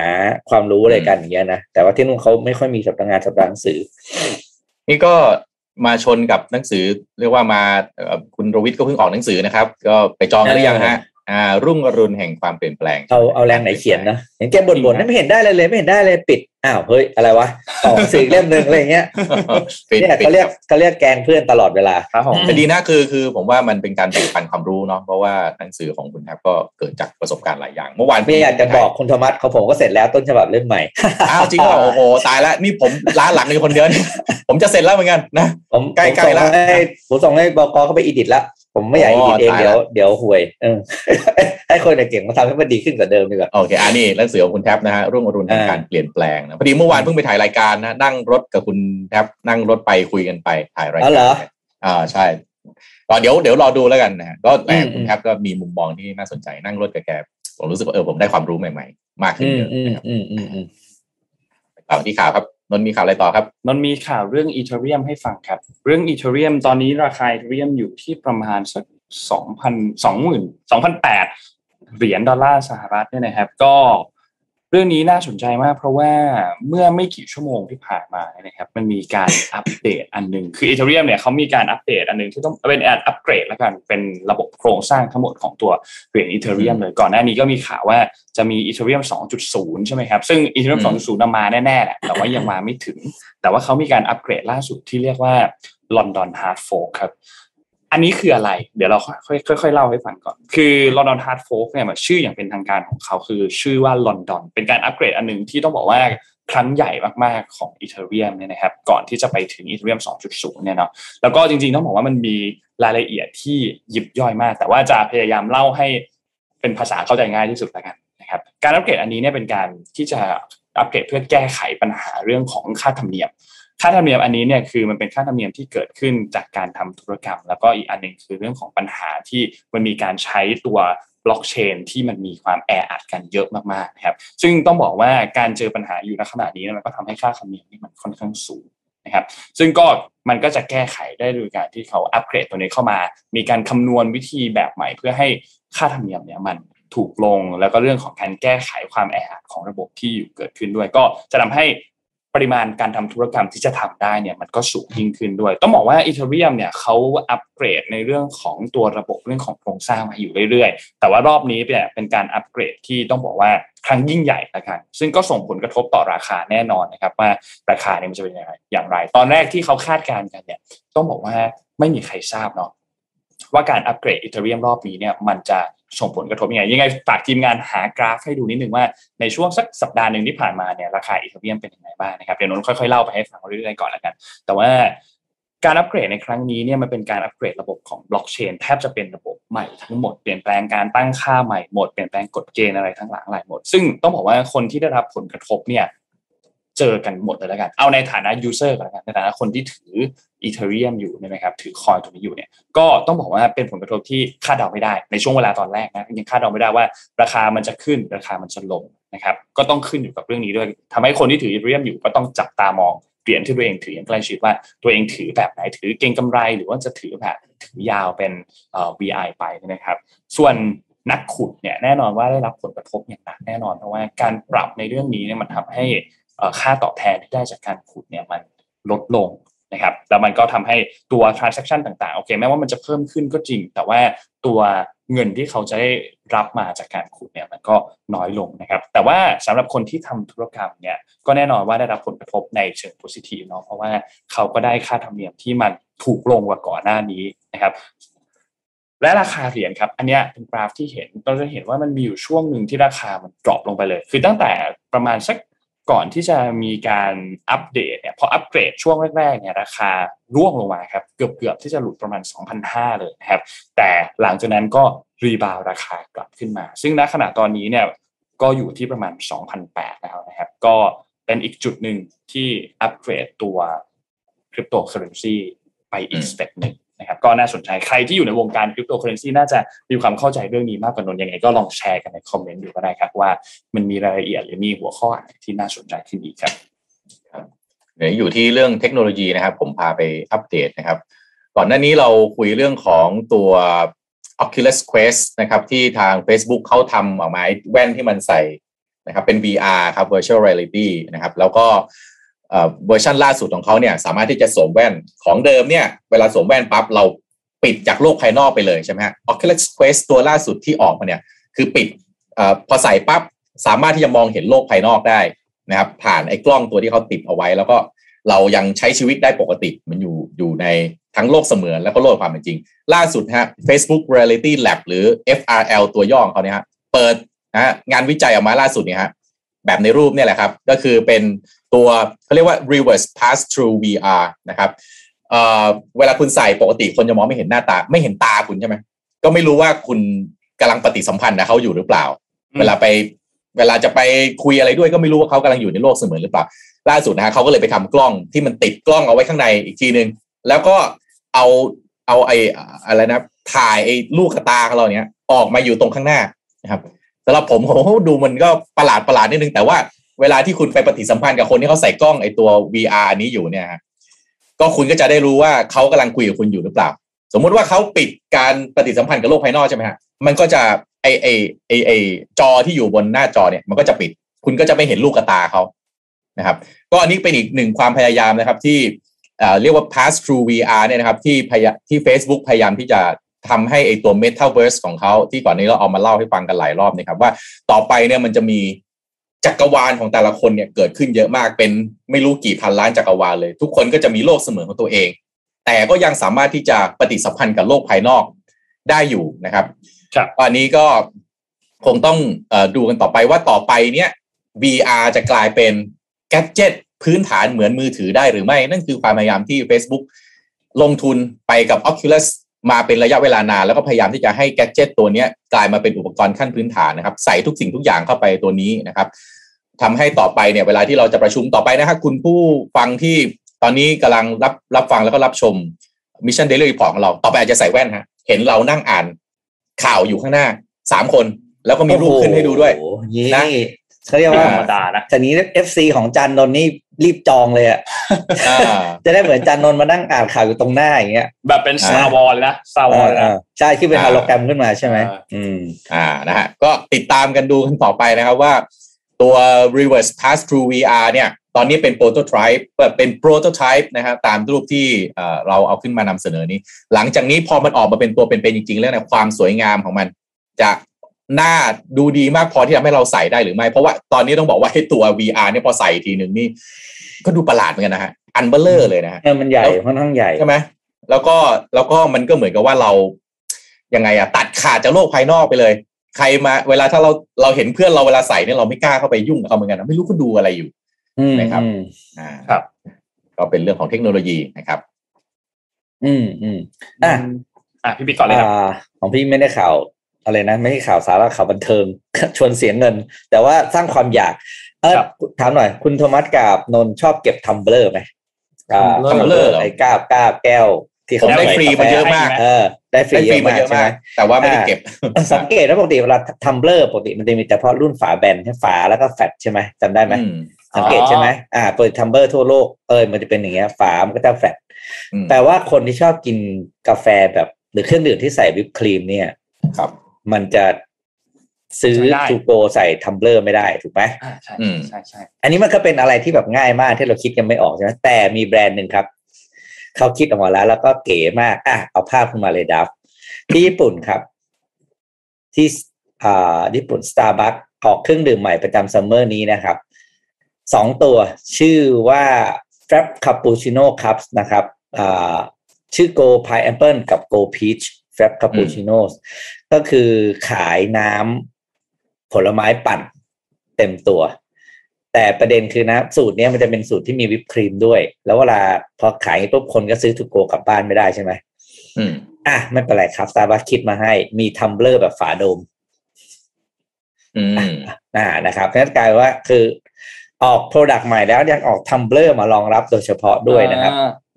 [SPEAKER 3] ความรู้อะไรกันอย่างเงี้ยนะแต่ว่าที่นู่นเขาไม่ค่อยมีสัปดาห์งานสัปดาห์หนังสือ
[SPEAKER 4] นี่ก็ มาชนกับหนังสือ เรียกว่ามาคุณรวิทย์ก็เพิ่งออกหนังสือนะครับ ก็ไปจองกันหรือยังฮะอ่า รุ่งอรุณแห่งความเปลี่ยนแปลง
[SPEAKER 3] เอาเอาแรงไหนเขียนนะเห็นแกบ่นๆไม่เห็นได้เลยเลยไม่เห็นได้เลยปิด อ้าวเฮ้ยอะไรวะออกสื่อเล่มหนึ่งอะไรเงี้ยเนี่ยเขาเรียกเขาเรียกแกงเพื่อนตลอดเวลา
[SPEAKER 4] ครับผมแต่ดีนะคือคือผมว่ามันเป็นการแบ่งปันความรู้เนาะเพราะว่าหนังสือของคุณแทบก็เกิดจากประสบการณ์หลายอย่าง เมื่อวาน
[SPEAKER 3] ไม่อยากจะบอกคุณธรรมัสเขาผมก็เสร็จแล้วต้นฉบับเล่มใหม่
[SPEAKER 4] อ้าวจริงเหรอโอ้โหตายแล้วนี่ผมล้าหลังในคนเดียวผมจะเสร็จแล้วเหมือนกันนะ
[SPEAKER 3] ผมใกล้ๆแล้วผมส่งให้บกเขาไปอีดิทแล้วผมไม่อยากอีดิทเองเดี๋ยวเดี๋ยวห่วยเออให้คนเก่งมาทำให้มันดีขึ้นกว่าเดิมดีกว่า
[SPEAKER 4] โอเคอันนี้หนังสือของคุณแท็บนะฮะรุ่งอรุณการเปลี่ยนแปลงนะพอดีเมื่อวานเพิ่งไปถ่ายรายการนะนั่งรถกับคุณแท็บนั่งรถไปคุยกันไปถ่ายรายการอ่าใช่ก็เดี๋ยวเดี๋ยวรอดูแล้วกันนะก็แหมคุณแท็บก็มีมุมมองที่น่าสนใจนั่งรถกับแกผมรู้สึกว่าเออผมได้ความรู้ใหม่ ๆ มากขึ้นเยอะนะครับต่อที่ข่าวครับนนมีข่าวอะไรต่อครับ
[SPEAKER 2] นนมีข่าวเรื่อง Ethereum ให้ฟังครับ เรื่อง Ethereum ตอนนี้ราคา Ethereum อยู่ที่ประมาณสักสองพันสองหมื่นสองพันแปดเหรียญดอลลาร์สหรัฐเนี่ยนะครับ ก็เรื่องนี้น่าสนใจมาก เพราะว่าเมื่อไม่กี่ชั่วโมงที่ผ่านมานะครับ มันมีการอัปเดตอันหนึ่งคือ Ethereum เนี่ยเขามีการอัปเดตอันหนึ่งที่ต้องเป็นการอัปเกรดแล้วกันเป็นระบบโครงสร้างทั้งหมดของตัวเหรียญ Ethereum เลยก่อนหน้านี้ก็มีข่าวว่าจะมีอีเทเรียม2.0 ใช่ไหมครับ ซึ่งอีเทเรียม2.0มาแน่ๆแหละแต่ว่ายังมาไม่ถึง แต่ว่าเขามีการอัปเกรดล่าสุดที่เรียกว่า London Hard Fork ครับ อันนี้คืออะไร เดี๋ยวเราค่อยๆเล่าให้ฟังก่อน คือ London Hard Fork เนี่ยชื่ออย่างเป็นทางการของเขาคือชื่อว่า London เป็นการอัปเกรดอันหนึ่งที่ต้องบอกว่าครั้งใหญ่มากๆของ Ethereum เนี่ยนะครับ ก่อนที่จะไปถึง Ethereum 2.0 เนี่ยเนาะ แล้วก็จริงๆต้องบอกว่ามันมีรายละเอียดที่ยิบย่อยมาก แต่ว่าจะพยายามเล่าให้เป็นภาษาเข้าใจง่ายที่สุดแล้วกันนะครับ การอัปเกรดอันนี้เนี่ยเป็นการที่จะอัปเกรดเพื่อแก้ไขปัญหาเรื่องของค่าธรรมเนียม ค่าธรรมเนียมอันนี้เนี่ยคือมันเป็นค่าธรรมเนียมที่เกิดขึ้นจากการทำธุรกรรม แล้วก็อีกอันหนึ่งคือเรื่องของปัญหาที่มันมีการใช้ตัวบล็อกเชนที่มันมีความแออัดกันเยอะมากๆนะครับ ซึ่งต้องบอกว่าการเจอปัญหาอยู่ในขณะนี้มันก็ทำให้ค่าธรรมเนียมนี่มันค่อนข้างสูงนะครับ ซึ่งก็มันก็จะแก้ไขได้โดยการที่เขาอัปเกรดตัวนี้เข้ามา มีการคำนวณวิธีแบบใหม่ เพื่อให้ค่าธรรมเนียมเนี่ยมันถูกลง แล้วก็เรื่องของการแก้ไขความแออัดของระบบที่อยู่เกิดขึ้นด้วย ก็จะทำให้ ปริมาณการทำธุรกรรมที่จะทำได้เนี่ยมันก็สูงยิ่งขึ้นด้วย ต้องบอกว่าอีเทเรียมเนี่ยเขาอัปเกรดในเรื่องของตัวระบบเรื่องของโครงสร้างมาอยู่เรื่อยๆ แต่ว่ารอบนี้เนี่ยเป็นการอัปเกรดที่ต้องบอกว่าครั้งยิ่งใหญ่ละกันซึ่งก็ส่งผลกระทบต่อราคาแน่นอนนะครับว่าราคาเนี่ยมันจะเป็นอย่างไร ตอนแรกที่เขาคาดการณ์กันเนี่ยต้องบอกว่าไม่มีใครทราบเนาะว่าการอัปเกรด Ethereum รอบนี้เนี่ยมันจะ ส่งผลกระทบยังไง ยังไงฝากทีมงานหากราฟให้ดูนิดนึงว่าในช่วงสักสัปดาห์หนึ่งที่ผ่านมาเนี่ยราคา Ethereum เป็นยังไงบ้างนะครับเดี๋ยวนนค่อยๆเล่าไปให้ฟังเรื่อยๆก่อนแล้วกัน แต่ว่าการอัปเกรดในครั้งนี้เนี่ยมันเป็นการอัปเกรดระบบของบล็อกเชนแทบจะเป็นระบบใหม่ทั้งหมดเปลี่ยนแปลงการตั้งค่าใหม่หมดเปลี่ยนแปลงกฎเกณฑ์อะไรทั้งหลายหลายหมด ซึ่งต้องบอกว่าคนที่ได้รับผลกระทบเนี่ย เจอกันหมดเลยแล้วกัน เอาในฐานะ user กันในฐานะคนที่ถือ Ethereum อยู่นะครับ ถือ coin ตัวนี้อยู่เนี่ย ก็ต้องบอกว่าเป็นผลกระทบที่คาดเดาไม่ได้ในช่วงเวลาตอนแรกนะยังคาดเดาไม่ได้ว่า ราคามันจะขึ้นราคามันจะลงนะครับ ก็ต้องขึ้นอยู่กับเรื่องนี้ด้วยทำให้คนที่ถือ Ethereum อยู่ก็ต้องจับตามองเหรียญที่ตัวเองถืออย่างใกล้ชิดว่าตัวเองถือแบบไหนถือเก็งกำไร หรือว่าจะถือแบบถือยาวเป็นเอ่อ VI ไปนะครับ ส่วนนักขุดเนี่ยแน่นอนว่าได้รับผลกระทบอย่างหนักแน่นอนเพราะว่าการปรับในเรื่องนี้เนี่ยมันทำให้ ค่าตอบแทนที่ได้จากการขุดเนี่ยมันลดลงนะครับแล้วมันก็ทำให้ตัว transaction ต่างๆ โอเค แม้ว่ามันจะเพิ่มขึ้นก็จริง แต่ว่าตัวเงินที่เขาจะได้รับมาจากการขุดเนี่ยมันก็น้อยลงนะครับ แต่ว่าสำหรับคนที่ทำธุรกรรมเนี่ยก็แน่นอนว่าได้รับผลกระทบในเชิง positive เนาะเพราะว่าเขาก็ได้ค่าธรรมเนียมที่มันถูกลงกว่าก่อนหน้านี้นะครับ และราคาเหรียญครับ อันนี้เป็นกราฟที่เห็นเราจะเห็นว่ามันมีอยู่ช่วงหนึ่งที่ราคามันดรอปลงไปเลย คือตั้งแต่ประมาณสัก ก่อนที่จะมีการอัปเดตเนี่ยพออัปเกรดช่วงแรกๆเนี่ยราคาร่วงลงมาครับเกือบๆที่จะหลุดประมาณ 2,500 เลยนะครับ แต่หลังจากนั้นก็ rebound ราคากลับขึ้นมา ซึ่งณขณะตอนนี้เนี่ยก็อยู่ที่ประมาณ 2,800 แล้วนะครับ ก็เป็นอีกจุดหนึ่งที่อัปเกรดตัวคริปโตเคอเรนซีไปอีก step หนึ่ง นะครับก็น่าสนใจใครที่อยู่ในวงการคริปโตเคอเรนซีน่าจะมีความเข้าใจเรื่องนี้มากกว่านนยังไงก็ลองแชร์กันในคอมเมนต์ดูก็ได้ครับ ว่ามันมีรายละเอียดหรือมีหัวข้ออะไรที่น่าสนใจที่ดีครับ
[SPEAKER 4] เดี๋ยวอยู่ที่เรื่องเทคโนโลยีนะครับ ผมพาไปอัปเดตนะครับ ก่อนหน้านี้เราคุยเรื่องของตัว Oculus Quest นะครับ ที่ทาง Facebook เขาทำออกมาแว่นที่มันใส่นะครับเป็น VR ครับ Virtual Reality นะครับ แล้วก็ เวอร์ชันล่าสุดของเขาเนี่ยสามารถที่จะสวมแว่นของเดิมเนี่ยเวลาสวมแว่นปั๊บเราปิดจากโลกภายนอกไปเลยใช่ไหมฮะ Oculus Quest ตัวล่าสุดที่ออกมาเนี่ยคือปิดอพอใส่ปั๊บสามารถที่จะมองเห็นโลกภายนอกได้นะครับผ่านไอ้กล้องตัวที่เขาติดเอาไว้ แล้วก็เรายังใช้ชีวิตได้ปกติมันอยู่อยู่ในทั้งโลกเสมือนแล้วก็โลกความเป็นจริง ล่าสุดฮะ Facebook Reality Lab หรือ FRL ตัวย่อของเขาเนี่ยฮะเปิดนะงานวิจัยออกมาล่าสุดเนี่ยฮะแบบในรูปเนี่ยแหละครับ ก็คือเป็น ตัวเขาเรียกว่า reverse pass through VR นะครับเอ่อเวลาคุณใส่ปกติคนจะมองไม่เห็นหน้าตา ไม่เห็นตาคุณใช่ไหมก็ไม่รู้ว่าคุณกำลังปฏิสัมพันธ์กับเขาอยู่หรือเปล่า เวลาไปเวลาจะไปคุยอะไรด้วยก็ไม่รู้ว่าเขากำลังอยู่ในโลกเสมือนหรือเปล่า ล่าสุดนะฮะเขาก็เลยไปทำกล้องที่มันติดกล้องเอาไว้ข้างในอีกทีหนึ่งแล้วก็เอาเอาไอ้อะไรนะ ถ่ายไอ้ลูกตาของเราเนี้ยออกมาอยู่ตรงข้างหน้านะครับสำหรับผมผมดูมันก็ประหลาดประหลาดนิดนึงแต่ว่า เวลาที่คุณไปปฏิสัมพันธ์กับคนที่เขาใส่กล้องไอตัว VR นี้อยู่เนี่ยก็คุณก็จะได้รู้ว่าเขากำลังคุยกับคุณอยู่หรือเปล่า สมมุติว่าเขาปิดการปฏิสัมพันธ์กับโลกภายนอกใช่ไหมฮะมันก็จะไอไอไอไอจอที่อยู่บนหน้าจอเนี่ย มันก็จะปิด คุณก็จะไม่เห็นลูกตาเขานะครับ ก็อันนี้เป็นอีกหนึ่งความพยายามนะครับ ที่เรียกว่า pass through VR เนี่ยนะครับ ที่พยที่ Facebook พยายามที่จะทำให้ไอตัว Metaverse ของเขาที่ก่อนนี้เราเอามาเล่าให้ฟังกันหลายรอบนะครับว่าต่อไปเนี่ยมันจะมี จักรวาลของแต่ละคนเนี่ยเกิดขึ้นเยอะมากเป็นไม่รู้กี่พันล้านจักรวาลเลย ทุกคนก็จะมีโลกเสมือนของตัวเอง แต่ก็ยังสามารถที่จะปฏิสัมพันธ์กับโลกภายนอกได้อยู่นะครับ
[SPEAKER 2] ครับ
[SPEAKER 4] อันนี้ก็คงต้องอดูกันต่อไปว่าต่อไปเนี่ย VR จะกลายเป็นแกจิตพื้นฐานเหมือนมือถือได้หรือไม่ นั่นคือความพยายามที่ Facebook ลงทุนไปกับ Oculus มาเป็นระยะเวลานานแล้วก็พยายามที่จะให้แกจิตตัวนี้กลายมาเป็นอุปกรณ์ขั้นพื้นฐานนะครับ ใส่ทุกสิ่งทุกอย่างเข้าไปตัวนี้นะครับ ทำให้ต่อไปเนี่ยเวลาที่เราจะประชุมต่อไปนะครับคุณผู้ฟังที่ตอนนี้กำลังรับรับฟังแล้วก็รับชม Mission Daily Report ของเราต่อไปอาจจะใส่แว่นฮะเห็นเรานั่งอ่านข่าวอยู่ข้างหน้าสามคน แล้วก็มีรูปขึ้นให้ดูด้วย
[SPEAKER 3] นะเขาเรียกว่าธรรมดานะทีนี้ FC ของจันนนนี่รีบจองเลยอะจะได้เหมือนจันนนมานั่งอ่านข่าวอยู่ตรงหน้าอย่างเงี้ย
[SPEAKER 2] แบบเป็นซาวอลนะซาวอลนะ
[SPEAKER 3] ใช่ที่เป็นฮาโลแกรมขึ้นมาใช่ไหมอืม
[SPEAKER 4] อ่านะฮะก็ติดตามกันดูกันต่อไปนะครับว่า ตัว reverse pass through VR เนี่ย ตอนนี้เป็น prototype เป็น prototype นะฮะตามรูปที่เราเอาขึ้นมานำเสนอนี้ หลังจากนี้พอมันออกมาเป็นตัวเป็นๆจริง ๆ แล้วนะความสวยงามของมันจะน่าดูดีมากพอที่ทำให้เราใส่ได้หรือไม่ เพราะว่าตอนนี้ต้องบอกว่าให้ตัว VR เนี่ยพอใส่ทีหนึ่งนี่ ก็ดูประหลาดเหมือนกันนะฮะอันเบลเลอร์เลยนะฮะ
[SPEAKER 3] มันใหญ่ค่อนข้างใหญ่
[SPEAKER 4] ใช่ไหมแล้วก็แล้วก็มันก็เหมือนกับว่าเรายังไงอะตัดขาดจากโลกภายนอกไปเลย ใครมา เวลาถ้าเราเราเห็นเพื่อนเราเวลาใส่เนี่ยเราไม่กล้าเข้าไปยุ่งกับเขาเหมือนกันไม่รู้เขาดูอะไรอยู่นะครับอ่า
[SPEAKER 2] ครับ
[SPEAKER 4] ก็เป็นเรื่องของเทคโนโลยีนะครับ
[SPEAKER 3] อืมอืมอะ
[SPEAKER 2] อะพี่ปิ๊กก่อนเลยครับ
[SPEAKER 3] ของพี่ไม่ได้ข่าวอะไรนะไม่ใช่ข่าวสาระข่าวบันเทิง ชวนเสียเงิน แต่ว่าสร้างความอยาก เออถามหน่อย คุณโทมัสกับนนชอบเก็บทัมเบลอร์ไหมtumbler ไอ้ก้าก้าแก้ว
[SPEAKER 4] ที่เขาได้ฟรีมาเยอะมาก
[SPEAKER 3] เออได้ฟรีมาเยอะมาก
[SPEAKER 4] แต่ว่าไม่ได้เก็บ
[SPEAKER 3] สังเกตว่าปกติเวลา tumbler ปกติมันจะมีแต่เฉพาะรุ่นฝาแบนให้ฝาแล้วก็แฟตใช่ไหมจำได้ไหมสังเกตใช่ไหมอ่าเปิด tumbler ทั่วโลกเออมันจะเป็นอย่างเงี้ยฝามันก็จะแฟตแต่ว่าคนที่ชอบกินกาแฟแบบ หรือเครื่องดื่มที่ใส่วิปครีมเนี่ย
[SPEAKER 4] ครับ
[SPEAKER 3] มันจะซื้อ to go ใส่ tumbler ไม่ได้ถูกไหม
[SPEAKER 2] ใช่ใช่ใช่
[SPEAKER 3] อันนี้มันก็เป็นอะไรที่แบบง่ายมากที่เราคิดกันไม่ออกใช่ไหมแต่มีแบรนด์หนึ่งครับ เขาคิดออกมาแล้ว แล้วก็เก๋มากอะเอาภาพขึ้นมาเลยดับ ที่ญี่ปุ่นครับ ที่อ่าญี่ปุ่นสตาร์บัคออกเครื่องดื่มใหม่ประจำ summer นี้นะครับสองตัวชื่อว่า f r a p Cappuccino Cups นะครับอ่าชื่อ Go Pineapple กับ Go Peach f r a p Cappuccino ก็คือขายน้ำผลไม้ปั่นเต็มตัว แต่ประเด็นคือนะสูตรนี้มันจะเป็นสูตรที่มีวิปครีมด้วย แล้วเวลาพอขายปุ๊บคนก็ซื้อ to go กลับบ้านไม่ได้ใช่ไหม
[SPEAKER 4] อืม
[SPEAKER 3] อะไม่เป็นไรครับซาบาคิดมาให้มี tumbler แบบฝาโดม
[SPEAKER 4] อืม
[SPEAKER 3] อ่านะครับนั่นกลายว่าคือ
[SPEAKER 5] ออก Product ใหม่แล้วยังออก tumbler มารองรับโดยเฉพาะด้วยนะครับ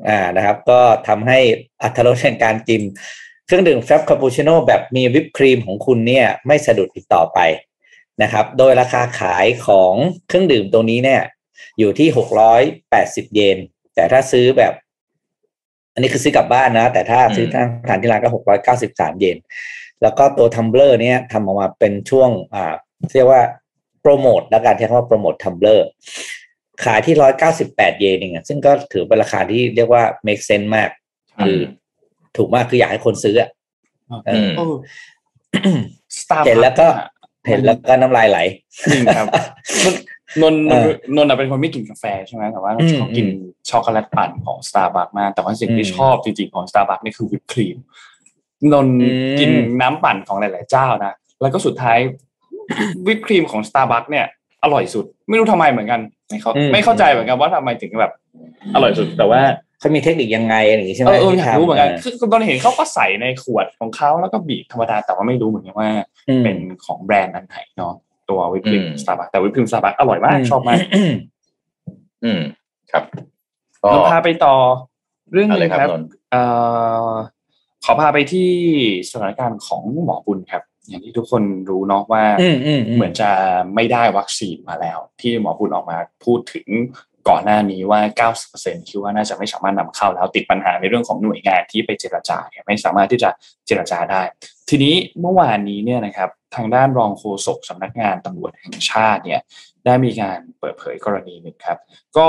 [SPEAKER 5] อ่านะครับ ก็ทำให้อรรถรสในการกิน เครื่องดื่ม Frappuccino แบบมีวิปครีมของคุณเนี่ย ไม่สะดุดอีกต่อไป นะครับ โดยราคาขายของเครื่องดื่มตัวนี้เนี่ย อยู่ที่หกร้อยแปดสิบเยน แต่ถ้าซื้อแบบ อันนี้คือซื้อกลับบ้านนะ แต่ถ้าซื้อทางทานที่ร้านก็หกร้อยเก้าสิบสามเยน แล้วก็ตัว tumbler เนี่ยทำออกมาเป็นช่วงอ่าเรียกว่าโปรโมทแล้วกันใช้คำว่าโปรโมท tumblerขายที่ร้อยเก้าสิบแปดเยนเองซึ่งก็ถือเป็นราคาที่เรียกว่า make sense มาก คือถูกมากคืออยากให้คนซื้ออะเห็นแล้วก็ เห็นแล้วก็น้ำลายไหล
[SPEAKER 2] จริงครับนนนนเป็นคนไม่กินกาแฟใช่ไหมแต่ว่าชอบกินช็อกโกแลตปั่นของสตาร์บัคมากแต่ว่าสิ่งที่ชอบจริงๆของสตาร์บัคนี่คือวิปครีมนนกินน้ำปั่นของหลาย ๆ เจ้านะแล้วก็สุดท้ายวิปครีมของสตาร์บัคเนี่ยอร่อยสุด ไม่รู้ทำไมเหมือนกันไม่เข้าไม่เข้าใจเหมือนกันว่าทำไมถึงแบบ อร่อยสุดแต่ว่า
[SPEAKER 5] เขามีเทคนิคยังไงอะไรอย่างนี้ใช่ไหม
[SPEAKER 2] เอออยากรู้เหมือนกันคือตอนเห็นเขาก็ใส่ในขวดของเขาแล้วก็บีบธรรมดาแต่ว่าไม่รู้เหมือนกันว่า เป็นของแบรนด์อันไหนเนาะตัววิปครีมสตาร์บัคแต่วิปครีมสตาร์บัคอร่อยมากชอบมาก
[SPEAKER 4] อืมครับ
[SPEAKER 2] เราพาไปต่อเรื่องนึงครับเอ่อขอพาไปที่สถานการณ์ของหมอบุญครับ อย่างที่ทุกคนรู้เนาะว่าเหมือนจะไม่ได้วัคซีนมาแล้ว ที่หมอบุญออกมาพูดถึงก่อนหน้านี้ว่า 90%คิดว่าน่าจะไม่สามารถนำเข้าแล้วติดปัญหาในเรื่องของหน่วยงานที่ไปเจรจาไม่สามารถที่จะเจรจาได้ ทีนี้เมื่อวานนี้เนี่ยนะครับทางด้านรองโฆษกสำนักงานตำรวจแห่งชาติเนี่ยได้มีการเปิดเผยกรณีหนึ่งครับ ก็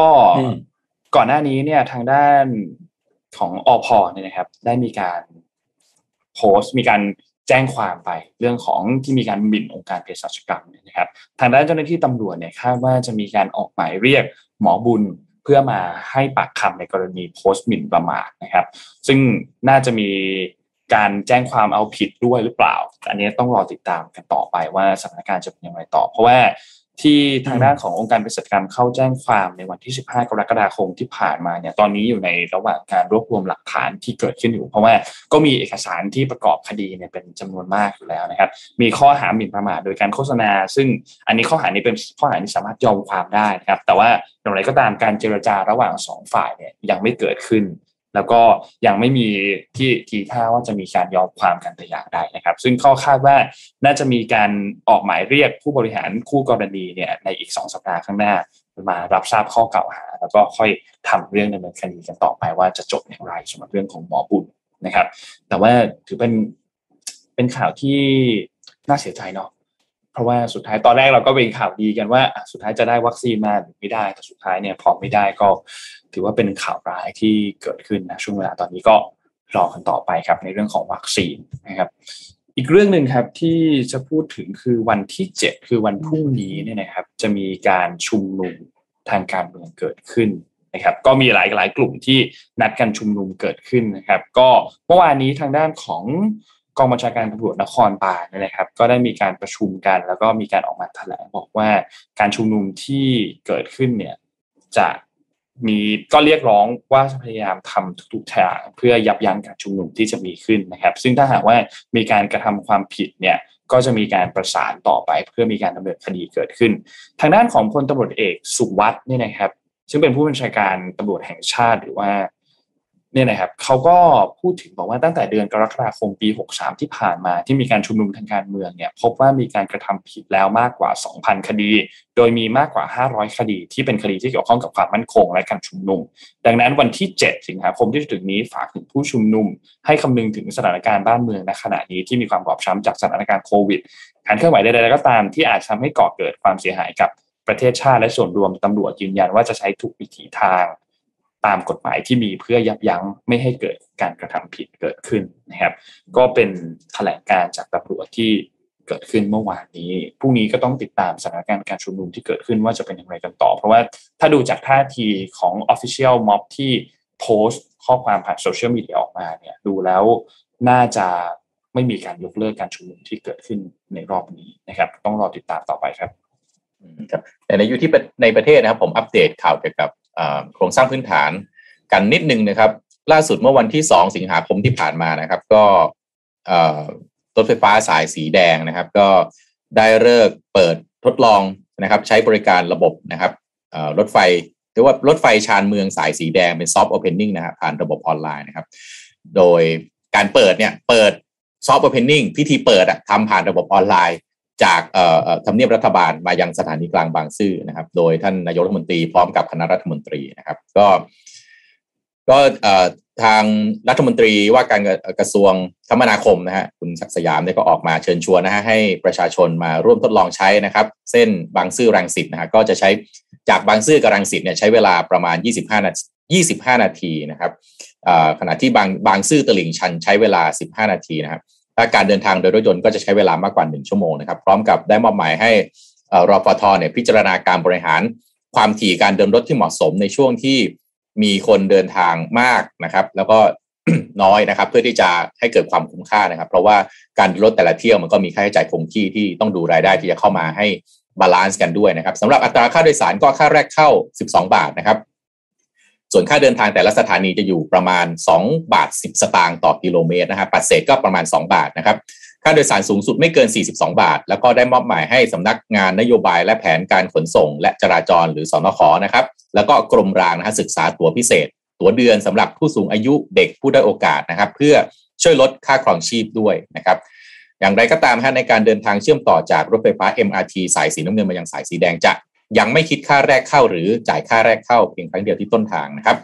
[SPEAKER 2] ก่อนหน้านี้เนี่ยทางด้านของอพเนี่ยนะครับ ได้มีการโพสต์มีการ แจ้งความไปเรื่องของที่มีการหมิ่นองค์การเภสัชกรรมนะครับ ทางด้านเจ้าหน้าที่ตำรวจเนี่ยคาดว่าจะมีการออกหมายเรียกหมอบุญเพื่อมาให้ปากคำในกรณีโพสต์หมิ่นประมาทนะครับ ซึ่งน่าจะมีการแจ้งความเอาผิดด้วยหรือเปล่า อันนี้ต้องรอติดตามกันต่อไปว่าสถานการณ์จะเป็นยังไงต่อ เพราะว่า ที่ทางด้านขององค์การเภสัชกรรมเข้าแจ้งความในวันที่ 15 กรกฎาคมที่ผ่านมาเนี่ยตอนนี้อยู่ในระหว่างการรวบรวมหลักฐานที่เกิดขึ้นอยู่ เพราะว่าก็มีเอกสารที่ประกอบคดีเนี่ยเป็นจำนวนมากอยู่แล้วนะครับ มีข้อหาหมิ่นประมาทโดยการโฆษณา ซึ่งอันนี้ข้อหานี้เป็นข้อหาที่สามารถยอมความได้นะครับ แต่ว่าอย่างไรก็ตามการเจรจาระหว่างสองฝ่ายเนี่ยยังไม่เกิดขึ้น แล้วก็ยังไม่มีที่ทีท่าว่าจะมีการยอมความกันแต่อย่างใดนะครับ ซึ่งข้อคาดว่าน่าจะมีการออกหมายเรียกผู้บริหารคู่กรณีเนี่ยในอีกสองสัปดาห์ข้างหน้ามารับทราบข้อกล่าวหา แล้วก็ค่อยทำเรื่องดำเนินคดีกันต่อไปว่าจะจบอย่างไรสำหรับเรื่องของหมอบุญนะครับ แต่ว่าถือเป็นเป็นข่าวที่น่าเสียใจเนาะ ราะว่าสุดท้ายตอนแรกเราก็เป็นข่าวดีกันว่าสุดท้ายจะได้วัคซีนมาหรือไม่ได้แต่สุดท้ายเนี่ยพอไม่ได้ก็ถือว่าเป็นข่าวร้ายที่เกิดขึ้นนะช่วงเวลาตอนนี้ก็รอกันต่อไปครับในเรื่องของวัคซีนนะครับ อีกเรื่องหนึ่งครับที่จะพูดถึงคือวันที่เจ็ดคือวันพรุ่งนี้เนี่ยนะครับ จะมีการชุมนุมทางการเมืองเกิดขึ้นนะครับ ก็มีหลายหลายกลุ่มที่นัดกันชุมนุมเกิดขึ้นนะครับ ก็เมื่อวานนี้ทางด้านของ กองบัญชาการตำรวจนครบาลนะครับ ก็ได้มีการประชุมกัน แล้วก็มีการออกมาแถลงบอกว่าการชุมนุมที่เกิดขึ้นเนี่ยจะมีก็เรียกร้องว่าพยายามทำทุกๆทางเพื่อยับยั้งการชุมนุมที่จะมีขึ้นนะครับ ซึ่งถ้าหากว่ามีการกระทำความผิดเนี่ยก็จะมีการประสานต่อไปเพื่อมีการดำเนินคดีเกิดขึ้น ทางด้านของพลตำรวจเอกสุวัสด์นี่นะครับ ซึ่งเป็นผู้บัญชาการตำรวจแห่งชาติหรือว่า เนี่ยนะครับเขาก็พูดถึงบอกว่าตั้งแต่เดือนกรกฎาคมปี 63 ที่ผ่านมาที่มีการชุมนุมทางการเมืองเนี่ยพบว่ามีการกระทำผิดแล้วมากกว่า 2,000 คดี โดยมีมากกว่า 500 คดี ที่เป็นคดีที่เกี่ยวข้องกับความมั่นคงและการชุมนุม ดังนั้นวันที่ 7 สิงหาคมที่จะถึงนี้ฝากถึงผู้ชุมนุม ให้คำนึงถึงสถานการณ์บ้านเมืองในขณะนี้ที่มีความบอบช้ำจากสถานการณ์โควิดการเคลื่อนไหวใดๆก็ตามที่อาจทำให้ก่อเกิดความเสียหายกับประเทศชาติและส่วนรวมตำรวจยืนยันว่าจะใช้ทุกวิถีทาง ตามกฎหมายที่มีเพื่อยับยั้งไม่ให้เกิดการกระทำผิดเกิดขึ้นนะครับ ก็เป็นแถลงการจากตำรวจที่เกิดขึ้นเมื่อวานนี้พรุ่งนี้ก็ต้องติดตามสถานการณ์การชุมนุมที่เกิดขึ้นว่าจะเป็นอย่างไรกันต่อ เพราะว่าถ้าดูจากท่าทีของ Official Mob ที่โพสต์ข้อความผ่านโซเชียลมีเดียออกมาเนี่ยดูแล้วน่าจะไม่มีการยกเลิกการชุมนุมที่เกิดขึ้นในรอบนี้นะครับ ต้องรอติดตามต่อไปครับ
[SPEAKER 4] ครับแต่ในอยู่ที่ในประเทศนะครับ ผมอัปเดตข่าวเกี่ยวกับ โครงสร้างพื้นฐานกันนิดนึงนะครับ ล่าสุดเมื่อวันที่ 2 สิงหาคมที่ผ่านมานะครับ ก็รถไฟฟ้าสายสีแดงนะครับ ก็ได้เลิกเปิดทดลองนะครับ ใช้บริการระบบนะครับรถไฟหรือว่ารถไฟชานเมืองสายสีแดงเป็น soft opening นะฮะผ่านระบบออนไลน์นะครับ โดยการเปิดเนี่ยเปิด soft opening พิธีเปิดอะทำผ่านระบบออนไลน์ จากทำเนียบรัฐบาลมายังสถานีกลางบางซื่อนะครับ โดยท่านนายกรัฐมนตรีพร้อมกับคณะรัฐมนตรีนะครับ ก็ ก็ทางรัฐมนตรีว่าการกระทรวงคมนาคมนะฮะคุณศักสยามเนี่ยก็ออกมาเชิญชวนนะฮะให้ประชาชนมาร่วมทดลองใช้นะครับ เส้นบางซื่อรังสิตนะฮะก็จะใช้จากบางซื่อกับรังสิตเนี่ยใช้เวลาประมาณ 25 นาที25 นาทีนะครับขณะที่บางบางซื่อตลิ่งชันใช้เวลา 15 นาทีนะครับ ถ้าการเดินทางโดยรถยนต์ก็จะใช้เวลามากกว่า 1 ชั่วโมงนะครับ พร้อมกับได้มอบหมายให้รอฟทเนี่ยพิจารณาการบริหารความถี่การเดินรถที่เหมาะสมในช่วงที่มีคนเดินทางมากนะครับ แล้วก็น้อยนะครับ เพื่อที่จะให้เกิดความคุ้มค่านะครับ เพราะว่าการรถแต่ละเที่ยวมันก็มีค่าใช้จ่ายคงที่ที่ต้องดูรายได้ที่จะเข้ามาให้ balance กันด้วยนะครับสำหรับอัตราค่าโดยสารก็ค่าแรกเข้า 12 บาทนะครับ ส่วนค่าเดินทางแต่ละสถานีจะอยู่ประมาณ 2 บาท 10 สตางค์ต่อกิโลเมตรนะครับปัดเศษก็ประมาณ 2 บาทนะครับค่าโดยสารสูงสุดไม่เกิน 42 บาท แล้วก็ได้มอบหมายให้สำนักงานนโยบายและแผนการขนส่ง และจราจรหรือสนข.นะครับ แล้วก็กรมรางนะฮะศึกษาตั๋วพิเศษ ตั๋วเดือนสำหรับผู้สูงอายุเด็กผู้ได้โอกาสนะครับ เพื่อช่วยลดค่าครองชีพด้วยนะครับ อย่างไรก็ตามฮะในการเดินทางเชื่อมต่อจากรถไฟฟ้า MRT สายสีน้ำเงินมายังสายสีแดงจะ ยังไม่คิดค่าแรกเข้าหรือจ่ายค่าแรกเข้าเพียงครั้งเดียวที่ต้นทางนะครับ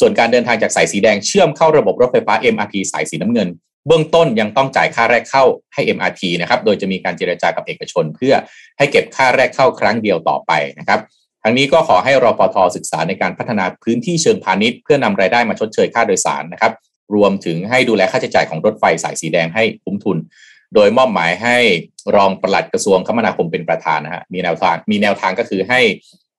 [SPEAKER 4] ส่วนการเดินทางจากสายสีแดงเชื่อมเข้าระบบรถไฟฟ้า MRT สายสีน้ำเงิน เบื้องต้นยังต้องจ่ายค่าแรกเข้าให้ MRT นะครับ โดยจะมีการเจรจากับเอกชน เพื่อให้เก็บค่าแรกเข้าครั้งเดียวต่อไปนะครับทั้งนี้ก็ขอให้รอปทศึกษาในการพัฒนาพื้นที่เชิงพาณิชย์เพื่อนำรายได้มาชดเชยค่าโดยสารนะครับ รวมถึงให้ดูแลค่าใช้จ่ายของรถไฟสายสีแดงให้คุ้มทุน โดยมอบหมายให้ รองปลัดกระทรวงคมนาคมเป็นประธานนะฮะมีแนวทางมีแนวทางก็คือให้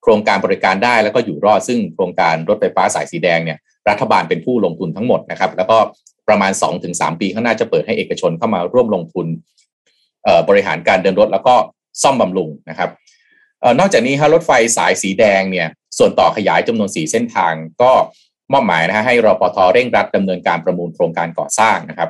[SPEAKER 4] โครงการบริการได้แล้วก็อยู่รอดซึ่งโครงการรถไฟฟ้าสายสีแดงเนี่ยรัฐบาลเป็นผู้ลงทุนทั้งหมดนะครับ แล้วก็ประมาณ 2-3 ปีข้างหน้าจะเปิดให้เอกชนเข้ามาร่วมลงทุนบริหารการเดินรถ แล้วก็ซ่อมบำรุงนะครับนอกจากนี้ฮะรถไฟสายสีแดงเนี่ยส่วนต่อขยายจำนวน4เส้นทางก็มอบหมายนะฮะให้รอปทเร่งรัดดำเนินการประมูลโครงการก่อสร้างนะครับ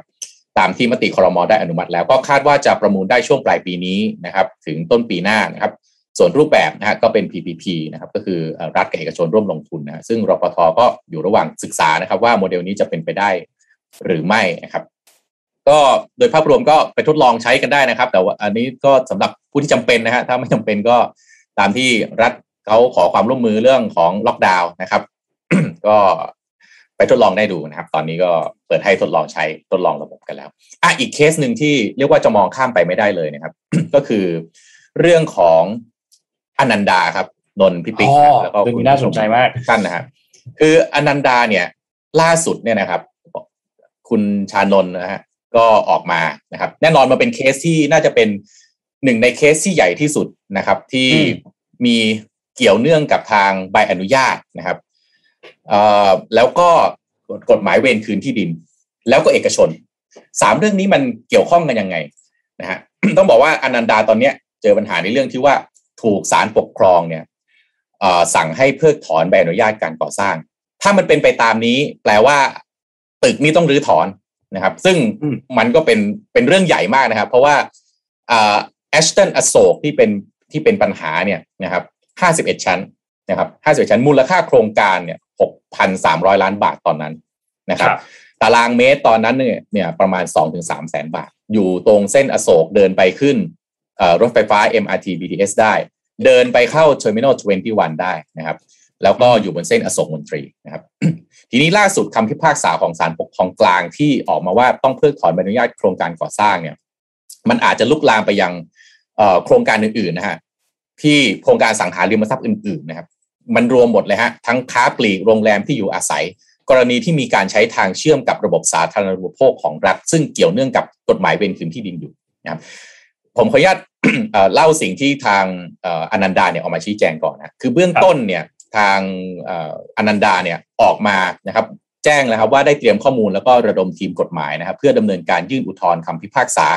[SPEAKER 4] ตามที่มติคอรมอได้อนุมัติแล้วก็คาดว่าจะประมูลได้ช่วงปลายปีนี้นะครับ ถึงต้นปีหน้านะครับ ส่วนรูปแบบนะฮะก็เป็น PPP นะครับ ก็คือรัฐกับเอกชนร่วมลงทุนนะซึ่งรปทก็อยู่ระหว่างศึกษานะครับ ว่าโมเดลนี้จะเป็นไปได้หรือไม่นะครับ ก็โดยภาพรวมก็ไปทดลองใช้กันได้นะครับ แต่ว่าอันนี้ก็สำหรับผู้ที่จำเป็นนะฮะถ้าไม่จำเป็นก็ตามที่รัฐเขาขอความร่วมมือเรื่องของล็อกดาวน์นะครับ ก็ ไปทดลองได้ดูนะครับ ตอนนี้ก็เปิดให้ทดลองใช้ทดลองระบบกันแล้วอะอีกเคสหนึ่งที่เรียกว่าจะมองข้ามไปไม่ได้เลยนะครับ ก็คือเรื่องของอนันดาครับนนพิปิก
[SPEAKER 2] แล้วก็คุณน่าสนใจมาก
[SPEAKER 4] ท่านนะครับคืออนันดาเนี่ยล่าสุดเนี่ยนะครับ คุณชานนนะฮะก็ออกมานะครับ แน่นอนมาเป็นเคสที่น่าจะเป็นหนึ่งในเคสที่ใหญ่ที่สุดนะครับ ที่มีเกี่ยวเนื่องกับทางใบอนุญาตนะครับ แล้วก็กฎหมายเวนคืนที่ดิน แล้วก็เอกชนสามเรื่องนี้มันเกี่ยวข้องกันยังไงนะฮะต้องบอกว่าอนันดาตอนเนี้ยเจอปัญหาในเรื่องที่ว่าถูกศาลปกครองเนี่ยสั่งให้เพิกถอนใบอนุญาตการก่อสร้าง ถ้ามันเป็นไปตามนี้ แปลว่า ตึกนี้ต้องรื้อถอนนะครับ ซึ่งมันก็เป็นเป็นเรื่องใหญ่มากนะครับ เพราะว่าแอชตันอโศกที่เป็นที่เป็นปัญหาเนี่ยนะครับห้าสิบเอ็ดชั้นนะครับห้าสิบชั้นมูลค่าโครงการเนี่ยหก พันสามร้อยล้านบาทตอนนั้นนะครับ ตารางเมตรตอนนั้นเนี่ยเนี่ยประมาณสองถึงสามแสนบาท อยู่ตรงเส้นอโศกเดินไปขึ้นรถไฟฟ้า MRT BTS ได้ เดินไปเข้า Terminal 21 ได้นะครับ แล้วก็อยู่บนเส้นอโศกมนตรีนะครับ ทีนี้ล่าสุดคำพิพากษาของศาลปกครองกลางที่ออกมาว่าต้องเพิกถอนใบอนุญาตโครงการก่อสร้างเนี่ย มันอาจจะลุกลามไปยังโครงการอื่นๆนะฮะที่โครงการสังหาริมทรัพย์อื่นๆนะครับ มันรวมหมดเลยฮะทั้งค้าปลีกโรงแรมที่อยู่อาศัย กรณีที่มีการใช้ทางเชื่อมกับระบบสาธารณูปโภคของรัฐ ซึ่งเกี่ยวเนื่องกับกฎหมายเวรคืนที่ดินอยู่นะครับผมขออนุญาตเล่าสิ่งที่ทางอนันดาเนี่ยออกมาชี้แจงก่อนนะคือเบื้องต้นเนี่ยทางอนันดาเนี่ยออกมานะครับแจ้งแล้วครับว่าได้เตรียมข้อมูลแล้วก็ระดมทีมกฎหมายนะครับ เพื่อดำเนินการยื่นอุทธรณ์คำพิพากษา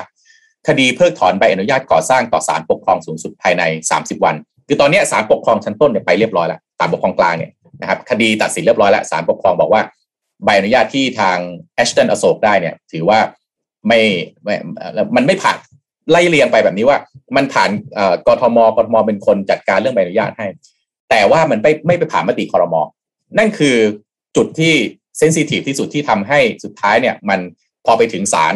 [SPEAKER 4] คดีเพิกถอนใบอนุญาตก่อสร้างต่อศาลปกครองสูงสุดภายใน 30 วัน คือตอนนี้ศาลปกครองชั้นต้นเนี่ยไปเรียบร้อยแล้วศาลปกครองกลางเนี่ยนะครับคดีตัดสินเรียบร้อยแล้วศาลปกครองบอกว่าใบอนุญาตที่ทางแอชตันอโศกได้เนี่ย ถือว่าไม่ไม่มันไม่ผ่านไล่เรียงไปแบบนี้ว่า มันผ่านกทมกทมเป็นคนจัดการเรื่องใบอนุญาตให้ แต่ว่ามันไม่ไม่ไปผ่านมติคอรมอนั่นคือจุดที่เซนซิทีฟที่สุดที่ทำให้สุดท้ายเนี่ย มันพอไปถึงศาล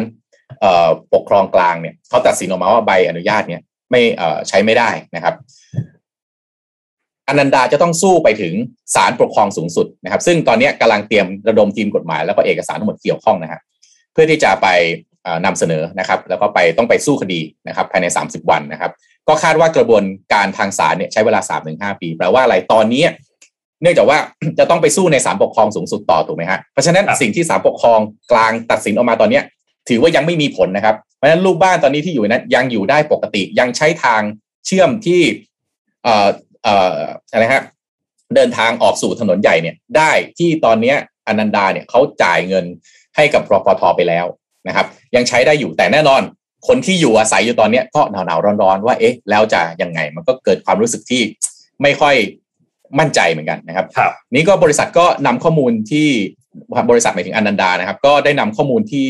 [SPEAKER 4] ปกครองกลางเนี่ยเขาตัดสินออกมาว่าใบอนุญาตเนี่ยไม่ใช้ไม่ได้นะครับ อนันดาจะต้องสู้ไปถึงศาลปกครองสูงสุดนะครับ ซึ่งตอนนี้กำลังเตรียมระดมทีมกฎหมายแล้วก็เอกสารทั้งหมดเกี่ยวข้องนะครับเพื่อที่จะไปนำเสนอนะครับ แล้วก็ไปต้องไปสู้คดีนะครับ ภายใน 30 วันนะครับ ก็คาดว่ากระบวนการทางศาลเนี่ยใช้เวลา3าถึงหปีแปลว่าอะไรตอนนี้ เนื่องจากว่าจะต้องไปสู้ในศาลปกครองสูงสุดต่อถูกไหมฮะเพราะฉะนั้นสิ่งที่ศาลปกครองกลางตัดสินออกมาตอนนี้ถือว่ายังไม่มีผลนะครับเพราะฉะนั้นลูกบ้านตอนนี้ที่อยู่นั้นยังอยู่ได้ปกติยังใช้ทางเชื่อมที่ เอ่อเอ่ออะไรฮะเดินทางออกสู่ถนนใหญ่เนี่ย ได้ที่ตอนนี้อนันดาเนี่ยเขาจ่ายเงินให้กับรพทไปแล้วนะครับ ยังใช้ได้อยู่แต่แน่นอน คนที่อยู่อาศัยอยู่ตอนนี้ก็หนาวหนาวร้อนๆ ว่าเอ๊ะแล้วจะยังไงมันก็เกิดความรู้สึกที่ไม่ค่อยมั่นใจเหมือนกันนะครับ
[SPEAKER 2] ครับ
[SPEAKER 4] นี้ก็บริษัทก็นำข้อมูลที่บริษัทหมายถึงอนันดานะครับ ก็ได้นำข้อมูลที่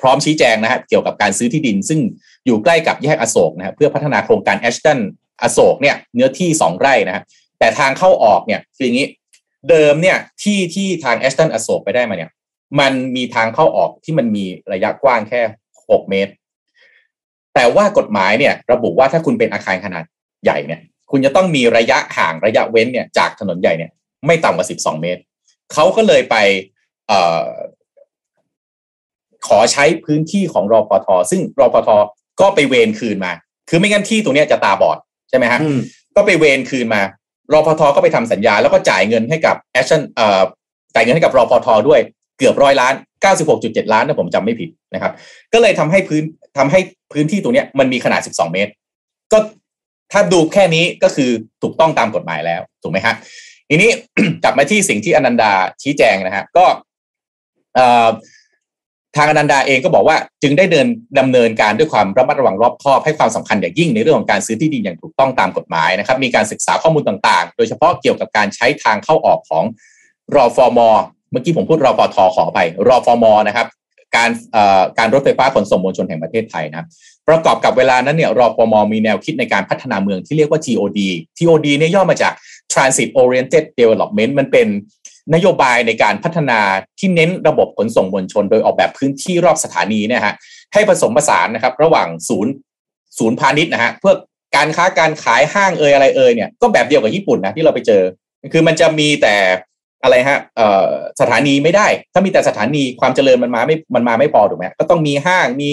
[SPEAKER 4] พร้อมชี้แจงนะฮะเกี่ยวกับการซื้อที่ดิน ซึ่งอยู่ใกล้กับแยกอโศกนะครับเพื่อพัฒนาโครงการแอชตัน อโศกเนี่ยเนื้อที่สองไร่นะฮะแต่ทางเข้าออกเนี่ยคืออย่างนี้ เดิมเนี่ยที่ที่ทางแอชตันอโศกไปได้มาเนี่ย มันมีทางเข้าออกที่มันมีระยะกว้างแค่หกเมตร แต่ว่ากฎหมายเนี่ย ระบุว่าถ้าคุณเป็นอาคารขนาดใหญ่เนี่ย คุณจะต้องมีระยะห่างระยะเว้นเนี่ยจากถนนใหญ่เนี่ย ไม่ต่ำกว่าสิบสองเมตรเขาก็เลยไปเอ่อขอใช้พื้นที่ของรอปทซึ่งรอปทก็ไปเวนคืนมา คือไม่งั้นที่ตรงนี้จะตาบอด ใช่ไหมฮะก็ไปเวนคืนมารฟท. ก็ไปทำสัญญา แล้วก็จ่ายเงินให้กับ Ashton เอ่อจ่ายเงินให้กับรฟท. ด้วยเกือบร้อยล้าน 96.7 ล้านถ้าผมจำไม่ผิดนะครับ ก็เลยทำให้พื้นทำให้พื้นที่ตรงนี้มันมีขนาด 12 เมตร ก็ถ้าดูแค่นี้ก็คือถูกต้องตามกฎหมายแล้วถูกไหมฮะทีนี้กลับมาที่สิ่งที่อนันดาชี้แจงนะฮะก็ทางอนันดาเองก็บอกว่าจึงได้เดินดำเนินการด้วยความระมัดระวังรอบคอบให้ความสำคัญอย่างยิ่งในเรื่องของการซื้อที่ดินอย่างถูกต้องตามกฎหมายนะครับ มีการศึกษาข้อมูลต่างๆ โดยเฉพาะเกี่ยวกับการใช้ทางเข้าออกของรอฟอร์มเมื่อกี้ผมพูดรอปทอขอไปรอฟอร์มนะครับการการรถไฟฟ้าขนส่งมวลชนแห่งประเทศไทยนะประกอบกับเวลานั้นเนี่ยรอฟอร์มมีแนวคิดในการพัฒนาเมืองที่เรียกว่า TOD TOD เนี่ยย่อมาจาก Transit Oriented Development มันเป็น นโยบายในการพัฒนาที่เน้นระบบขนส่งมวลชน โดยออกแบบพื้นที่รอบสถานีเนี่ยฮะให้ผสมผสานนะครับ ระหว่างศูนย์ศูนย์พาณิชย์นะฮะเพื่อการค้าการขายห้างเอ่ยอะไรเอ่ยเนี่ยก็แบบเดียวกับญี่ปุ่นนะที่เราไปเจอ คือมันจะมีแต่อะไรฮะสถานีไม่ได้ ถ้ามีแต่สถานีความเจริญมันมาไม่มันมาไม่พอถูกไหมก็ต้องมีห้างมี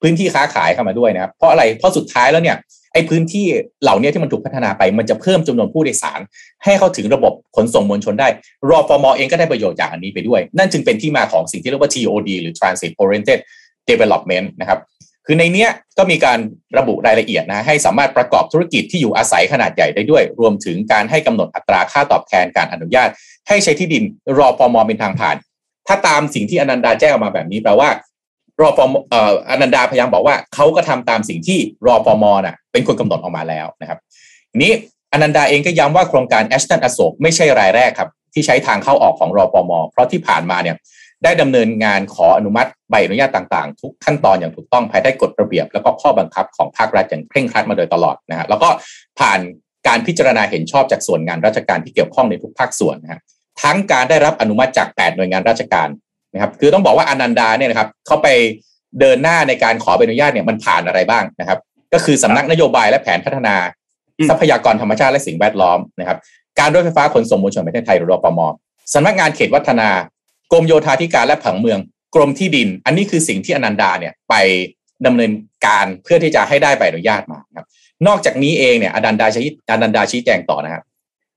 [SPEAKER 4] พื้นที่ค้าขายเข้ามาด้วยนะครับเพราะอะไรเพราะสุดท้ายแล้วเนี่ย ไอ้พื้นที่เหล่านี้ที่มันถูกพัฒนาไป มันจะเพิ่มจำนวนผู้โดยสาร ให้เข้าถึงระบบขนส่งมวลชนได้ รอฟอร์มเองก็ได้ประโยชน์จากอันนี้ไปด้วย นั่นจึงเป็นที่มาของสิ่งที่เรียกว่า TOD หรือ Transit Oriented Development นะครับคือในเนี้ยก็มีการระบุรายละเอียดนะให้สามารถประกอบธุรกิจที่อยู่อาศัยขนาดใหญ่ได้ด้วย รวมถึงการให้กำหนดอัตราค่าตอบแทนการอนุญาต ให้ใช้ที่ดินรอฟอร์มเป็นทางผ่าน ถ้าตามสิ่งที่อนันดาแจ้งออกมาแบบนี้แปลว่า รอฟอร์มออนันดาพยายามบอกว่าเขาก็ทำตามสิ่งที่รอฟอร์มน่ะเป็นคนกำหนดออกมาแล้วนะครับ นี้อนันดาเองก็ย้ำว่าโครงการ Ashton อโศกไม่ใช่รายแรกครับ ที่ใช้ทางเข้าออกของรอฟอร์มเพราะที่ผ่านมาเนี่ยได้ดำเนินงานขออนุมัติใบอนุญาตต่างๆ ทุกขั้นตอนอย่างถูกต้องภายใต้กฎระเบียบ แล้วก็ข้อบังคับของภาครัฐอย่างเคร่งครัดมาโดยตลอดนะฮะแล้วก็ผ่านการพิจารณาเห็นชอบจากส่วนงานราชการที่เกี่ยวข้องในทุกภาคส่วนนะฮะทั้งการได้รับอนุมัติจาก 8 หน่วยงานราชการ นะครับคือต้องบอกว่าอนันดาเนี่ยนะครับเขาไปเดินหน้าในการขอใบอนุญาตเนี่ยมันผ่านอะไรบ้างนะครับ ก็คือสำนักนโยบายและแผนพัฒนาทรัพยากรธรรมชาติและสิ่งแวดล้อมนะครับ การรถไฟฟ้าขนส่งมวลชนประเทศไทยหรือรปมสำนักงานเขตวัฒนากรมโยธาธิการและผังเมือง กรมที่ดิน อันนี้คือสิ่งที่อนันดาเนี่ยไปดำเนินการเพื่อที่จะให้ได้ใบอนุญาตมาครับ นอกจากนี้เองเนี่ยอนันดาชี้อนันดาชี้แจงต่อนะครับ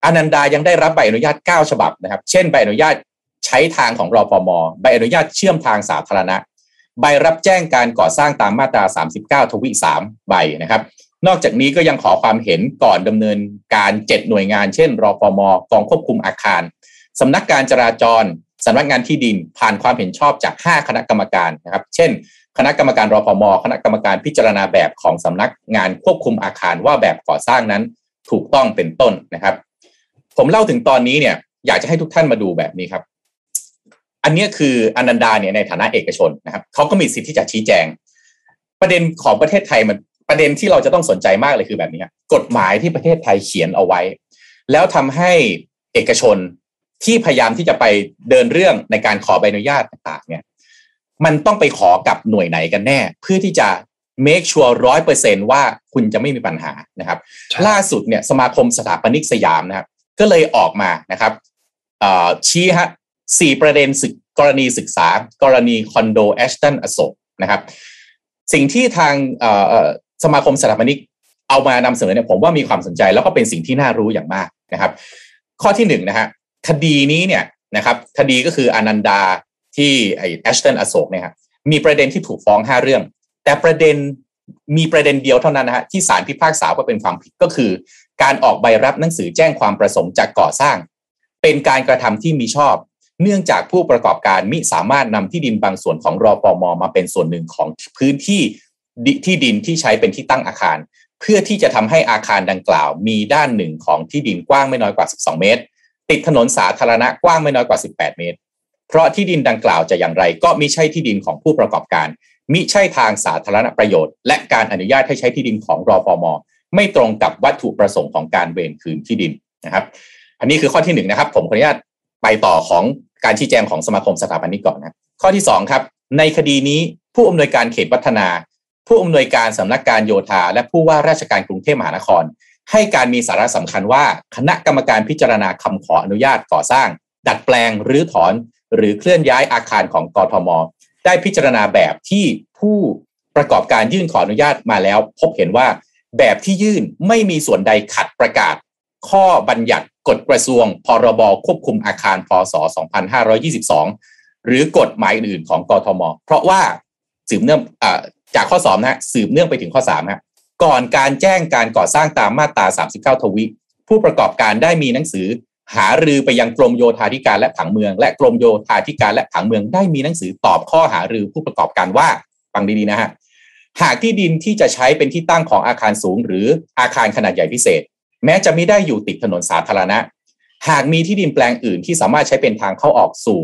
[SPEAKER 4] อนันดายังได้รับใบอนุญาต 9 ฉบับนะครับ เช่นใบอนุญาต ใช้ทางของรอพมใบอนุญาตเชื่อมทางสาธารณะ ใบรับแจ้งการก่อสร้างตามมาตรา 39 ทวี3ใบนะครับ นอกจากนี้ก็ยังขอความเห็นก่อนดำเนินการ 7 หน่วยงาน เช่นรฟมกองควบคุมอาคารสำนักการจราจรสำนักงานที่ดินผ่านความเห็นชอบจาก 5 คณะกรรมการนะครับ เช่น คณะกรรมการรฟมคณะกรรมการพิจารณาแบบของสำนักงานควบคุมอาคารว่าแบบก่อสร้างนั้นถูกต้องเป็นต้นนะครับ ผมเล่าถึงตอนนี้เนี่ยอยากจะให้ทุกท่านมาดูแบบนี้ครับ อันนี้คืออนันดาเนี่ยในฐานะเอกชนนะครับเขาก็มีสิทธิ์ที่จะชี้แจง ประเด็นของประเทศไทยมันประเด็นที่เราจะต้องสนใจมากเลยคือแบบนี้กฎหมายที่ประเทศไทยเขียนเอาไว้ แล้วทำให้เอกชนที่พยายามที่จะไปเดินเรื่องในการขอใบอนุญาตต่างๆเนี่ยมันต้องไปขอกับหน่วยไหนกันแน่ เพื่อที่จะ make sure ร้อยเปอร์เซนว่าคุณจะไม่มีปัญหานะครับ ล่าสุดเนี่ยสมาคมสถาปนิกสยามนะครับ ก็เลยออกมานะครับชี้ฮะ สี่ประเด็นศึกกรณีศึกษา กรณีคอนโดแอชตันอโศกนะครับ สิ่งที่ทางสมาคมสถาปนิกเอามานำเสนอเนี่ยผมว่ามีความสนใจแล้วก็เป็นสิ่งที่น่ารู้อย่างมากนะครับ ข้อที่หนึ่งนะฮะคดีนี้เนี่ยนะครับคดีก็คืออนันดาที่ไอแอชตันอโศกเนี่ยครับมีประเด็นที่ถูกฟ้องห้าเรื่อง แต่ประเด็นมีประเด็นเดียวเท่านั้นนะฮะที่ศาลพิพากษาว่าเป็นความผิดก็คือ การออกใบรับหนังสือแจ้งความประสงค์จากก่อสร้าง เป็นการกระทำที่มีชอบ เนื่องจากผู้ประกอบการมิสามารถนำที่ดินบางส่วนของรอปมมาเป็นส่วนหนึ่งของพื้นที่ที่ดินที่ใช้เป็นที่ตั้งอาคาร เพื่อที่จะทำให้อาคารดังกล่าว มีด้านหนึ่งของที่ดินกว้างไม่น้อยกว่า 12 เมตร ติดถนนสาธารณะกว้างไม่น้อยกว่า 18 เมตร เพราะที่ดินดังกล่าวจะอย่างไรก็มิใช่ที่ดินของผู้ประกอบการ มิใช่ทางสาธารณประโยชน์ และการอนุญาตให้ใช้ที่ดินของรอฟมไม่ตรงกับวัตถุประสงค์ของการเวนคืนที่ดินนะครับ อันนี้คือข้อที่หนึ่งนะครับ ผมขออนุญาต ไปต่อของการชี้แจงของสมาคมสถาปนิกก่อนนะข้อที่2ครับในคดีนี้ผู้อำนวยการเขตวัฒนา ผู้อำนวยการสำนักการโยธา และผู้ว่าราชการกรุงเทพมหานคร ให้การมีสาระสำคัญว่าคณะกรรมการพิจารณาคำขออนุญาตก่อสร้าง ดัดแปลงหรือถอน หรือเคลื่อนย้ายอาคารของกทม ได้พิจารณาแบบที่ผู้ประกอบการยื่นขออนุญาตมาแล้ว พบเห็นว่าแบบที่ยื่นไม่มีส่วนใดขัดประกาศ ข้อบัญญัติ กฎกระทรวงพรบควบคุมอาคารพศ 2522 หรือกฎหมายอื่นของกทม เพราะว่าสืบเนื่องจากข้อสอบนะสืบเนื่องไปถึงข้อ3ฮะก่อนการแจ้งการก่อสร้างตามมาตรา 39 ทวีผู้ประกอบการได้มีหนังสือ หารือไปยังกรมโยธาธิการและผังเมือง และกรมโยธาธิการและผังเมืองได้มีหนังสือตอบข้อหารือผู้ประกอบการว่าฟังดีๆนะฮะหากที่ดินที่จะใช้เป็นที่ตั้งของอาคารสูง หรืออาคารขนาดใหญ่พิเศษ แม้จะไม่ได้อยู่ติดถนนสาธารณะ หากมีที่ดินแปลงอื่นที่สามารถใช้เป็นทางเข้าออกสู่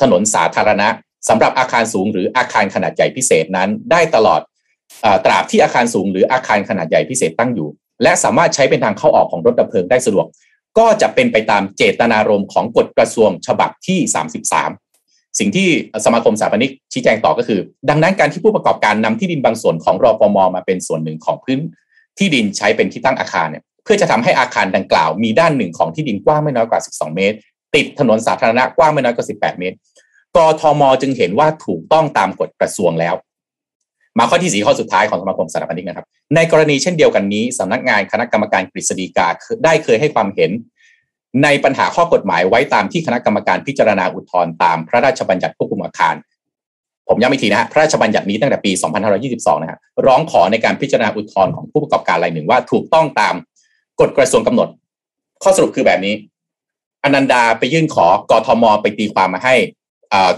[SPEAKER 4] ถนนสาธารณะสำหรับอาคารสูงหรืออาคารขนาดใหญ่พิเศษนั้น ได้ตลอดตราบที่อาคารสูงหรืออาคารขนาดใหญ่พิเศษตั้งอยู่ และสามารถใช้เป็นทางเข้าออกของรถดับเพลิงได้สะดวก ก็จะเป็นไปตามเจตนารมณ์ของกฎกระทรวงฉบับที่ 33 สิ่งที่สมาคมสถาปนิกชี้แจงต่อก็คือ ดังนั้นการที่ผู้ประกอบการนำที่ดินบางส่วนของรอปมมาเป็นส่วนหนึ่งของพื้นที่ดินใช้เป็นที่ตั้งอาคารเนี่ย เพื่อจะทำให้อาคารดังกล่าว มีด้านหนึ่งของที่ดินกว้างไม่น้อยกว่า 12 เมตร ติดถนนสาธารณะกว้างไม่น้อยกว่า 18 เมตรกทมจึงเห็นว่าถูกต้องตามกฎกระทรวงแล้ว มาข้อที่สีข้อสุดท้ายของสมาคมสถาปนิกนะครับ ในกรณีเช่นเดียวกันนี้สำนักงานคณะกรรมการกฤษฎีกาได้เคยให้ความเห็น ในปัญหาข้อกฎหมายไว้ตามที่คณะกรรมการพิจารณาอุทธรณ์ตามพระราชบัญญัติควบคุมอาคารผมย้ำอีกทีนะฮะพระราชบัญญัตินี้ตั้งแต่ปี 2522 นะครับร้องขอในการพิจารณาอุทธรณ์ของผู้ประกอบการรายหนึ่งว่าถูกต้องตาม กฎกระทรวงกำหนด ข้อสรุปคือแบบนี้ อนันดาไปยื่นขอกทมไปตีความมาให้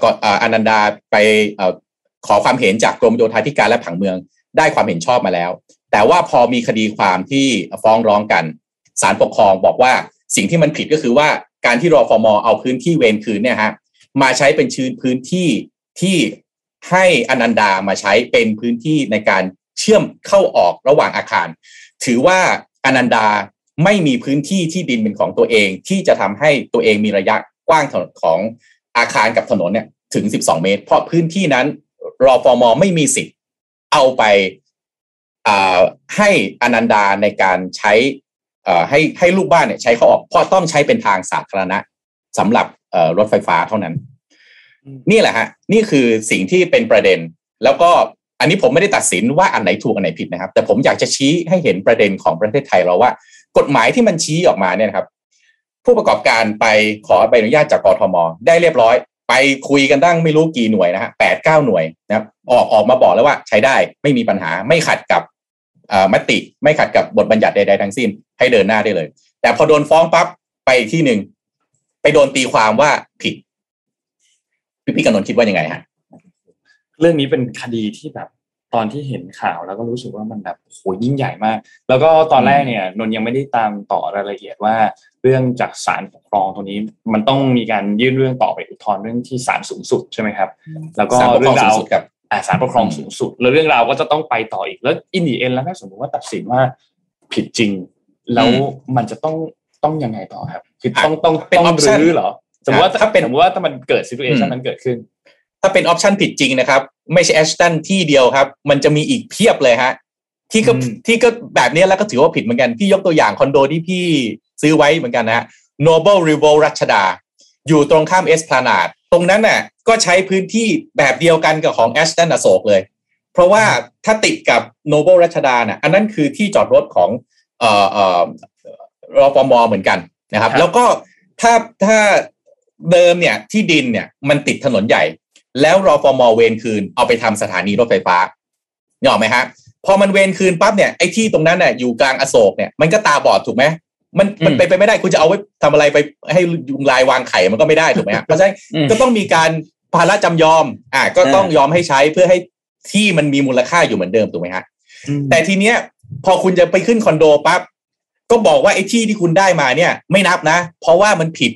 [SPEAKER 4] ก็อนันดาไปขอความเห็นจากกรมโยธาธิการและผังเมือง ได้ความเห็นชอบมาแล้ว แต่ว่าพอมีคดีความที่ฟ้องร้องกันศาลปกครองบอกว่าสิ่งที่มันผิดก็คือว่าการที่รอฟอมเอาพื้นที่เวรคืนเนี่ยฮะมาใช้เป็นชื้นพื้นที่ที่ให้อนันดามาใช้เป็นพื้นที่ในการเชื่อมเข้าออกระหว่างอาคาร ถือว่า อนันดาไม่มีพื้นที่ที่ดินเป็นของตัวเอง ที่จะทำให้ตัวเองมีระยะกว้างของอาคารกับถนนเนี่ยถึง 12 เมตร เพราะพื้นที่นั้นรอฟอมไม่มีสิทธิ์เอาไปให้อนันดาในการใช้ให้ให้ลูกบ้านเนี่ยใช้เขาออกเพราะต้องใช้เป็นทางสาธารณะสำหรับรถไฟฟ้าเท่านั้น นี่แหละฮะ นี่คือสิ่งที่เป็นประเด็น แล้วก็ อันนี้ผมไม่ได้ตัดสินว่าอันไหนถูกอันไหนผิดนะครับ แต่ผมอยากจะชี้ให้เห็นประเด็นของประเทศไทยเราว่า กฎหมายที่มันชี้ออกมาเนี่ยครับ ผู้ประกอบการไปขอใบอนุญาตจากกทม ได้เรียบร้อย ไปคุยกันตั้งไม่รู้กี่หน่วยนะฮะแปดเก้าหน่วยนะครับออกออกมาบอกแล้วว่าใช้ได้ไม่มีปัญหาไม่ขัดกับมติไม่ขัดกับบทบัญญัติใดๆทั้งสิ้น ให้เดินหน้าได้เลย แต่พอโดนฟ้องปั๊บไปที่หนึ่งไปโดนตีความว่าผิดพี่พี่กนนคิดว่ายังไงฮะ
[SPEAKER 2] เรื่องนี้เป็นคดีที่แบบตอนที่เห็นข่าวแล้วก็รู้สึกว่ามันแบบโหยิ่งใหญ่มาก แล้วก็ตอนแรกเนี่ยนนยังไม่ได้ตามต่อรายละเอียดว่า เรื่องจากศาลปกครองตรงนี้ มันต้องมีการยื่นเรื่องต่อไปอุทธรณ์เรื่องที่ศาลสูงสุดใช่ไหมครับ แล้วก็เรื่องราวกับศาลปกครองสูงสุด แล้วเรื่องราวก็จะต้องไปต่ออีกแล้วอินดีเอ็นแล้วถ้าสมมติว่าตัดสินว่าผิดจริง แล้วมันจะต้องต้องยังไงต่อครับ คือต้องต้องเป็น option หรอสมมติว่าถ้าเป็นสมมติว่าถ้ามันเกิด situation นั้นเกิดขึ้น
[SPEAKER 4] ถ้าเป็น option ผิดจริงนะครับ ไม่ใช่ Ashton ที่เดียวครับ มันจะมีอีกเพียบเลยฮะ ที่ก็ที่ก็แบบนี้แล้วก็ถือว่าผิดเหมือนกัน พี่ยกตัวอย่างคอนโดที่พี่ซื้อไว้เหมือนกันนะฮะ Noble r e v o l รัชดา อยู่ตรงข้ามเอสพลานาดตรงนั้นน่ะ ก็ใช้พื้นที่แบบเดียวกันกับของ Ashton อโศกเลย เพราะว่าถ้าติดกับ Noble รัชดาน่ะ อันนั้นคือที่จอดรถของเอ่อเอ่อรอฟมเหมือนกันนะครับ แล้วก็ถ้าถ้าเดิมเนี่ยที่ดินเนี่ยมันติดถนนใหญ่ แล้วรอฟมเวนคืนเอาไปทำสถานีรถไฟฟ้าเนี่ยหรอไหมฮะพอมันเวนคืนปั๊บเนี่ยไอ้ที่ตรงนั้นเนี่ยอยู่กลางอโศกเนี่ยมันก็ตาบอดถูกไหมมันมันเป็นไปไม่ได้คุณจะเอาไว้ทำอะไรไปให้ยุงลายวางไข่มันก็ไม่ได้ถูกไหมฮะเพราะฉะนั้นก็ต้องมีการภาระจำยอม อ่าก็ต้องยอมให้ใช้เพื่อให้ที่มันมีมูลค่าอยู่เหมือนเดิมถูกไหมฮะแต่ทีเนี้ยพอคุณจะไปขึ้นคอนโดปั๊บก็บอกว่าไอ้ที่ที่คุณได้มาเนี่ย ไม่นับนะ เพราะว่ามันผิด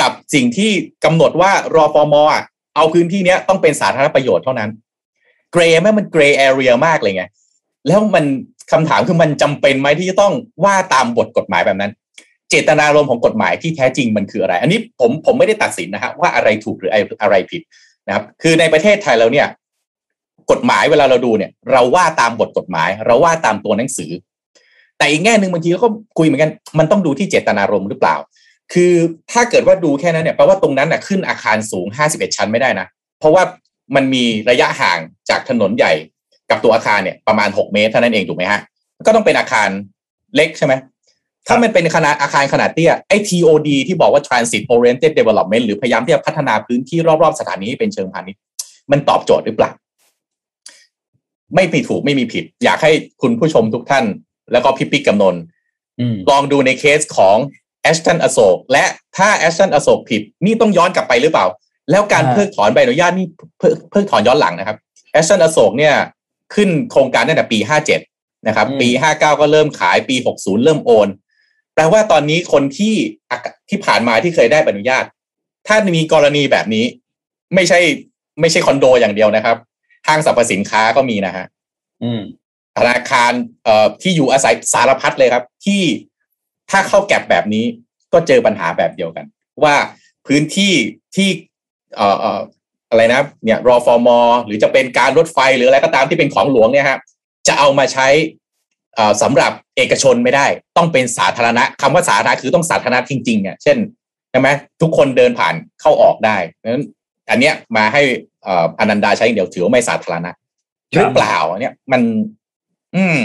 [SPEAKER 4] กับสิ่งที่กำหนดว่ารอฟอมอะ เอาพื้นที่เนี้ยต้องเป็นสาธารณประโยชน์เท่านั้นเกรย์แม่มันเกรย์แอเรียมากเลยไงแล้วมันคำถามคือมันจำเป็นไหมที่จะต้องว่าตามบทกฎหมายแบบนั้น เจตนารมณ์ของกฎหมายที่แท้จริงมันคืออะไร อันนี้ผมผมไม่ได้ตัดสินนะฮะว่าอะไรถูกหรืออะไรผิดนะครับ คือในประเทศไทยเราเนี่ย กฎหมายเวลาเราดูเนี่ย เราว่าตามบทกฎหมาย เราว่าตามตัวหนังสือ แต่อีกแง่หนึ่งบางทีก็คุยเหมือนกัน มันต้องดูที่เจตนารมณ์หรือเปล่า คือถ้าเกิดว่าดูแค่นั้นเนี่ยแปลว่าตรงนั้นน่ะขึ้นอาคารสูง 51 ชั้นไม่ได้นะ เพราะว่ามันมีระยะห่างจากถนนใหญ่กับตัวอาคารเนี่ยประมาณ 6 เมตรเท่านั้นเองถูกไหมฮะ ก็ต้องเป็นอาคารเล็กใช่ไหม ถ้ามันเป็นขนาดอาคารขนาดเตี้ยไอ้ TOD ที่บอกว่า Transit Oriented Development หรือพยายามที่จะพัฒนาพื้นที่รอบๆสถานีให้เป็นเชิงพาณิชย์มันตอบโจทย์หรือเปล่า ไม่ผิดถูกไม่มีผิด อยากให้คุณผู้ชมทุกท่าน แล้วก็พี่ปิ๊กกำนนลองดูในเคสของ แอชตันอโศกและถ้าแอชตันอโศกผิดนี่ต้องย้อนกลับไปหรือเปล่า แล้วการเพิกถอนใบอนุญาตนี่เพิกถอนย้อนหลังนะครับแอชตันอโศกเนี่ยขึ้นโครงการตั้งแต่ปี57นะครับ ปี59ก็เริ่มขายปี60เริ่มโอน แปลว่าตอนนี้คนที่ที่ผ่านมาที่เคยได้ใบอนุญาต ถ้ามีกรณีแบบนี้ ไม่ใช่ไม่ใช่คอนโดอย่างเดียวนะครับห้างสรรพสินค้าก็มีนะฮะธนาคารเอ่อที่อยู่อาศัยสารพัดเลยครับ ที่ ถ้าเข้าแก็บแบบนี้ก็เจอปัญหาแบบเดียวกัน ว่าพื้นที่ที่เอ่ออะไรนะเนี่ยรอฟอร์มอหรือจะเป็นการรถไฟหรืออะไรก็ตามที่เป็นของหลวงเนี่ยครับจะเอามาใช้สำหรับเอกชนไม่ได้ ต้องเป็นสาธารณะคำว่าสาธารณะคือต้องสาธารณะจริงๆเนี่ยเช่นใช่ไหมทุกคนเดินผ่านเข้าออกได้นั้นอันเนี้ยมาให้อนันดาใช้เดี๋ยวถือว่าไม่สาธารณะหรือเปล่าเนี่ยมัน อืม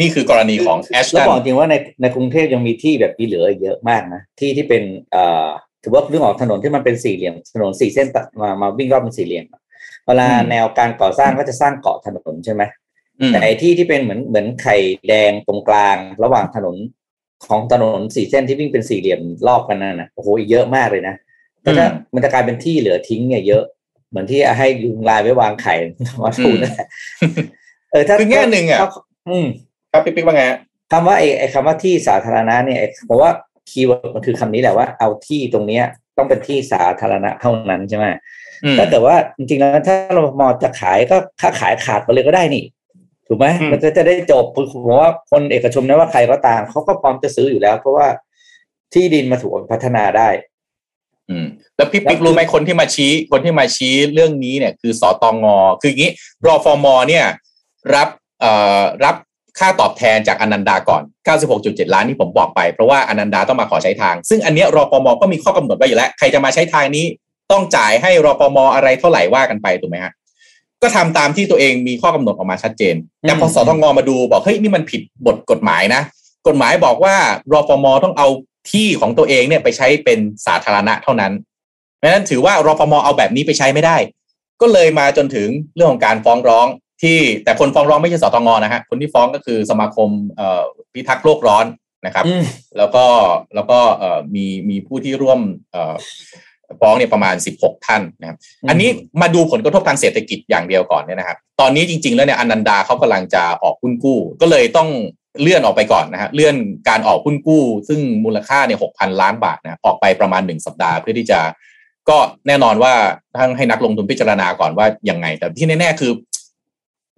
[SPEAKER 4] นี่คือกรณีของแอชตัน
[SPEAKER 5] แล้วบอกจริงว่าในในกรุงเทพยังมีที่แบบนี้เหลือเยอะมากนะ ที่ที่เป็นเอ่อถือว่าเรื่องของถนนที่มันเป็นสี่เหลี่ยมถนนสี่เส้นมามาวิ่งรอบเป็นสี่เหลี่ยมเวลาแนวการก่อสร้างก็จะสร้างเกาะถนนใช่ไหมแต่ไอ้ที่ที่เป็นเหมือนเหมือนไข่แดงตรงกลาง ระหว่างถนนของถนนสี่เส้นที่วิ่งเป็นสี่เหลี่ยมรอบกันนั่นนะโอ้โหเยอะมากเลยนะก็จะมันจะกลายเป็นที่เหลือทิ้งเนี่ยเยอะ เหมือนที่ให้ยุงลายไว้วางไข่มาทูนั่นแหละ
[SPEAKER 4] เออถ้าคือแง่หนึ่งอะ
[SPEAKER 5] อืม
[SPEAKER 4] ครับปิ๊กปิ๊กว่าไง
[SPEAKER 5] คำว่าไอ้ไอ้คำว่าที่สาธารณะเนี่ยเพราะว่า keyword มันคือคำนี้แหละว่าเอาที่ตรงเนี้ยต้องเป็นที่สาธารณะเท่านั้นใช่ไหมถ้าเกิดว่าจริงๆแล้วถ้าเรามอจะขายก็ค่าขายขาดไปเลยก็ได้นี่ ถูกไหมมันจะจะได้จบผมว่าคนเอกชนไม่ว่าใครก็ตามเขาก็พร้อมจะซื้ออยู่แล้ว เพราะว่าที่ดินมาถูกพัฒนาได้
[SPEAKER 4] อืม แล้วพี่ปิ๊กรู้ไหมคนที่มาชี้ คนที่มาชี้เรื่องนี้เนี่ย คือสอตองอคืออย่างนี้รอฟอร์มเนี่ย รับเอ่อรับ ค่าตอบแทนจากอนันดาก่อน 96.7 ล้านที่ผมบอกไป เพราะว่าอนันดาต้องมาขอใช้ทาง ซึ่งอันนี้รอปมก็มีข้อกำหนดไว้อยู่แล้ว ใครจะมาใช้ทางนี้ต้องจ่ายให้รอปมอะไรเท่าไหร่ว่ากันไปถูกไหมฮะก็ทำตามที่ตัวเองมีข้อกำหนดออกมาชัดเจน แต่พอสทงมาดูบอกเฮ้ยนี่มันผิดบทกฎหมายนะ กฎหมายบอกว่ารอปมต้องเอาที่ของตัวเองเนี่ยไปใช้เป็นสาธารณะเท่านั้นดังนั้นถือว่ารอปมเอาแบบนี้ไปใช้ไม่ได้ ก็เลยมาจนถึงเรื่องของการฟ้องร้อง ที่แต่คนฟ้องร้องไม่ใช่สตงนะฮะคนที่ฟ้องก็คือสมาคมพิทักษ์โลกร้อนนะครับ แล้วก็แล้วก็มีมีผู้ที่ร่วมฟ้องเนี่ยประมาณ 16 ท่านนะครับ อันนี้มาดูผลกระทบทางเศรษฐกิจอย่างเดียวก่อนเนี่ยนะครับ ตอนนี้จริง ๆ แล้วเนี่ยอนันดาเขากำลังจะออกหุ้นกู้ ก็เลยต้องเลื่อนออกไปก่อนนะฮะเลื่อนการออกหุ้นกู้ ซึ่งมูลค่าเนี่ยหกพันล้านบาทนะออกไปประมาณหนึ่งสัปดาห์เพื่อที่จะ ก็แน่นอนว่าทั้งให้นักลงทุนพิจารณาก่อนว่ายังไง แต่ที่แน่ ๆ คือ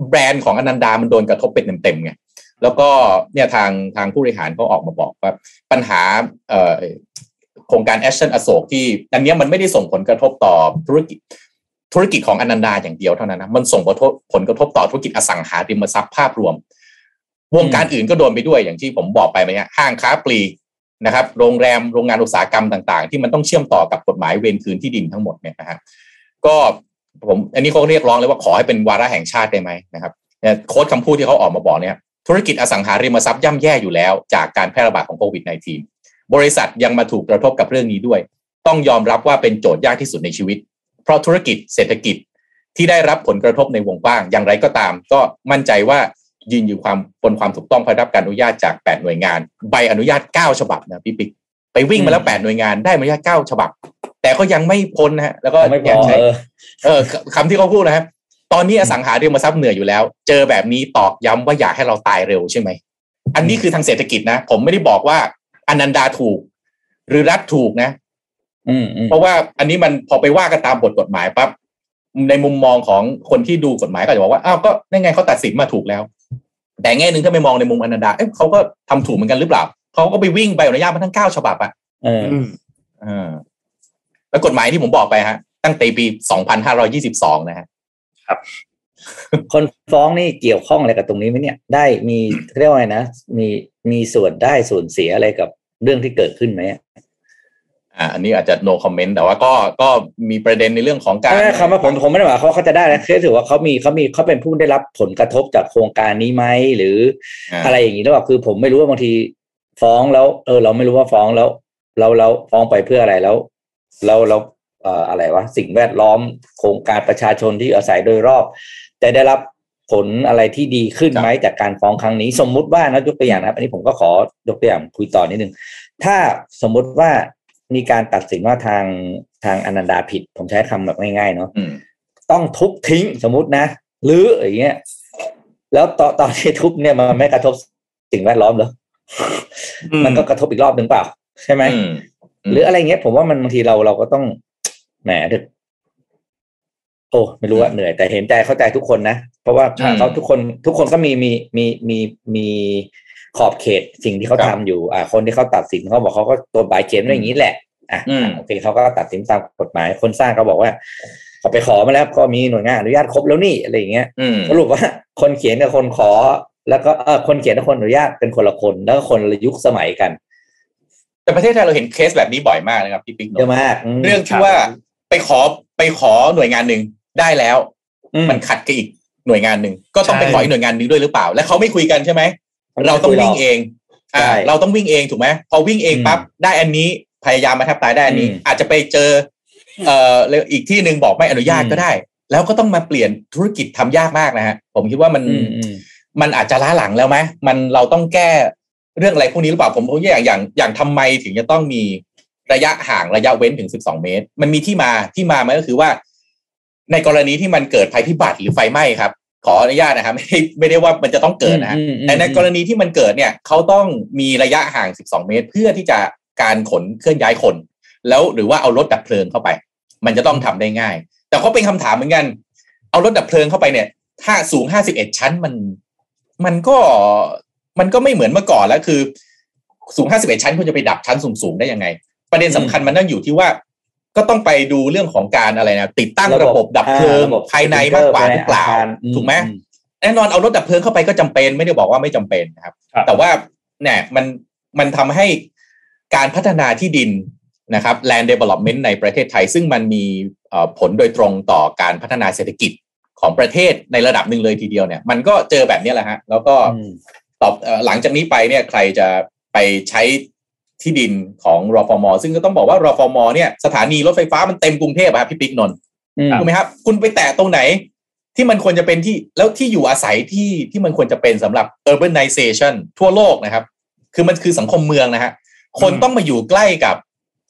[SPEAKER 4] แบรนด์ของอนันดามันโดนกระทบเป็นเต็มๆไงแล้วก็เนี่ยทางทางผู้บริหารเขาออกมาบอกว่าปัญหาเอ่อโครงการแอชเชนอโศกที่อันนี้มันไม่ได้ส่งผลกระทบต่อธุรกิจธุรกิจของอนันดาอย่างเดียวเท่านั้นนะมันส่งผลผลกระทบต่อธุรกิจอสังหาริมทรัพย์ภาพรวม วงการอื่นก็โดนไปด้วยอย่างที่ผมบอกไปไหมฮะห้างค้าปลีกนะครับ โรงแรมโรงงานอุตสาหกรรมต่าง ๆ ที่มันต้องเชื่อมต่อกับกฎหมายเวรคืนที่ดินทั้งหมดเนี่ยนะฮะก็ ผมอันนี้เขาเรียกร้องเลยว่าขอให้เป็นวาระแห่งชาติได้ไหมนะครับโค้ดคำพูดที่เขาออกมาบอกเนี่ยธุรกิจอสังหาริมทรัพย์ย่ำแย่อยู่แล้ว จากการแพร่ระบาดของโควิด -19 บริษัทยังมาถูกกระทบกับเรื่องนี้ด้วย ต้องยอมรับว่าเป็นโจทย์ยากที่สุดในชีวิต เพราะธุรกิจเศรษฐกิจที่ได้รับผลกระทบในวงกว้าง อย่างไรก็ตาม ก็มั่นใจว่ายืนอยู่ความบนความถูกต้องภายรับการอนุญาตจาก 8 หน่วยงาน ใบอนุญาต 9 ฉบับนะพี่ปิ๊กไปวิ่งมาแล้ว 8 หน่วยงานได้อนุญาต 9 ฉบับ แต่ก็ยังไม่พ้นนะฮะแล้วก็
[SPEAKER 3] ไม่พอ
[SPEAKER 4] เออคำที่เขาพูดนะครับตอนนี้อสังหาริมทรัพย์เหนื่อยอยู่แล้ว เจอแบบนี้ตอกย้ำว่าอยากให้เราตายเร็วใช่ไหมอันนี้คือทางเศรษฐกิจนะ ผมไม่ได้บอกว่าอนันดาถูก หรือรัฐถูกนะเพราะว่าอันนี้มันพอไปว่ากันตามบทกฎหมายปั๊บในมุมมองของคนที่ดูกฎหมายก็จะบอกว่าอ้าวก็ได้ไงเขาตัดสินมาถูกแล้ว แต่แง่หนึ่งถ้าไม่มองในมุมอนันดาเอ๊ะเขาก็ทำถูกเหมือนกันหรือเปล่าเขาก็ไปวิ่งใบอนุญาตมาทั้งเก้าฉบับอะเออเออ แล้วกฎหมายที่ผมบอกไปฮะ ตั้งแต่ปีสองพันห้าร้อยี่สิบสองนะฮะ
[SPEAKER 2] ครับ
[SPEAKER 3] คนฟ้องนี่เกี่ยวข้องอะไรกับตรงนี้ไหมเนี่ย ได้มีเรียกว่าไงนะมีมีส่วนได้ส่วนเสียอะไรกับเรื่องที่เกิดขึ้นไหม
[SPEAKER 4] อ่าอันนี้อาจจะ no comment แต่ว่าก็ก็มีประเด็นในเรื่องของการ
[SPEAKER 3] คำว่าผมผมไม่ได้หมายเขาเขาจะได้นะคือถือว่าเขามีเขามีเขาเป็นผู้ได้รับผลกระทบจากโครงการนี้ไหมหรืออะไรอย่างนี้หรือเปล่าคือผมไม่รู้ว่าบางทีฟ้องแล้ว เออ เราไม่รู้ว่าฟ้องแล้ว เราเราฟ้องไปเพื่ออะไรแล้ว เราเราเอ่ออะไรวะสิ่งแวดล้อมโครงการประชาชนที่อาศัยโดยรอบจะได้รับผลอะไรที่ดีขึ้นไหมจากการฟ้องครั้งนี้ สมมุติว่านะยกตัวอย่างนะครับ อันนี้ผมก็ขอยกตัวอย่างคุยต่อนิดนึงถ้าสมมุติว่ามีการตัดสินว่าทางทางอนันดาผิด ผมใช้คำแบบง่ายๆเนาะต้องทุบทิ้งสมมตินะหรืออย่างเงี้ย แล้วตอนตอนที่ทุบเนี่ยมันไม่กระทบสิ่งแวดล้อมเหรอมันก็กระทบอีกรอบหนึ่งเปล่า ใช่ไหม หรืออะไรเงี้ยผมว่ามันบางทีเราเราก็ต้องแหมดึกโอ้ไม่รู้ว่าเหนื่อย แต่เห็นใจเข้าใจทุกคนนะ เพราะว่าเขาทุกคนทุกคนก็มีมีมีมีมีขอบเขตสิ่งที่เขาทำอยู่ อ่า คนที่เขาตัดสินเขาบอกเขาก็ตัวบายเขียนไว้อย่างนี้แหละอะโอเคเขาก็ตัดสินตามกฎหมาย คนสร้างเขาบอกว่าเขาไปขอมาแล้วก็มีหน่วยงานอนุญาตครบแล้วนี่อะไรอย่างเงี้ยสรุปว่าคนเขียนกับคนขอ แล้วก็เออคนเขียนกับคนอนุญาตเป็นคนละคน แล้วก็คนละยุคสมัยกัน
[SPEAKER 4] แต่ประเทศไทยเราเห็นเคสแบบนี้บ่อยมากนะครับพี่ปิ๊ก
[SPEAKER 3] เยอะมาก
[SPEAKER 4] เรื่องที่ว่าไปขอไปขอหน่วยงานหนึ่งได้แล้ว มันขัดกับอีกหน่วยงานหนึ่งก็ต้องไปขออีกหน่วยงานหนึ่งด้วยหรือเปล่า และเขาไม่คุยกันใช่ไหมเราต้องวิ่งเองอ่าเราต้องวิ่งเองถูกไหมพอวิ่งเองปั๊บได้อันนี้พยายามมาแทบตายได้อันนี้ อาจจะไปเจอ เอ่ออีกที่หนึ่งบอกไม่อนุญาตก็ได้ แล้วก็ต้องมาเปลี่ยนธุรกิจทำยากมากนะฮะผมคิดว่ามันมันอาจจะล้าหลังแล้วไหมมันเราต้องแก้ เรื่องอะไรพวกนี้หรือเปล่าผมผมอย่างอย่างอย่างทำไมถึงจะต้องมีระยะห่างระยะเว้นถึง 12 เมตร มันมีที่มาที่มามันก็คือว่า ในกรณีที่มันเกิดภัยพิบัติหรือไฟไหม้ครับ ขออนุญาตนะครับไม่ได้ไม่ได้ว่ามันจะต้องเกิดนะฮะแต่ในกรณีที่มันเกิดเนี่ยเขาต้องมีระยะห่าง 12 เมตร เพื่อที่จะการขนเคลื่อนย้ายคน แล้วหรือว่าเอารถดับเพลิงเข้าไป มันจะต้องทำได้ง่าย แต่ก็เป็นคำถามเหมือนกันเอารถดับเพลิงเข้าไปเนี่ยถ้าสูง 51 ชั้นมัน มันก็ มันก็ไม่เหมือนเมื่อก่อนแล้วคือ สูง 51 ชั้นคุณจะไปดับชั้นสูงๆได้ยังไง ประเด็นสำคัญมันต้องอยู่ที่ว่า ก็ต้องไปดูเรื่องของการอะไรนะติดตั้งระบบดับเพลิงภายในมากกว่าหรือเปล่าถูกไหมแน่นอนเอารถดับเพลิงเข้าไปก็จำเป็นไม่ได้บอกว่าไม่จำเป็นนะครับ แต่ว่าเนี่ยมันมันทำให้การพัฒนาที่ดินนะครับ land development ในประเทศไทย ซึ่งมันมีผลโดยตรงต่อการพัฒนาเศรษฐกิจของประเทศในระดับหนึ่งเลยทีเดียวเนี่ย มันก็เจอแบบนี้แหละฮะแล้วก็ ตอบหลังจากนี้ไปเนี่ยใครจะไปใช้ที่ดินของรอฟมซึ่งก็ต้องบอกว่ารอฟมเนี่ยสถานีรถไฟฟ้ามันเต็มกรุงเทพครับพี่ปิ๊กนนท์ถูกไหมครับ คุณไปแตะตรงไหน ที่มันควรจะเป็นที่แล้วที่อยู่อาศัยที่ที่มันควรจะเป็นสำหรับ urbanization ทั่วโลกนะครับ คือมันคือสังคมเมืองนะฮะคนต้องมาอยู่ใกล้กับ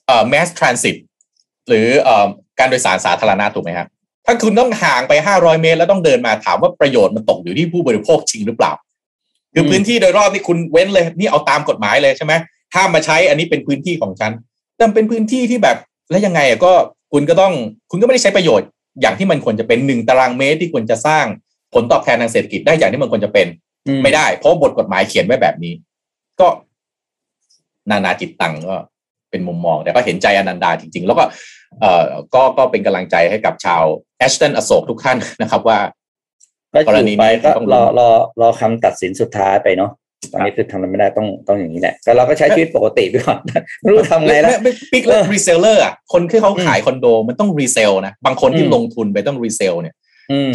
[SPEAKER 4] เอ่อ mass transit หรือเอ่อการโดยสารสาธารณะถูกไหมครับถ้าคุณต้องห่างไปห้าร้อยเมตร แล้วต้องเดินมาถามว่าประโยชน์มันตกอยู่ที่ผู้บริโภคจริงหรือเปล่า คือพื้นที่โดยรอบนี่คุณเว้นเลยนี่เอาตามกฎหมายเลยใช่ไหมห้ามมาใช้อันนี้เป็นพื้นที่ของฉันแต่เป็นพื้นที่ที่แบบแล้วยังไงอะก็คุณก็ต้องคุณก็ไม่ได้ใช้ประโยชน์ อย่างที่มันควรจะเป็นหนึ่งตารางเมตรที่ควรจะสร้างผลตอบแทนทางเศรษฐกิจได้อย่างที่มันควรจะเป็น ไม่ได้ เพราะบทกฎหมายเขียนไว้แบบนี้ ก็นานาจิตตังก็เป็นมุมมอง แต่ก็เห็นใจอนันดาจริง ๆ แล้วก็ เอ่อก็ก็เป็นกำลังใจให้กับชาว Ashton อโศกทุกท่านนะครับ ว่า
[SPEAKER 3] ก็กรณีไปก็รอรอรอคำตัดสินสุดท้ายไปเนาะตอนนี้คือทำอะไรไม่ได้ต้องต้องอย่างนี้แหละแต่เราก็ใช้ชีวิตปกติไปก่อนไม่รู้ทำไงแล้ว
[SPEAKER 4] ปิ๊กแล้ว reseller อะคนที่เขาขายคอนโดมันต้อง resell นะ บางคนที่ลงทุนไปต้อง resell เนี่ย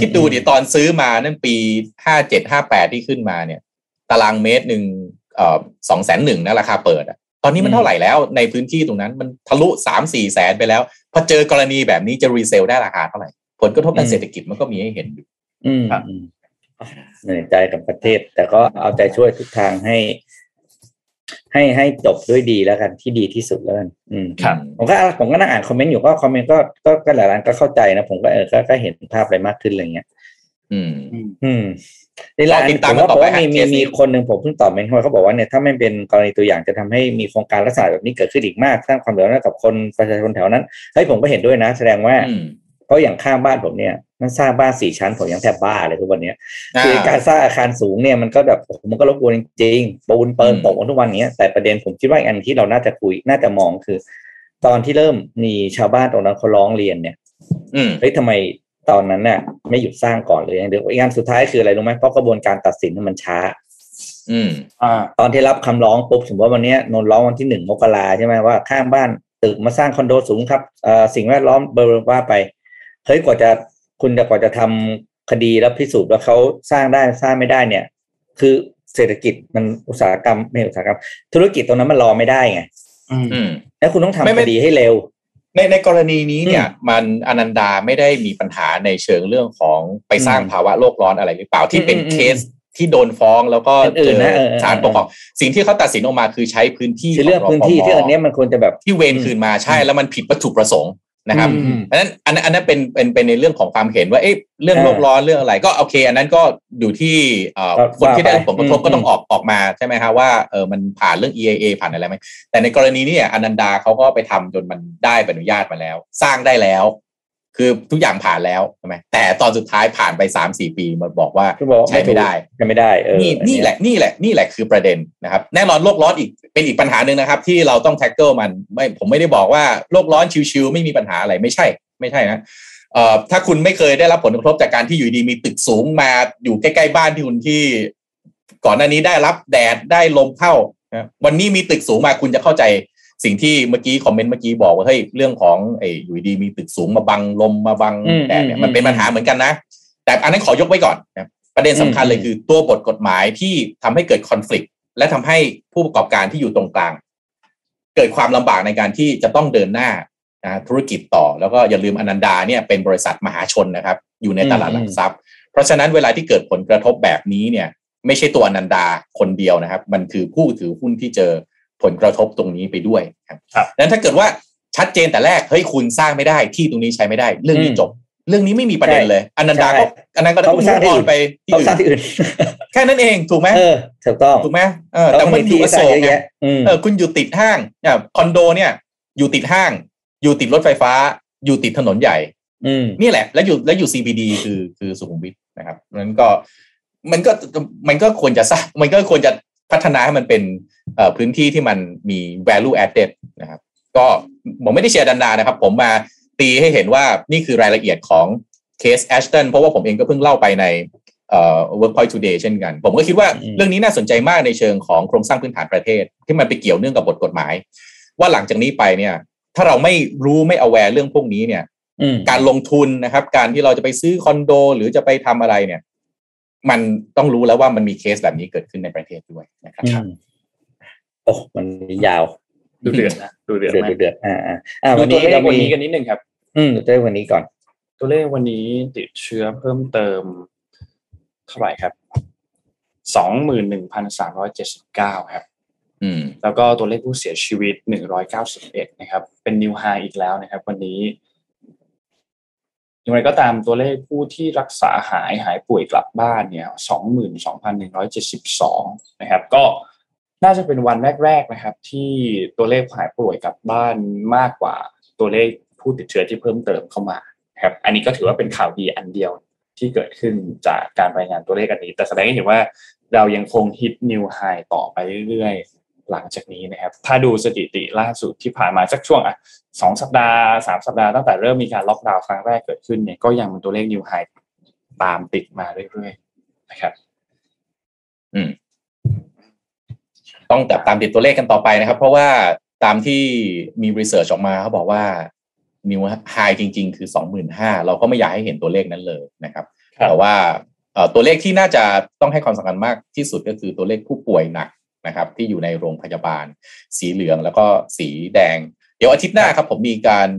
[SPEAKER 4] คิดดูดิตอนซื้อมานั่นปีห้าเจ็ดห้าแปดที่ขึ้นมาเนี่ย ตารางเมตรหนึ่งเอ่อสองแสนหนึ่งนะราคาเปิดอะตอนนี้มันเท่าไหร่แล้วในพื้นที่ตรงนั้นมันทะลุสามสี่แสนไปแล้วพอเจอกรณีแบบนี้จะรีเซลได้ราคาเท่าไหร่ผลกระทบทางเศรษฐกิจมันก็มีให้เห็นอยู่
[SPEAKER 3] เหนื่อยใจกับประเทศ แต่ก็เอาใจช่วยทุกทางให้ ให้ให้จบด้วยดีแล้วกันที่ดีที่สุดแล้วกันอืมครับผมก็ผมก็นั่งอ่านคอมเมนต์อยู่ก็คอมเมนต์ก็ก็ก็หลายร้านก็เข้าใจนะผมก็เออก็เห็นภาพอะไรมากขึ้นอะไรเงี้ย
[SPEAKER 4] อืม
[SPEAKER 3] อืมในร้านผมก็บอกว่ามีมีมีคนหนึ่งผมเพิ่งตอบเมนเขาบอกว่าเนี่ยถ้าไม่เป็นกรณีตัวอย่างจะทำให้มีโครงการลักษณะแบบนี้เกิดขึ้นอีกมากสร้างความเดือดร้อนกับคนประชาชนแถวนั้นเฮ้ยผมก็เห็นด้วยนะ แสดงว่า เพราะอย่างข้างบ้านผมเนี่ย มันสร้างบ้านสี่ชั้นผมยังแทบบ้าเลยทุกวันนี้คือการสร้างอาคารสูงเนี่ยมันก็แบบมันก็รบกวนจริงปูนเปิลตกทุกวันนี้แต่ประเด็นผมคิดว่าอันที่เราน่าจะคุยน่าจะมองคือ ตอนที่เริ่มมีชาวบ้านตรงนั้นเขาร้องเรียนเนี่ยเฮ้ยทำไมตอนนั้นน่ะ ไม่หยุดสร้างก่อนเลยเดี๋ยวอีกอันสุดท้ายคืออะไรรู้ไหมเพราะกระบวนการตัดสินมันช้า
[SPEAKER 4] อืม
[SPEAKER 3] อ่า ตอนที่รับคำร้องปุ๊บสมมติว่าวันนี้นนร้องวันที่หนึ่งมกราใช่ไหมว่าข้างบ้านตึกมาสร้างคอนโดสูงครับเอ่อสิ่งแวดล้อมเบอร์ว่าไปเฮ้ยกว่าจะ คุณจะกว่าจะทำคดีแล้วพิสูจน์ว่าเขาสร้างได้สร้างไม่ได้เนี่ย คือเศรษฐกิจมันอุตสาหกรรมไม่อุตสาหกรรม ธุรกิจตรงนั้นมันรอไม่ได้ไงแล้วคุณต้องทำคดีให้เร็ว
[SPEAKER 4] ในในกรณีนี้เนี่ย มันอนันดาไม่ได้มีปัญหาในเชิงเรื่องของไปสร้างภาวะโลกร้อนอะไรหรือเปล่าที่เป็นเคสที่โดนฟ้องแล้วก็
[SPEAKER 3] เจอ
[SPEAKER 4] ศาลปกครองสิ่งที่เขาตัดสินออกมาคือใช้พื้นที่
[SPEAKER 3] เรื่องพื้นที่ที่อันนี้มันควรจะแบบ
[SPEAKER 4] ที่เวนคืนมาใช่แล้วมันผิดวัตถุประสงค์ นะครับอันนั้นอันนั้นอันนั้นเป็นเป็นเป็นในเรื่องของความเห็นว่าเอ๊ะเรื่องโลกร้อนเรื่องอะไร ก็โอเค อันนั้นก็อยู่ที่คนที่ได้ผลกระทบก็ต้องออกออกมาใช่ไหมครับว่าเออมันผ่านเรื่อง EIA ผ่านอะไรไหมแต่ในกรณีนี้อนันดาเขาก็ไปทำจนมันได้ใบอนุญาตมาแล้ว สร้างได้แล้ว คือทุกอย่างผ่านแล้วใช่ไหมแต่ตอนสุดท้ายผ่านไปสามสี่ปีมันบอกว่าใช้ไม่ได้
[SPEAKER 3] ใช้ไม่ได้เออ
[SPEAKER 4] นี่นี่แหละนี่แหละนี่แหละคือประเด็นนะครับ แน่นอนโลกร้อนอีกเป็นอีกปัญหาหนึ่งนะครับ ที่เราต้องแท็กเกิลมันไม่ผมไม่ได้บอกว่าโลกร้อนชิวๆไม่มีปัญหาอะไรไม่ใช่ ไม่ใช่นะเอ่อถ้าคุณไม่เคยได้รับผลกระทบจากการที่อยู่ดีมีตึกสูงมาอยู่ใกล้ๆบ้านที่คุณที่ ก่อนหน้านี้ได้รับแดดได้ลมเข้าวันนี้มีตึกสูงมาคุณจะเข้าใจ สิ่งที่เมื่อกี้คอมเมนต์เมื่อกี้บอกว่าเฮ้ยเรื่องของไอ้อยู่ดีมีตึกสูงมาบังลมมาบังแดดเนี่ยมันเป็นปัญหาเหมือนกันนะ แต่อันนั้นขอยกไว้ก่อนนะประเด็นสำคัญเลยคือตัวบทกฎหมายที่ทำให้เกิดคอน FLICT และทำให้ผู้ประกอบการที่อยู่ตรงกลาง เกิดความลำบากในการที่จะต้องเดินหน้าธุรกิจต่อ แล้วก็อย่าลืมอนันดาเนี่ยเป็นบริษัทมหาชนนะครับ อยู่ในตลาดหลักทรัพย์ เพราะฉะนั้นเวลาที่เกิดผลกระทบแบบนี้เนี่ย ไม่ใช่ตัวอนันดาคนเดียวนะครับ มันคือผู้ถือหุ้นที่เจอ ผลกระทบตรงนี้ไปด้วยครับดังนั้นถ้าเกิดว่าชัดเจนแต่แรกเฮ้ยคุณสร้างไม่ได้ที่ตรงนี้ใช้ไม่ได้ เรื่องนี้จบ เรื่องนี้ไม่มีประเด็นเลยอนันดาก็อันนั้นก็ต้อง
[SPEAKER 3] สร้างที่อื่น
[SPEAKER 4] ไป
[SPEAKER 3] ที่อื่น
[SPEAKER 4] แค่นั้นเองถูกไหม
[SPEAKER 3] เออถูกต้อง
[SPEAKER 4] ถูกไหมเออแต่มันอยู่อโศกไงเออคุณอยู่ติดห้างเนี่ยคอนโดเนี่ย อยู่ติดห้าง อยู่ติดรถไฟฟ้า อยู่ติดถนนใหญ่นี่แหละ แล้วอยู่แล้วอยู่ CBD คือคือสุขุมวิทนะครับนั้นก็มันก็มันก็ควรจะสร้างมันก็ควรจะ พัฒนาให้มันเป็นพื้นที่ที่มันมี value added นะครับ ก็ผมไม่ได้เชียร์อนันดานะครับ ผมมาตีให้เห็นว่านี่คือรายละเอียดของ case Ashton เพราะว่าผมเองก็เพิ่งเล่าไปในเอ่อ Workpoint Today เช่นกัน ผมก็คิดว่าเรื่องนี้น่าสนใจมากในเชิงของโครงสร้างพื้นฐานประเทศ ที่มันไปเกี่ยวเนื่องกับบทกฎหมาย ว่าหลังจากนี้ไปเนี่ย ถ้าเราไม่รู้ไม่ aware เรื่องพวกนี้เนี่ยการลงทุนนะครับ การที่เราจะไปซื้อคอนโด หรือจะไปทำอะไรเนี่ย มันต้องรู้แล้วว่ามันมีเคสแบบนี้เกิดขึ้นในประเทศด้วยนะครับ
[SPEAKER 3] โอ้มันยาว
[SPEAKER 2] ดูเดือดนะดูเดือด
[SPEAKER 3] ดูเดือดอ่าอ่า
[SPEAKER 2] วันนี้เราวันนี้กันนิดนึงครับ
[SPEAKER 3] อืมตัวเลขวันนี้ก่อน
[SPEAKER 2] ตัวเลขวันนี้ติดเชื้อเพิ่มเติมเท่าไหร่ครับสองหมื่นหนึ่งพันสามร้อยเจ็ดสิบเก้าครับ
[SPEAKER 4] อืม
[SPEAKER 2] แล้วก็ตัวเลขผู้เสียชีวิตหนึ่งร้อยเก้าสิบเอ็ดนะครับ เป็นนิวไฮอีกแล้วนะครับ วันนี้ อย่างไรก็ตามตัวเลขผู้ที่รักษาหายหายป่วยกลับบ้านเนี่ยสองหมื่นสองพันหนึ่งร้อยเจ็ดสิบสองนะครับ ก็น่าจะเป็นวันแรก ๆนะครับ ที่ตัวเลขหายป่วยกลับบ้านมากกว่าตัวเลขผู้ติดเชื้อที่เพิ่มเติมเข้ามาครับ อันนี้ก็ถือว่าเป็นข่าวดีอันเดียวที่เกิดขึ้นจากการรายงานตัวเลขอันนี้ แต่แสดงให้เห็นว่าเรายังคง hit new high ต่อไปเรื่อยๆ หลังจากนี้นะครับ ถ้าดูสถิติล่าสุดที่ผ่านมาสักช่วงอะสองสัปดาห์สามสัปดาห์ตั้งแต่เริ่มมีการล็อกดาวน์ครั้งแรกเกิดขึ้นเนี่ยก็ยังเป็นตัวเลข new high ตามติดมาเรื่อยๆนะครับ
[SPEAKER 4] อืม ต้องจับตามติดตัวเลขกันต่อไปนะครับ เพราะว่าตามที่มี research ออกมาเขาบอกว่า new high จริง ๆ คือสองหมื่นห้าเราก็ไม่อยากให้เห็นตัวเลขนั้นเลยนะครับ แต่ว่าตัวเลขที่น่าจะต้องให้ความสำคัญมากที่สุดก็คือตัวเลขผู้ป่วยหนัก นะครับที่อยู่ในโรงพยาบาล สีเหลืองแล้วก็สีแดง เดี๋ยวอาทิตย์หน้าครับผมมีการ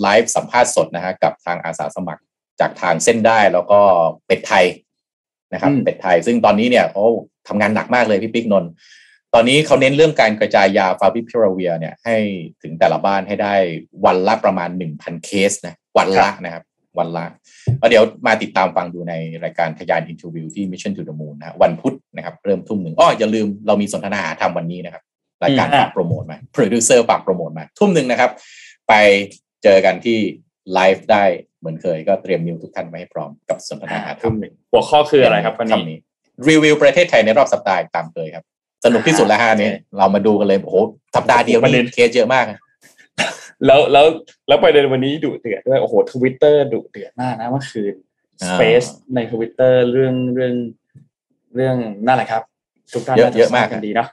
[SPEAKER 4] ไลฟ์สัมภาษณ์สดนะฮะกับทางอาสาสมัครจากทางเส้นได้แล้วก็เป็ดไทยนะครับเป็ดไทย ซึ่งตอนนี้เนี่ยเขาทำงานหนักมากเลยพี่ปิ๊กนนท์ตอนนี้เขาเน้นเรื่องการกระจายยาฟาวิพิราเวียเนี่ยให้ถึงแต่ละบ้านให้ได้วันละประมาณหนึ่งพันเคสนะวันละนะครับ วันละเดี๋ยวมาติดตามฟังดูในรายการทยาน interview ที่ Mission to the Moon นะวันพุธนะครับ เริ่มทุ่มหนึ่งอ้ออย่าลืมเรามีสนทนาธรรมวันนี้นะครับ รายการฝากโปรโมทมาโปรดิวเซอร์ฝากโปรโมทมา ทุ่มหนึ่งนะครับ ไปเจอกันที่ไลฟ์ได้เหมือนเคยก็เตรียมมิวทุกท่านไว้ให้พร้อมกับสนทนา
[SPEAKER 2] ทุ่มหนึ่งหัวข้อคืออะไรครับวันนี้
[SPEAKER 4] รีวิวประเทศไทยในรอบสัปดาห์ตามเคยครับ สนุกที่สุดแล้วฮะนี้เรามาดูกันเลยโอ้โหสัปดาห์เดียวนี่เคสเยอะมาก
[SPEAKER 2] แล้วแล้วแล้วประเด็นวันนี้ดุเดือดด้วยโอ้โหทวิตเตอร์ดุเดือดมากนะเมื่อคืนสเปซในทวิตเตอร์เรื่องเรื่องเรื่องนั่นแหละครับ ทุกท่าน
[SPEAKER 4] เยอะมาก
[SPEAKER 2] กันดีเนาะ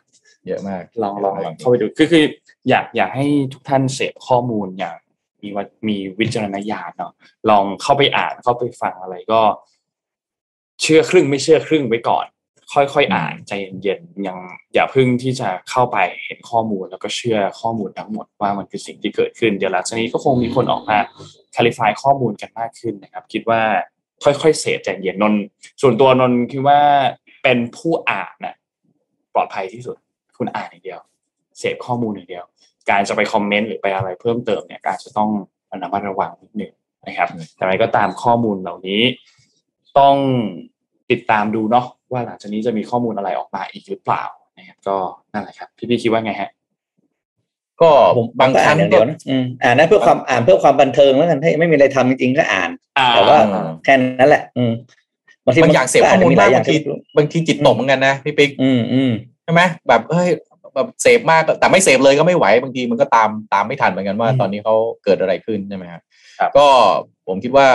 [SPEAKER 4] เยอะมาก
[SPEAKER 2] ลองลองลองเข้าไปดูคือคืออยากอยากให้ทุกท่านเสพข้อมูลอย่างมีว่ามีวิจารณญาณเนาะลองเข้าไปอ่านเข้าไปฟังอะไรก็ เชื่อครึ่งไม่เชื่อครึ่งไว้ก่อน ค่อยๆอ่านใจเย็นๆยังอย่าพึ่งที่จะเข้าไปเห็นข้อมูลแล้วก็เชื่อข้อมูลทั้งหมดว่ามันคือสิ่งที่เกิดขึ้นเดี๋ยวหลังจากนี้ก็คงมีคนออกมาคลิฟายข้อมูลกันมากขึ้นนะครับ คิดว่าค่อยๆเสพใจเย็นนนส่วนตัวนนคิดว่าเป็นผู้อ่านนะปลอดภัยที่สุดคุณอ่านอย่างเดียว เสพข้อมูลอย่างเดียว การจะไปคอมเมนต์หรือไปอะไรเพิ่มเติมเนี่ยการจะต้องระมัดระวังนิดหนึ่งนะครับแต่อะไรก็ตามข้อมูลเหล่านี้ ต้องติดตามดูเนาะ ว่าหลังจากนี้จะมีข้อมูลอะไรออกมาอีกหรือเปล่านะครับก็นั่นแหละครับ พี่พี่คิดว่าไงฮะ
[SPEAKER 5] ก็บางครั้งเดียวนะอ่านนะเพื่อความอ่านเพื่อความบันเทิงแล้วกันถ้าไม่มีอะไรทำจริงๆก็อ่านแต่ว่าแค่นั้นแหละ อืม
[SPEAKER 4] บางทีมันอยากเสพข้อมูลมากบางทีบางทีจิตตกเหมือนกันนะพี่ปิ๊ก
[SPEAKER 5] อืมอืม
[SPEAKER 4] ใช่ไหมแบบเฮ้ยแบบเสพมากแต่ไม่เสพเลยก็ไม่ไหวบางทีมันก็ตามตามไม่ทันเหมือนกันว่า ตอนนี้เขาเกิดอะไรขึ้นใช่ไหมครับก็ผมคิดว่า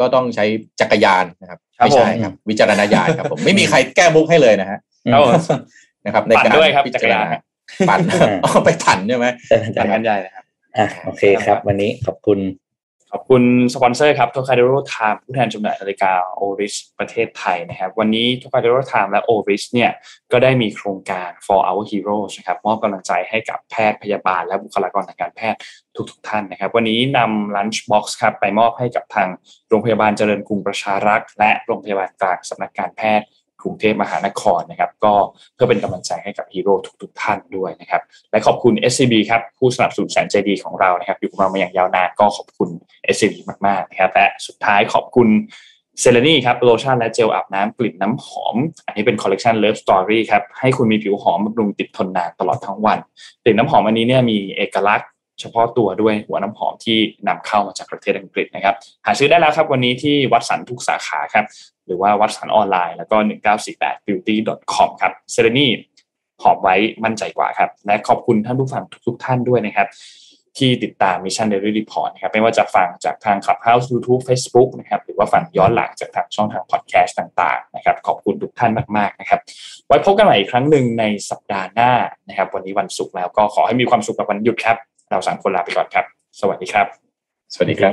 [SPEAKER 4] ก็ต้องใช้จักรยานนะครับ ไม่ใช่ครับ วิจารณญาณครับผมไม่มีใครแก้มุกให้เลยนะฮะนะครับ ในการ
[SPEAKER 2] พิจารณา
[SPEAKER 4] ปั่นไปปั่นใช่ไหม
[SPEAKER 2] จักรยานใหญ่นะครับ
[SPEAKER 5] อะโอเคครับ วันนี้ขอบคุณ
[SPEAKER 2] ขอบคุณสปอนเซอร์ครับ Trocadero Time ผู้แทนจำหน่ายนาฬิกา Oris ประเทศไทยนะครับ วันนี้ Trocadero Time และ Oris เนี่ยก็ได้มีโครงการ for our heroes นะครับมอบกำลังใจให้กับแพทย์พยาบาล และบุคลากรทางการแพทย์ทุกๆทท่านนะครับ วันนี้นำ lunch box ครับไปมอบให้กับทางโรงพยาบาลเจริญกรุงประชารักษ์และโรงพยาบาลกลางสำนักการแพทย์ รุงเทพมหานครนะครับ ก็เพื่อเป็นกำลังใจให้กับฮีโร่ทุกๆท่านด้วยนะครับ และขอบคุณ SCB ครับผู้สนับสนุนแสนใจดีของเรานะครับอยู่กับเรามาอย่างยาวนานก็ขอบคุณ SCB มากๆนะครับและสุดท้ายขอบคุณเซเลนีครับโลชั่นและเจลอาบน้ำกลิ่นน้ำหอม อันนี้เป็นคอลเลกชัน Love Story ครับให้คุณมีผิวหอมบำรุงติดทนนานตลอดทั้งวันกลิ่นน้ำหอมอันนี้เนี่ยมีเอกลักษณ์เฉพาะตัวด้วยหัวน้ำหอมที่นำเข้ามาจากประเทศอังกฤษนะครับ หาซื้อได้แล้วครับวันนี้ที่วัดสันทุกสาขาครับ หรือว่าวัดสันออนไลน์แล้วก็ 1948 beauty com ครับเซเรนีหอบไว้มั่นใจกว่าครับ และขอบคุณท่านผู้ฟังทุกๆท่านด้วยนะครับ ที่ติดตาม Mission Daily Report นะครับไม่ว่าจะฟังจากทาง Clubhouse YouTube Facebook นะครับหรือว่าฟังย้อนหลังจากทางช่องทางพอดแคสต์ต่างๆนะครับขอบคุณทุกท่านมากๆนะครับ ไว้พบกันใหม่อีกครั้งหนึ่งในสัปดาห์หน้านะครับ วันนี้วันศุกร์แล้วก็ขอให้มีความสุขกับวันหยุดครับ เราสามคนลาไปก่อนครับ สวัสดีครับ
[SPEAKER 4] สวัสดีครับ